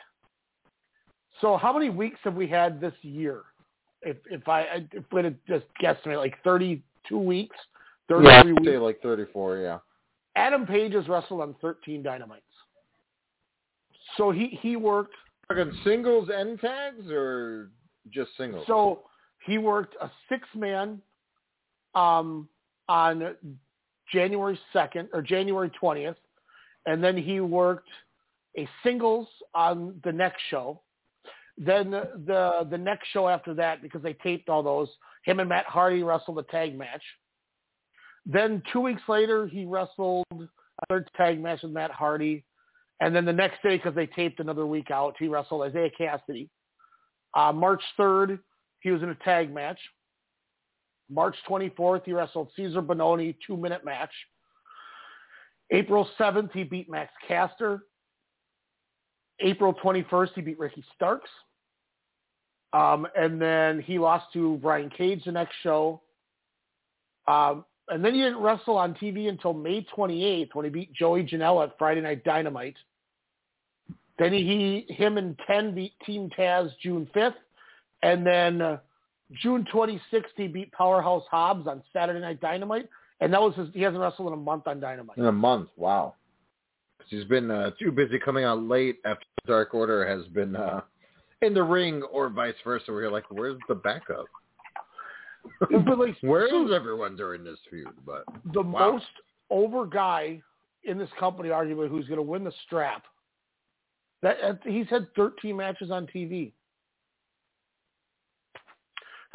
So how many weeks have we had this year? If if I if we had to just guesstimate, like thirty-two weeks, thirty-three
Yeah,
weeks.
say like 34. Yeah.
Adam Page has wrestled on 13 Dynamites. So he he worked.
Talking singles and tags or just singles?
So he worked a six man um, on January 2nd or January 20th, and then he worked a singles on the next show. Then the, the next show after that, because they taped all those, him and Matt Hardy wrestled a tag match. Then two weeks later, he wrestled a third tag match with Matt Hardy. And then the next day, because they taped another week out, he wrestled Isiah Kassidy. Uh, March 3rd, he was in a tag match. March 24th, he wrestled Cezar Bononi, two-minute match. April 7th, he beat Max Caster. April 21st, he beat Ricky Starks. Um, and then he lost to Brian Cage the next show. Um, and then he didn't wrestle on TV until May 28th when he beat Joey Janela at Friday Night Dynamite. Then he, him and Ken beat Team Taz June 5th. And then uh, June 26th, he beat Powerhouse Hobbs on Saturday Night Dynamite. And that was his, he hasn't wrestled in a month on Dynamite.
In a month. Wow. 'Cause he's been uh, too busy coming out late after Dark Order has been uh, in the ring or vice versa. Where you're like, where's the backup?
but like,
Where is everyone during this feud? But
the
wow.
most over guy in this company, arguably, who's going to win the strap. That uh, he's had 13 matches on TV.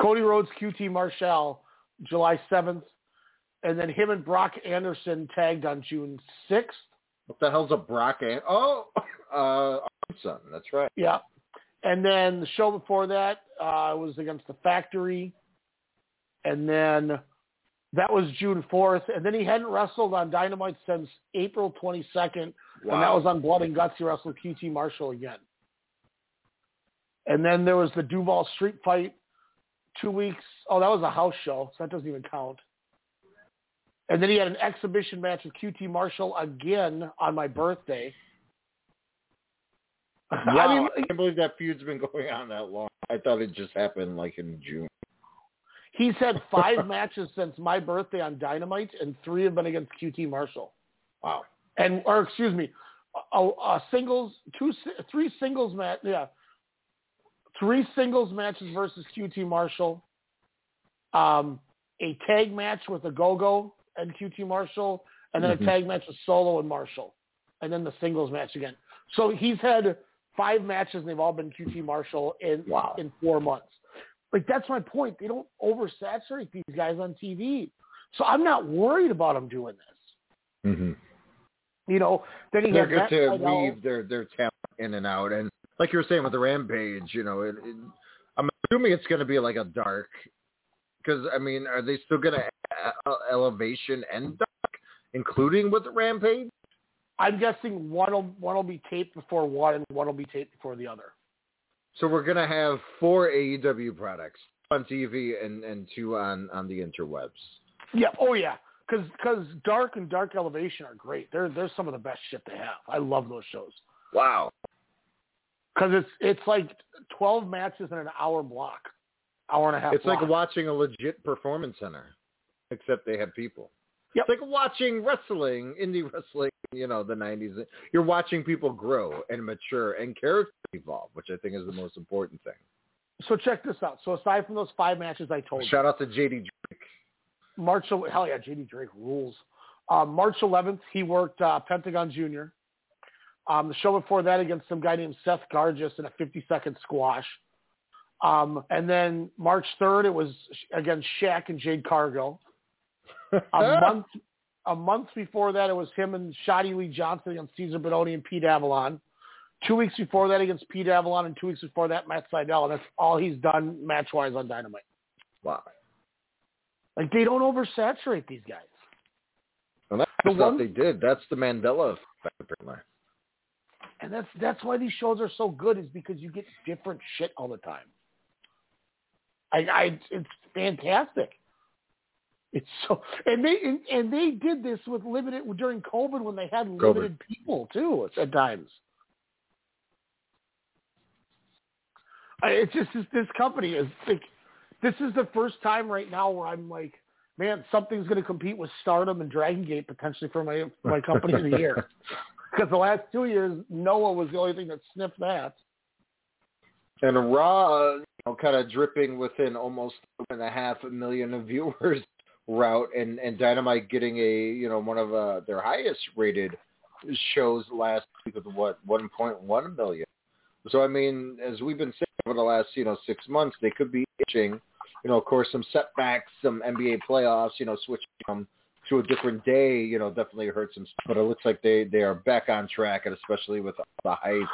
Cody Rhodes, QT Marshall, July 7th, and then him and Brock Anderson tagged on June 6th.
what the hell's a Brock? An- oh, uh, Arnson. That's right.
Yeah, And then the show before that uh, was against the Factory, and then that was June 4th. And then he hadn't wrestled on Dynamite since April 22nd, and that was on Blood and Guts. He wrestled QT Marshall again. And then there was the Duval Street fight two weeks. Oh, that was a house show, so that doesn't even count. And then he had an exhibition match with QT Marshall again on my birthday.
Wow,
I mean,
I can't believe that feud's been going on that long. I thought it just happened like in June.
he's had five matches since my birthday on Dynamite, and three have been against QT Marshall.
Wow.
And or excuse me, a, a singles, two, three singles match, yeah, three singles matches versus QT Marshall, um, a tag match with Ogogo and QT Marshall, and then
Mhm.
a tag match with Solo and Marshall, and then the singles match again. So he's had five matches, and they've all been QT Marshall in
Wow.
in four months. Like that's my point. They don't oversaturate these guys on TV, so I'm not worried about them doing this.
Mm-hmm.
You know, then he
They're good to weave their their talent in and out, and like you were saying with the Rampage, you know, it, it, I'm assuming it's going to be like a dark. Because I mean, are they still going to elevation and dark, including with the Rampage?
I'm guessing one will one will be taped before one, and one will be taped before the other.
So we're going to have four AEW products on TV and and two on on the interwebs.
Yeah. Oh yeah. Because because Dark and Dark Elevation are great. They're they're some of the best shit they have. I love those shows.
Wow.
Because it's it's like 12 matches in an hour block, hour and a half.
It's like watching a legit performance center, except they have people.
Yep.
It's like watching wrestling, indie wrestling, you know, the 90s. You're watching people grow and mature and characters evolve, which I think is the most important thing.
So check this out. So aside from those five matches I told you,
Shout out to JD Drake.
March, hell yeah, JD Drake rules. Um, March 11th, he worked uh, Pentagon Junior. Um, the show before that against some guy named Seth Gargis in a 50-second squash. Um, and then March 3rd, it was against Shaq and Jade Cargill. A month, a month before that, it was him and Shoddy Lee Johnson against Cezar Bononi and Pete Avalon. Two weeks before that against Pete Avalon, and two weeks before that, Matt Sydal. And that's all he's done match-wise on Dynamite.
Wow.
Like, they don't oversaturate these guys.
And that's
The one-
they did. That's the Mandela effect, apparently.
And that's that's why these shows are so good is because you get different shit all the time. I, I it's fantastic. It's so and they and, and they did this with limited during COVID when they had limited people too at times. I, it's just this, this company is like this is the first time right now where I'm like, man, something's going to compete with Stardom and Dragon Gate potentially for my my company of the year. Because the last two years, Noah was the only thing that sniffed that.
And Raw, you know, kind of dripping within almost one and a half million of viewers route, and and Dynamite getting a you know one of uh, their highest rated shows last week with what 1.1 million. So I mean, as we've been saying over the last you know six months, they could be itching. You know, of course, some setbacks, some NBA playoffs. You know, switching them to a different day. You know, definitely hurt some. But it looks like they they are back on track, and especially with the hype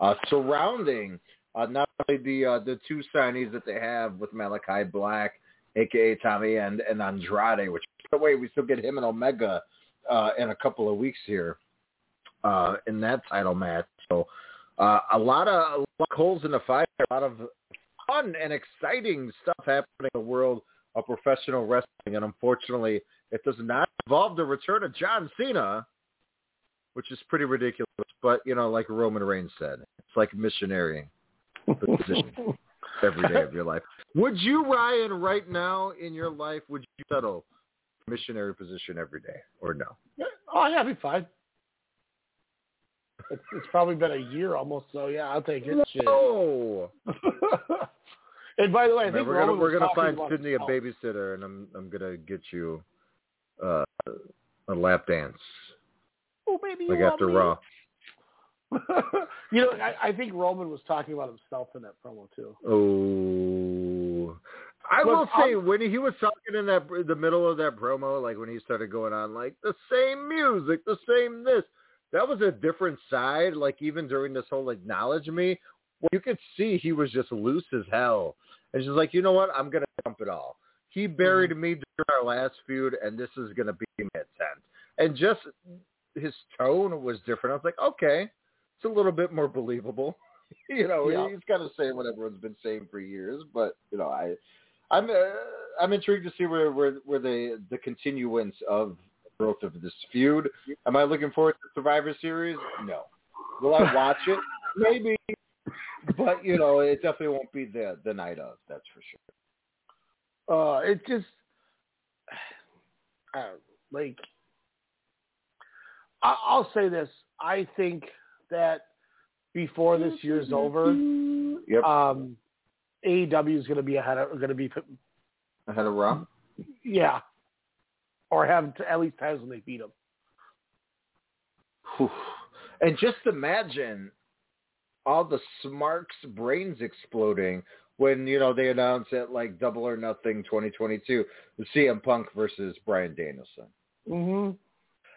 uh, surrounding uh, not only the uh, the two signees that they have with Malakai Black, aka Tommy, and and Andrade, which by the way we still get him and Omega uh, in a couple of weeks here uh, in that title match. So uh, a lot of a lot of coals in the fire, a lot of fun and exciting stuff happening in the world of professional wrestling, and unfortunately, it does not involve the return of John Cena, which is pretty ridiculous. But you know, like Roman Reigns said, it's like missionary position every day of your life. Would you, Ryan, right now in your life, would you settle missionary position every day, or no?
Oh yeah, it'd be fine. It's, it's probably been a year almost, so yeah, I'll take it. Shit. And by the way, I think
we're
Roman
we're gonna find
about
Sydney a babysitter, and I'm I'm gonna get you uh, a lap dance
Oh, baby,
like after
me?
Raw.
you know, I, I think Roman was talking about himself in that promo too.
Oh, I
Look,
will say
I'm-
when he was talking in that the middle of that promo, like when he started going on like the same music, the same this, that was a different side. Like even during this whole acknowledge me, Well, you could see he was just loose as hell. And she's like, you know what? I'm gonna dump it all. He buried me during our last feud, and this is gonna be my attempt. And just his tone was different. I was like, okay, it's a little bit more believable. you know,
Yeah.
he's kind of saying what everyone's been saying for years, but you know, I, I'm, uh, I'm intrigued to see where where where the the continuance of growth of this feud. Am I looking forward to Survivor Series? No. Will I watch it? Maybe, but you know, it definitely won't be the the night of. That's for sure.
Uh, it just uh, like I- I'll say this. I think that before this year's over,
Yep.
um, AEW is going to be ahead of going to be
Ahead of Raw.
yeah, or have at least times when they beat them.
And just imagine all the Smarks brains exploding when you know they announce it like Double or Nothing 2022, the CM Punk versus Bryan Danielson.
Mm-hmm.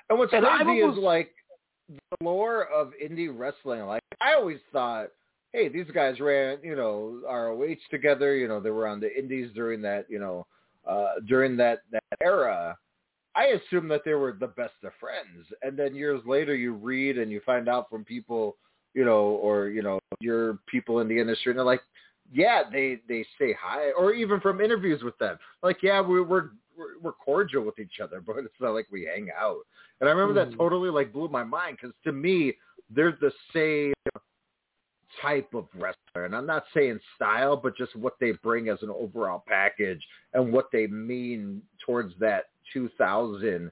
And what's
And
crazy
almost-
is like the lore of indie wrestling. Like I always thought, hey, these guys ran, you know, ROH together. You know, they were on the indies during that, you know, uh, during that that era. I assumed that they were the best of friends, and then years later, you read and you find out from people, you know, or you know, your people in the industry, and they're like, yeah, they they say hi, or even from interviews with them, like, yeah, we, we're we're we're cordial with each other, but it's not like we hang out. And I remember that
Mhm.
totally like blew my mind because to me, they're the same type of wrestler, and I'm not saying style, but just what they bring as an overall package and what they mean towards that 2000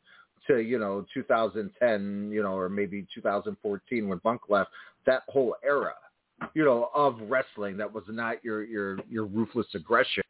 to you know 2010, you know, or maybe 2014 when Punk left. That whole era, you know, of wrestling that was not your your your ruthless aggression,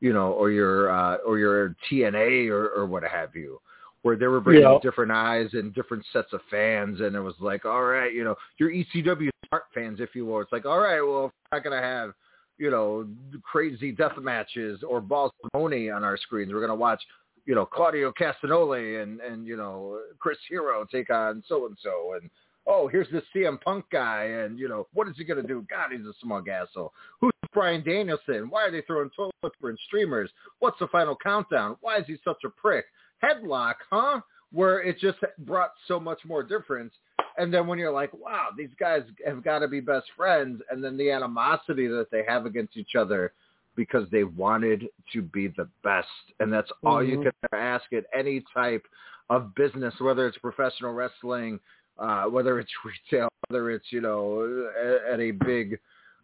you know, or your uh, or your TNA or, or what have you where they were bringing
Yeah.
different eyes and different sets of fans, and it was like, all right, you know, your ECW smart fans, if you will. It's like, all right, well, if we're not gonna have, you know, crazy death matches or balls of money on our screens. We're gonna watch, you know, Claudio Castagnoli and and you know Chris Hero take on so and so, and oh, here's this CM Punk guy, and you know, what is he gonna do? God, he's a smug asshole. Who's Bryan Danielson? Why are they throwing toilet paper and streamers? What's the final countdown? Why is he such a prick? Headlock, huh? Where it just brought so much more difference. And then when you're like, wow, these guys have got to be best friends, and then the animosity that they have against each other because they wanted to be the best, and that's all you
Mhm.
can ask at any type of business, whether it's professional wrestling, uh, whether it's retail, whether it's you know at, at a big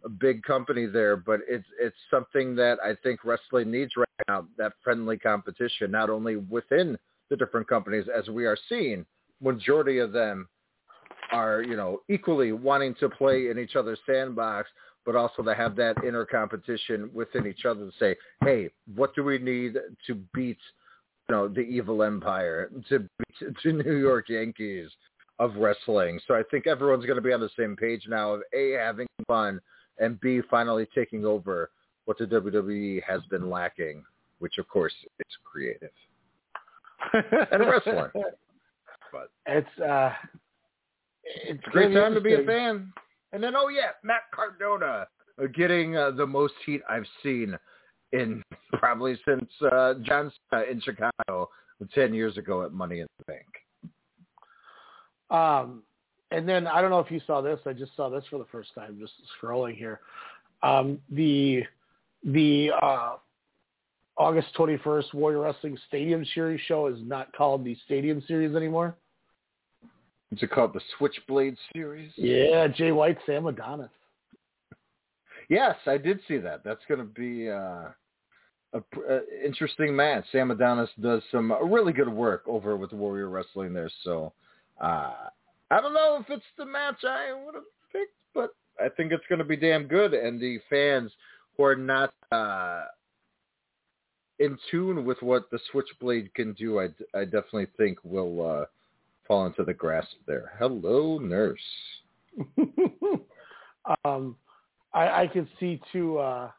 a big company there, but it's it's something that I think wrestling needs right now. That friendly competition, not only within the different companies, as we are seeing, majority of them are you know equally wanting to play in each other's sandbox, but also to have that inner competition within each other to say, hey, what do we need to beat you know the evil empire, to beat to New York Yankees of wrestling. So I think everyone's going to be on the same page now of a having fun and B, finally taking over what the WWE has been lacking, which of course is creative and wrestling. But
It's uh, it's
it's a great time to be a fan. And then, oh yeah, Matt Cardona uh, getting uh, the most heat I've seen in probably since uh, John Cena in Chicago ten years ago at Money in the Bank.
Um, and then I don't know if you saw this. I just saw this for the first time, just scrolling here. Um, the the uh, August twenty first Warrior Wrestling Stadium Series show is not called the Stadium Series anymore.
What's it called? The Switchblade Series?
Yeah, Jay White, Sam Adonis.
Yes, I did see that. That's going to be uh, a, uh interesting match. Sam Adonis does some really good work over with Warrior Wrestling there. So uh, I don't know if it's the match I would have picked, but I think it's going to be damn good. And the fans who are not uh, in tune with what the Switchblade can do, I, I definitely think will uh, fall into the grasp there. Hello, nurse.
um, I, I could see too. Uh,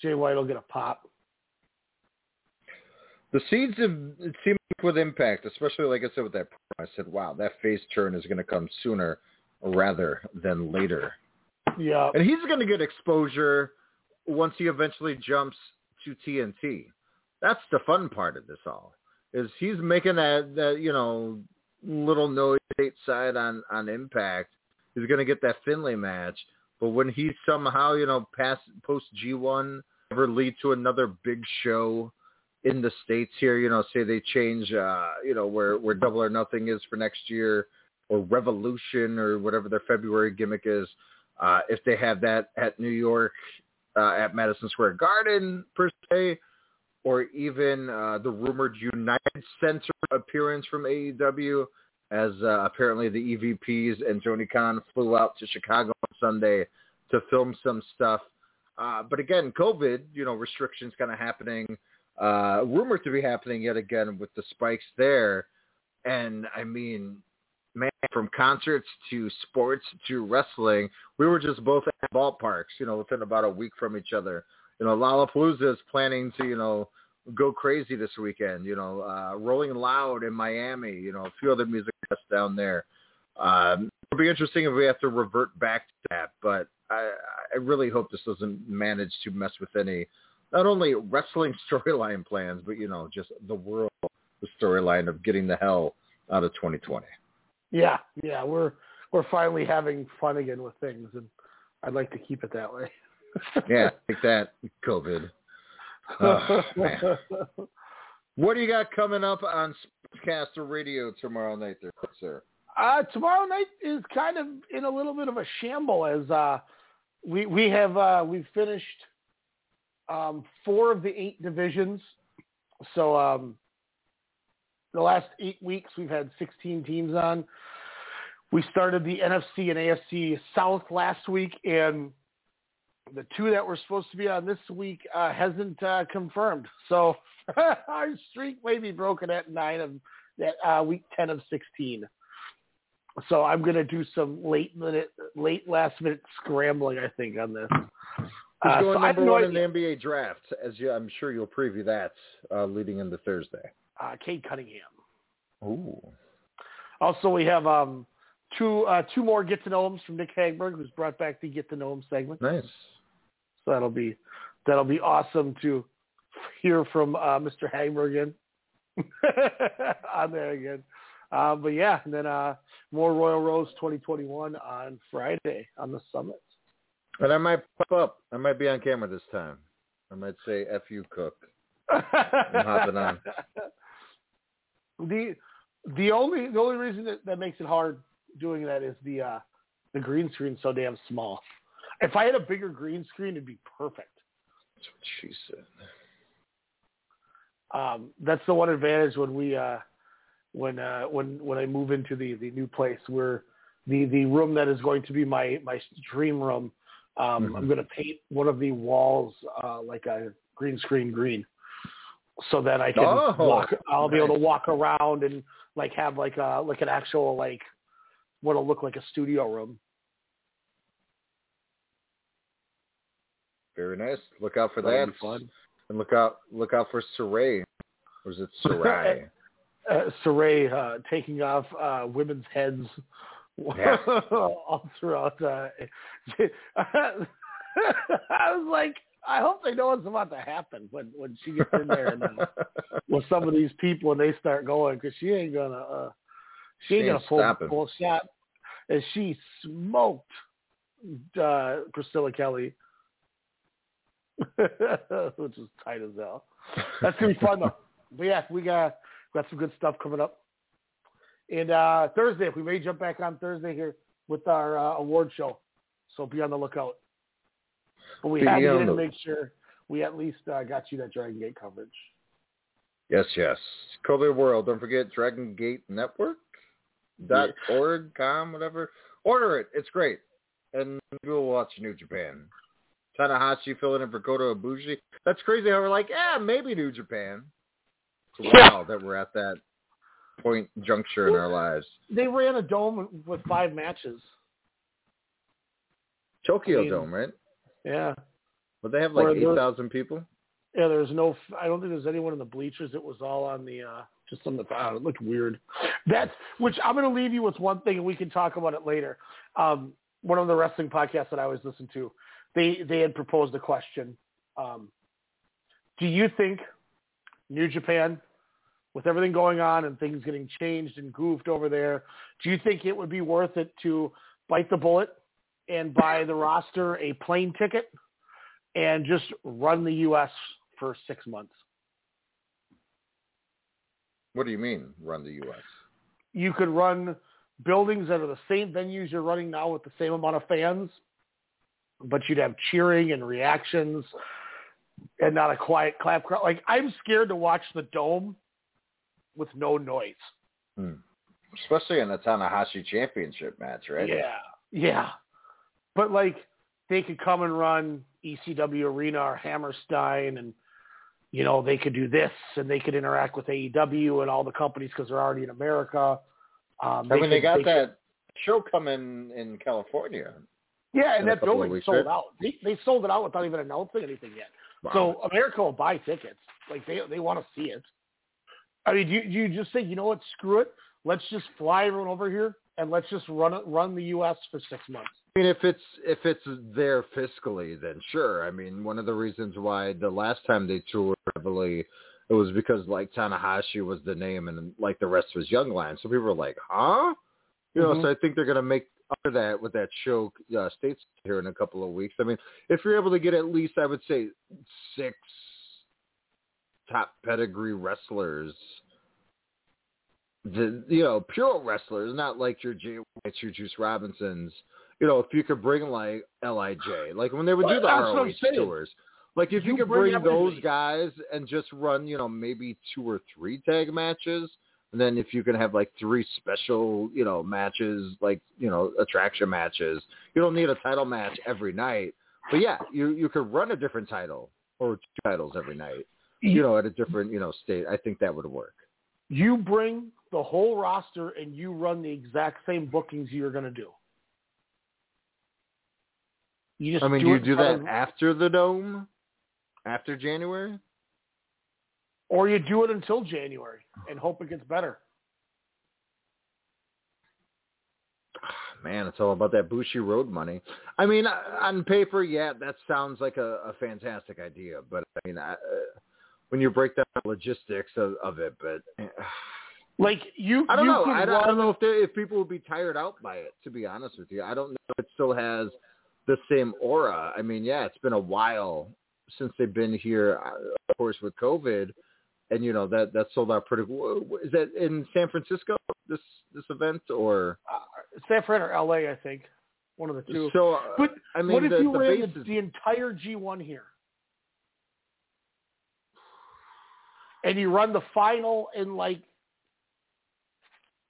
Jay White will get a pop.
The seeds of it seemed with impact, especially like I said with that. I said, "Wow, that face turn is going to come sooner rather than later."
Yeah.
And he's going to get exposure once he eventually jumps to TNT. That's the fun part of this all. Is he's making that that you know little noise side on on Impact. He's going to get that Finlay match, but when he somehow you know pass post G1 ever lead to another big show in the states here, you know, say they change, uh, you know, where where Double or Nothing is for next year, or Revolution or whatever their February gimmick is. Uh, if they have that at New York uh, at Madison Square Garden per se, or even uh, the rumored United Center appearance from AEW, as uh, apparently the EVPs and Tony Khan flew out to Chicago on Sunday to film some stuff. Uh, but again, COVID, you know, restrictions kind of happening, uh, rumored to be happening yet again with the spikes there. And I mean, man, from concerts to sports to wrestling, we were just both at ballparks, you know, within about a week from each other. You know, Lollapalooza is planning to, you know, go crazy this weekend. You know, uh, Rolling Loud in Miami. You know, a few other music fest down there. Um, it'll be interesting if we have to revert back to that, but I, I really hope this doesn't manage to mess with any, not only wrestling storyline plans, but you know, just the world the storyline of getting the hell out of 2020.
Yeah, yeah, we're we're finally having fun again with things, and I'd like to keep it that way.
yeah, like that COVID. Oh, man. What do you got coming up on Sportscaster Radio tomorrow night, there, sir?
Uh, tomorrow night is kind of in a little bit of a shamble as uh, we we have uh, we've finished um, four of the eight divisions. So um, the last eight weeks we've had 16 teams on. We started the NFC and AFC South last week, and the two that were supposed to be on this week uh, hasn't uh, confirmed. So our streak may be broken at nine of that uh, week ten of sixteen. So I'm going to do some late minute, late last minute scrambling. I think on this.
Who's
Uh,
going
so
number
no
one in the. NBA draft? As you, I'm sure you'll preview that uh, leading into Thursday.
Uh, Cade Cunningham.
Ooh.
Also, we have um, two uh, two more get to know him from Nick Hagberg, who's brought back the get to know him segment.
Nice.
So that'll be that'll be awesome to hear from uh, Mr. Hagberg again on there again. Uh, but yeah, and then uh, more Royal Rose 2021 on Friday on the summit.
And I might pop up. I might be on camera this time. I might say "F you, Cook." I'm hopping on.
The the only the only reason that, that makes it hard doing that is the uh, the green screen's so damn small. If I had a bigger green screen, it'd be perfect.
That's what she said.
um, that's the one advantage when we uh, when uh, when when I move into the the new place where the the room that is going to be my my dream room. Um,
Mhm.
I'm going to paint one of the walls uh, like a green screen green, so that I can
Oh,
walk. I'll be able to walk around and like have like a like an actual like what'll look like a studio room.
Very nice. Look out for
That'll
that. And look out look out for Saray. Or is it Sarai?
uh, Saray uh, taking off uh, women's heads
Yeah.
all throughout. Uh, I was like, I hope they know what's about to happen when when she gets in there and uh, with some of these people and they start going because she ain't gonna uh, she ain't
She ain't
gonna pull pull a shot. And she smoked uh, Priscilla Kelly, which is tight as hell. That's gonna be fun though. But yeah, we got got some good stuff coming up. And uh Thursday, we may jump back on Thursday here with our uh, award show, so be on the lookout. But we
Be
had to
on
get in to
the-
make sure we at least uh, got you that Dragon Gate coverage.
Yes, yes. Kobe World. Don't forget Dragon Gate Network dot org com whatever. Order it. It's great. And we'll watch New Japan. Tanahashi filling in for Kota Ibushi. That's crazy how we're like, yeah, maybe New Japan. It's wild that we're at that point juncture in our lives.
They ran a dome with five matches.
Tokyo
I mean,
Dome, right?
Yeah,
But they have like
Where
eight thousand people.
yeah. There's no. I don't think there's anyone in the bleachers. It was all on the uh just on the. Uh, it looked weird. That's which I'm going to leave you with one thing, and we can talk about it later. Um, one of the wrestling podcasts that I always listen to, they they had proposed a question. Um, do you think New Japan, with everything going on and things getting changed and goofed over there, do you think it would be worth it to bite the bullet and buy the roster a plane ticket and just run the U.S. for six months?
What do you mean, run the U.S.?
You could run buildings that are the same venues you're running now with the same amount of fans, but you'd have cheering and reactions and not a quiet clap crowd. Like I'm scared to watch the dome with no noise.
Hmm. Especially in the Tanahashi Championship match, right?
Yeah, yeah. But like they could come and run ECW Arena or Hammerstein, and you know they could do this, and they could interact with AEW and all the companies because they're already in America. Um,
I mean, they got
could-
that show coming in California.
Yeah, and that building sold out. They, they sold it out without even announcing anything yet. So America will buy tickets. Like they they want to see it. I mean, do you do you just say, you know what? Screw it. Let's just fly everyone over here and let's just run it, run the U.S. for six months.
I mean, if it's if it's there fiscally, then sure. I mean, one of the reasons why the last time they toured heavily, it was because like Tanahashi was the name, and like the rest was Young Lion. So people were like, "Huh?" You know.
Mhm.
So I think they're gonna make for that with that show uh, states here in a couple of weeks. I mean, if you're able to get at least, I would say six top pedigree wrestlers the you know pure wrestlers, not like your Jay White's, your Juice Robinsons. You know, if you could bring like Lij, like when they would do the
That's
ROH tours, like if you,
You
could
bring
bring those guys and just run, you know, maybe two or three tag matches, and then if you can have like three special, you know, matches, like you know, attraction matches. You don't need a title match every night, but yeah, you you could run a different title or two titles every night. You know, at a different you know state. I think that would work.
You bring the whole roster and you run the exact same bookings you're going to do. You just
I mean,
do
you do that
of-
after the dome? After January?
Or you do it until January and hope it gets better.
Man, it's all about that Bushiroad money. I mean, uh, on paper, yeah, that sounds like a, a fantastic idea. But I mean, I, uh, when you break down the logistics of, of it, but eh,
Like you,
I don't
you
know. I don't, I don't know if if people would be tired out by it. To be honest with you, I don't know if it still has the same aura. I mean, yeah, it's been a while since they've been here, uh, of course, with COVID, and you know that that sold out pretty. Is that in San Francisco? This this event or
San Fran or L.A. I think one of the two.
So, uh,
but
I mean,
what if
the-
you
the
ran the,
bases-
the entire G1 here, and you run the final in like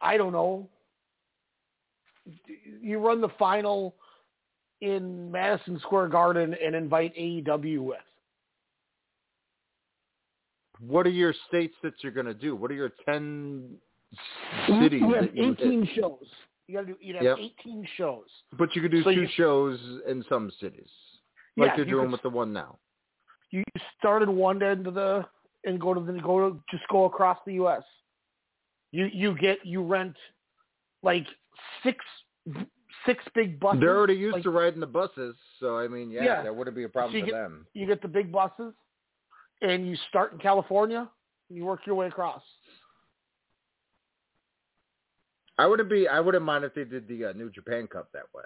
I don't know, you run the final in Madison Square Garden and invite AEW with.
What are your states that you're going to do? What are your ten cities?
You have
that you
18 shows. You got to do. You have
Yep.
18 shows.
But you could do
So
two
you-
shows in some cities, like
Yeah,
you're
you
doing
could-
with the one now.
you start at one end of the and go to the go to just go across the U.S. You you get you rent like six six big buses.
They're already used
like,
to riding the buses, so I mean, yeah,
Yeah.
that wouldn't be a problem
So
for
get-
them.
You get the big buses, and you start in California. And you work your way across.
I wouldn't be. I wouldn't mind if they did the uh, New Japan Cup that way.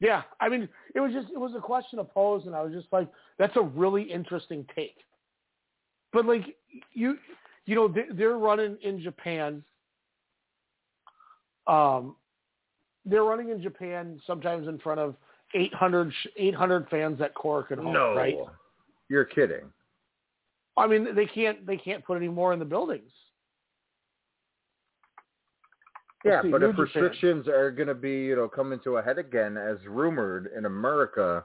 Yeah, I mean, it was just it was a question of pose, and I was just like, that's a really interesting take. But like you, you know, they, they're running in Japan. Um, they're running in Japan sometimes in front of 800, 800 fans at Korakuen Hall,
no,
right?
You're kidding.
I mean, they can't they can't put any more in the buildings.
Yeah,
see,
but if restrictions are going to be, you know, coming to a head again, as rumored in America,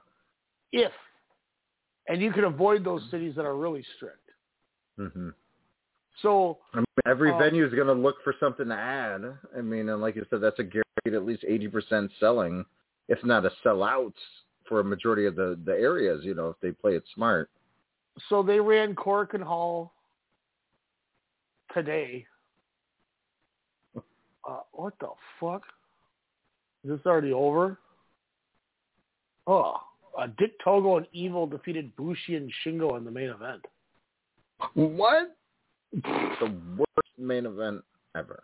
if and you can avoid those cities that are really strict.
hmm
So
I mean, every
Um,
venue is going to look for something to add. I mean, and like you said, that's a guaranteed at least eighty percent selling, if not a sellout for a majority of the the areas. You know, if they play it smart.
so they ran Korakuen Hall today. Uh, what the fuck? Is this already over? Oh, uh, Dick Togo and Evil defeated Bushi and Shingo in the main event.
What? the worst main event ever.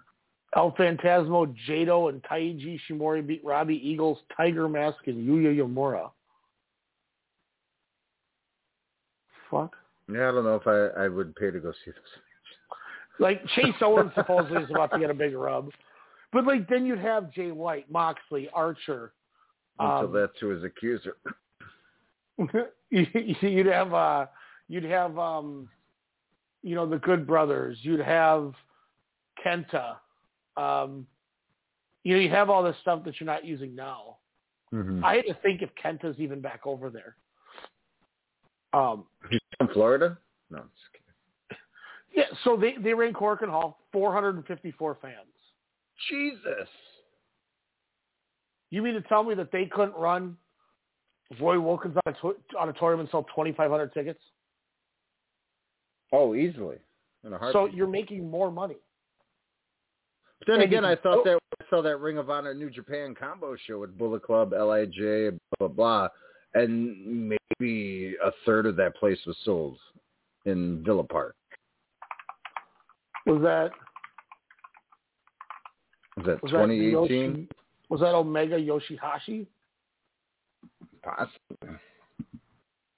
El Fantasmo, Jado, and Taiji Ishimori beat Robbie Eagles, Tiger Mask, and Yuya Uemura. Fuck.
Yeah, I don't know if I, I would pay to go see this.
Like Chase Owens supposedly is about to get a big rub, but like then you'd have Jay White, Moxley, Archer.
Until
Um,
that's who his accuser.
you'd have uh, you'd have um, you know the Good Brothers. You'd have Kenta. Um, you know you have all this stuff that you're not using now.
Mm-hmm.
I had to think if Kenta's even back over there. Um,
from Florida? No, I'm just kidding.
yeah, so they they ran Korakuen Hall, 454 fans.
Jesus.
You mean to tell me that they couldn't run Roy Wilkins Auditor- Auditorium and sell 2,500 tickets?
Oh, easily. In a
So you're making more money.
Then
and
again, I thought
oh.
that I saw that Ring of Honor New Japan combo show with Bullet Club, Lij, blah blah blah, and maybe a third of that place was sold in Villa Park.
Was that
Was that
was that
2018?
Yoshi, was that Omega Yoshihashi
Possibly.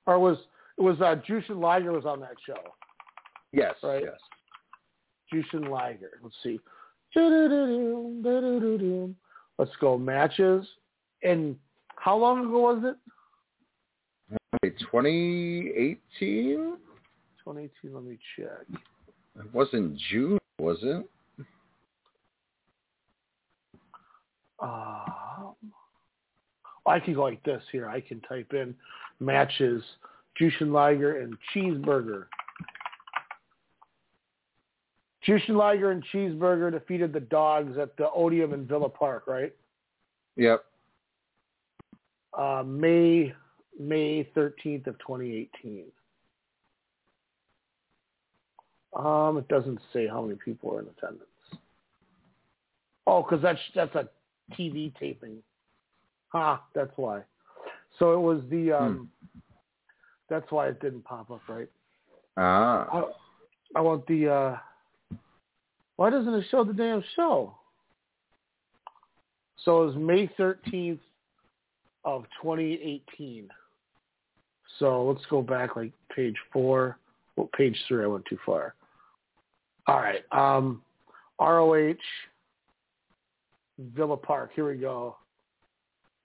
or was it was uh, Jushin Liger was on that show?
Yes.
Right.
Yes.
Jushin Liger. Let's see. Let's go matches. And how long ago was it?
Wait, 2018?
2018. Let me check.
It wasn't June, was it?
Um, I can go like this here. I can type in matches Jushin Liger and Cheeseburger. Jushin Liger and Cheeseburger defeated the Dogs at the Odeum in Villa Park, right?
Yep.
Uh, May May thirteenth of twenty eighteen. Um, it doesn't say how many people are in attendance. Oh, because that's that's a TV taping. Ha, that's why. So it was the um. That's why it didn't pop up, right?
Ah.
I, I want the. uh Why doesn't it show the damn show? So it was May thirteenth of twenty eighteen. So let's go back like page four. Well, page three. I went too far. All right. Um, ROH Villa Park. Here we go.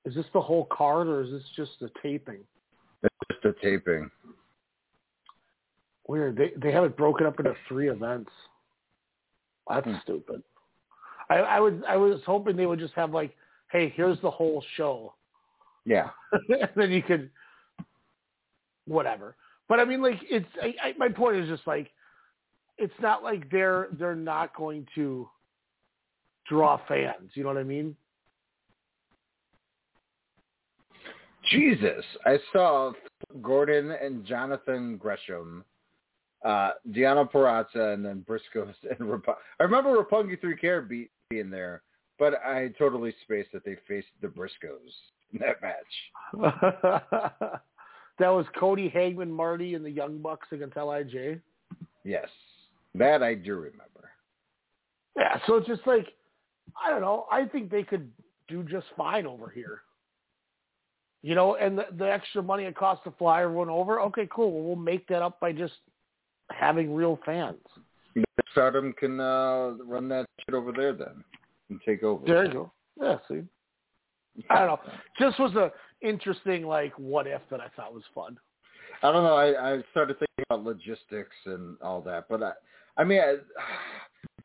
Is this the whole card or is this just the taping?
It's just a taping.
Weird. They they have it broken up into three events. That's stupid. I, I was I was hoping they would just have like, hey, here's the whole show,
Yeah.
and then you could, whatever. But I mean, like, it's I, I, my point is just like, it's not like they're they're not going to draw fans. You know what I mean?
Jesus. I saw Gordon and Jonathan Gresham, uh, Deonna Purrazzo, and then Briscoes and Rap- I remember Roppongi 3K be- being there, but I totally spaced that they faced the Briscoes in that match.
that was Cody Hangman, Marty, and the Young Bucks against Lij.
Yes. That I do remember.
Yeah, so it's just like I don't know. I think they could do just fine over here. You know, and the, the extra money it costs to fly everyone over. Okay, cool. Well, we'll make that up by just having real fans.
Stardom can uh, run that shit over there then and take over.
There you go. Yeah, see. I don't know. Just was a interesting like what if that I thought was fun.
I don't know. I, I started thinking about logistics and all that, but I, I mean, I,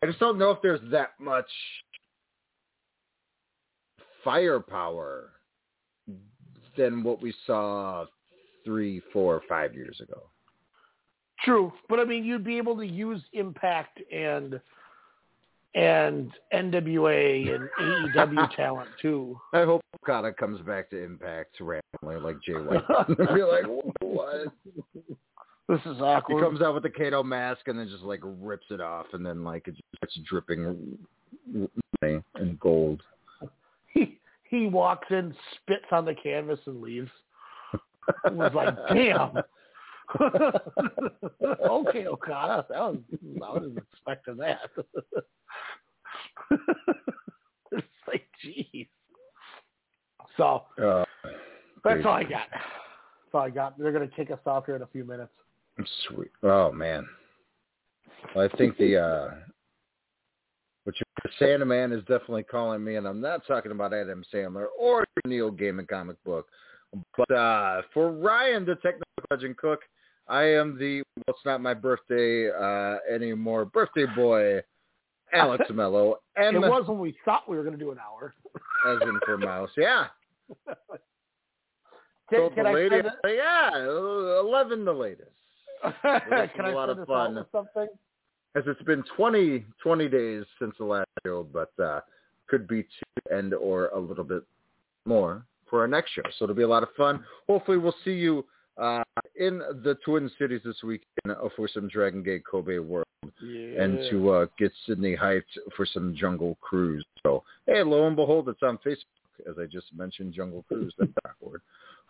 I just don't know if there's that much firepower than what we saw three, four, five years ago.
True, but I mean, you'd be able to use Impact and and NWA and AEW talent too.
I hope Okada comes back to Impact randomly like Jay White. be like, what?
This is awkward.
He comes out with the Kato mask and then just like rips it off, and then like it just starts dripping money and gold.
he he he walks in, spits on the canvas, and leaves. It was like, damn. Okay, Okada. That was I wasn't expecting that. it's like, jeez. So
Uh,
that's all I got. That's all I got. They're gonna kick us off here in a few minutes.
Sweet. Oh man. Well, I think the uh which the man, is definitely calling me, and I'm not talking about Adam Sandler or Neil Gaiman comic book. But uh for Ryan, the technical legend cook, I am the well, it's not my birthday uh anymore. Birthday boy, Alex Mello, and
it was when we thought we were gonna do an hour.
as in for mouse. Yeah.
Can,
Told
can
the
I
lady, yeah, eleven the latest.
Can
a
I
lot of fun.
something?
as it's been 20, 20 days since the last show, but uh, could be two and or a little bit more for our next show. So it'll be a lot of fun. Hopefully, we'll see you uh, in the Twin Cities this weekend uh, for some Dragon Gate Kobe World yeah. and to uh, get Sydney hyped for some Jungle Cruise. So, hey, lo and behold, it's on Facebook, as I just mentioned, Jungle Cruise, that backward.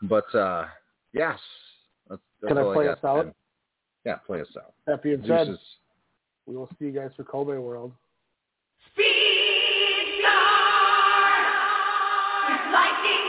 But, uh, yes. That's, that's
Can I play
I
us out?
And, yeah, play us out.
That being said, we will see you guys for Kobe World. Speed Star! Lightning!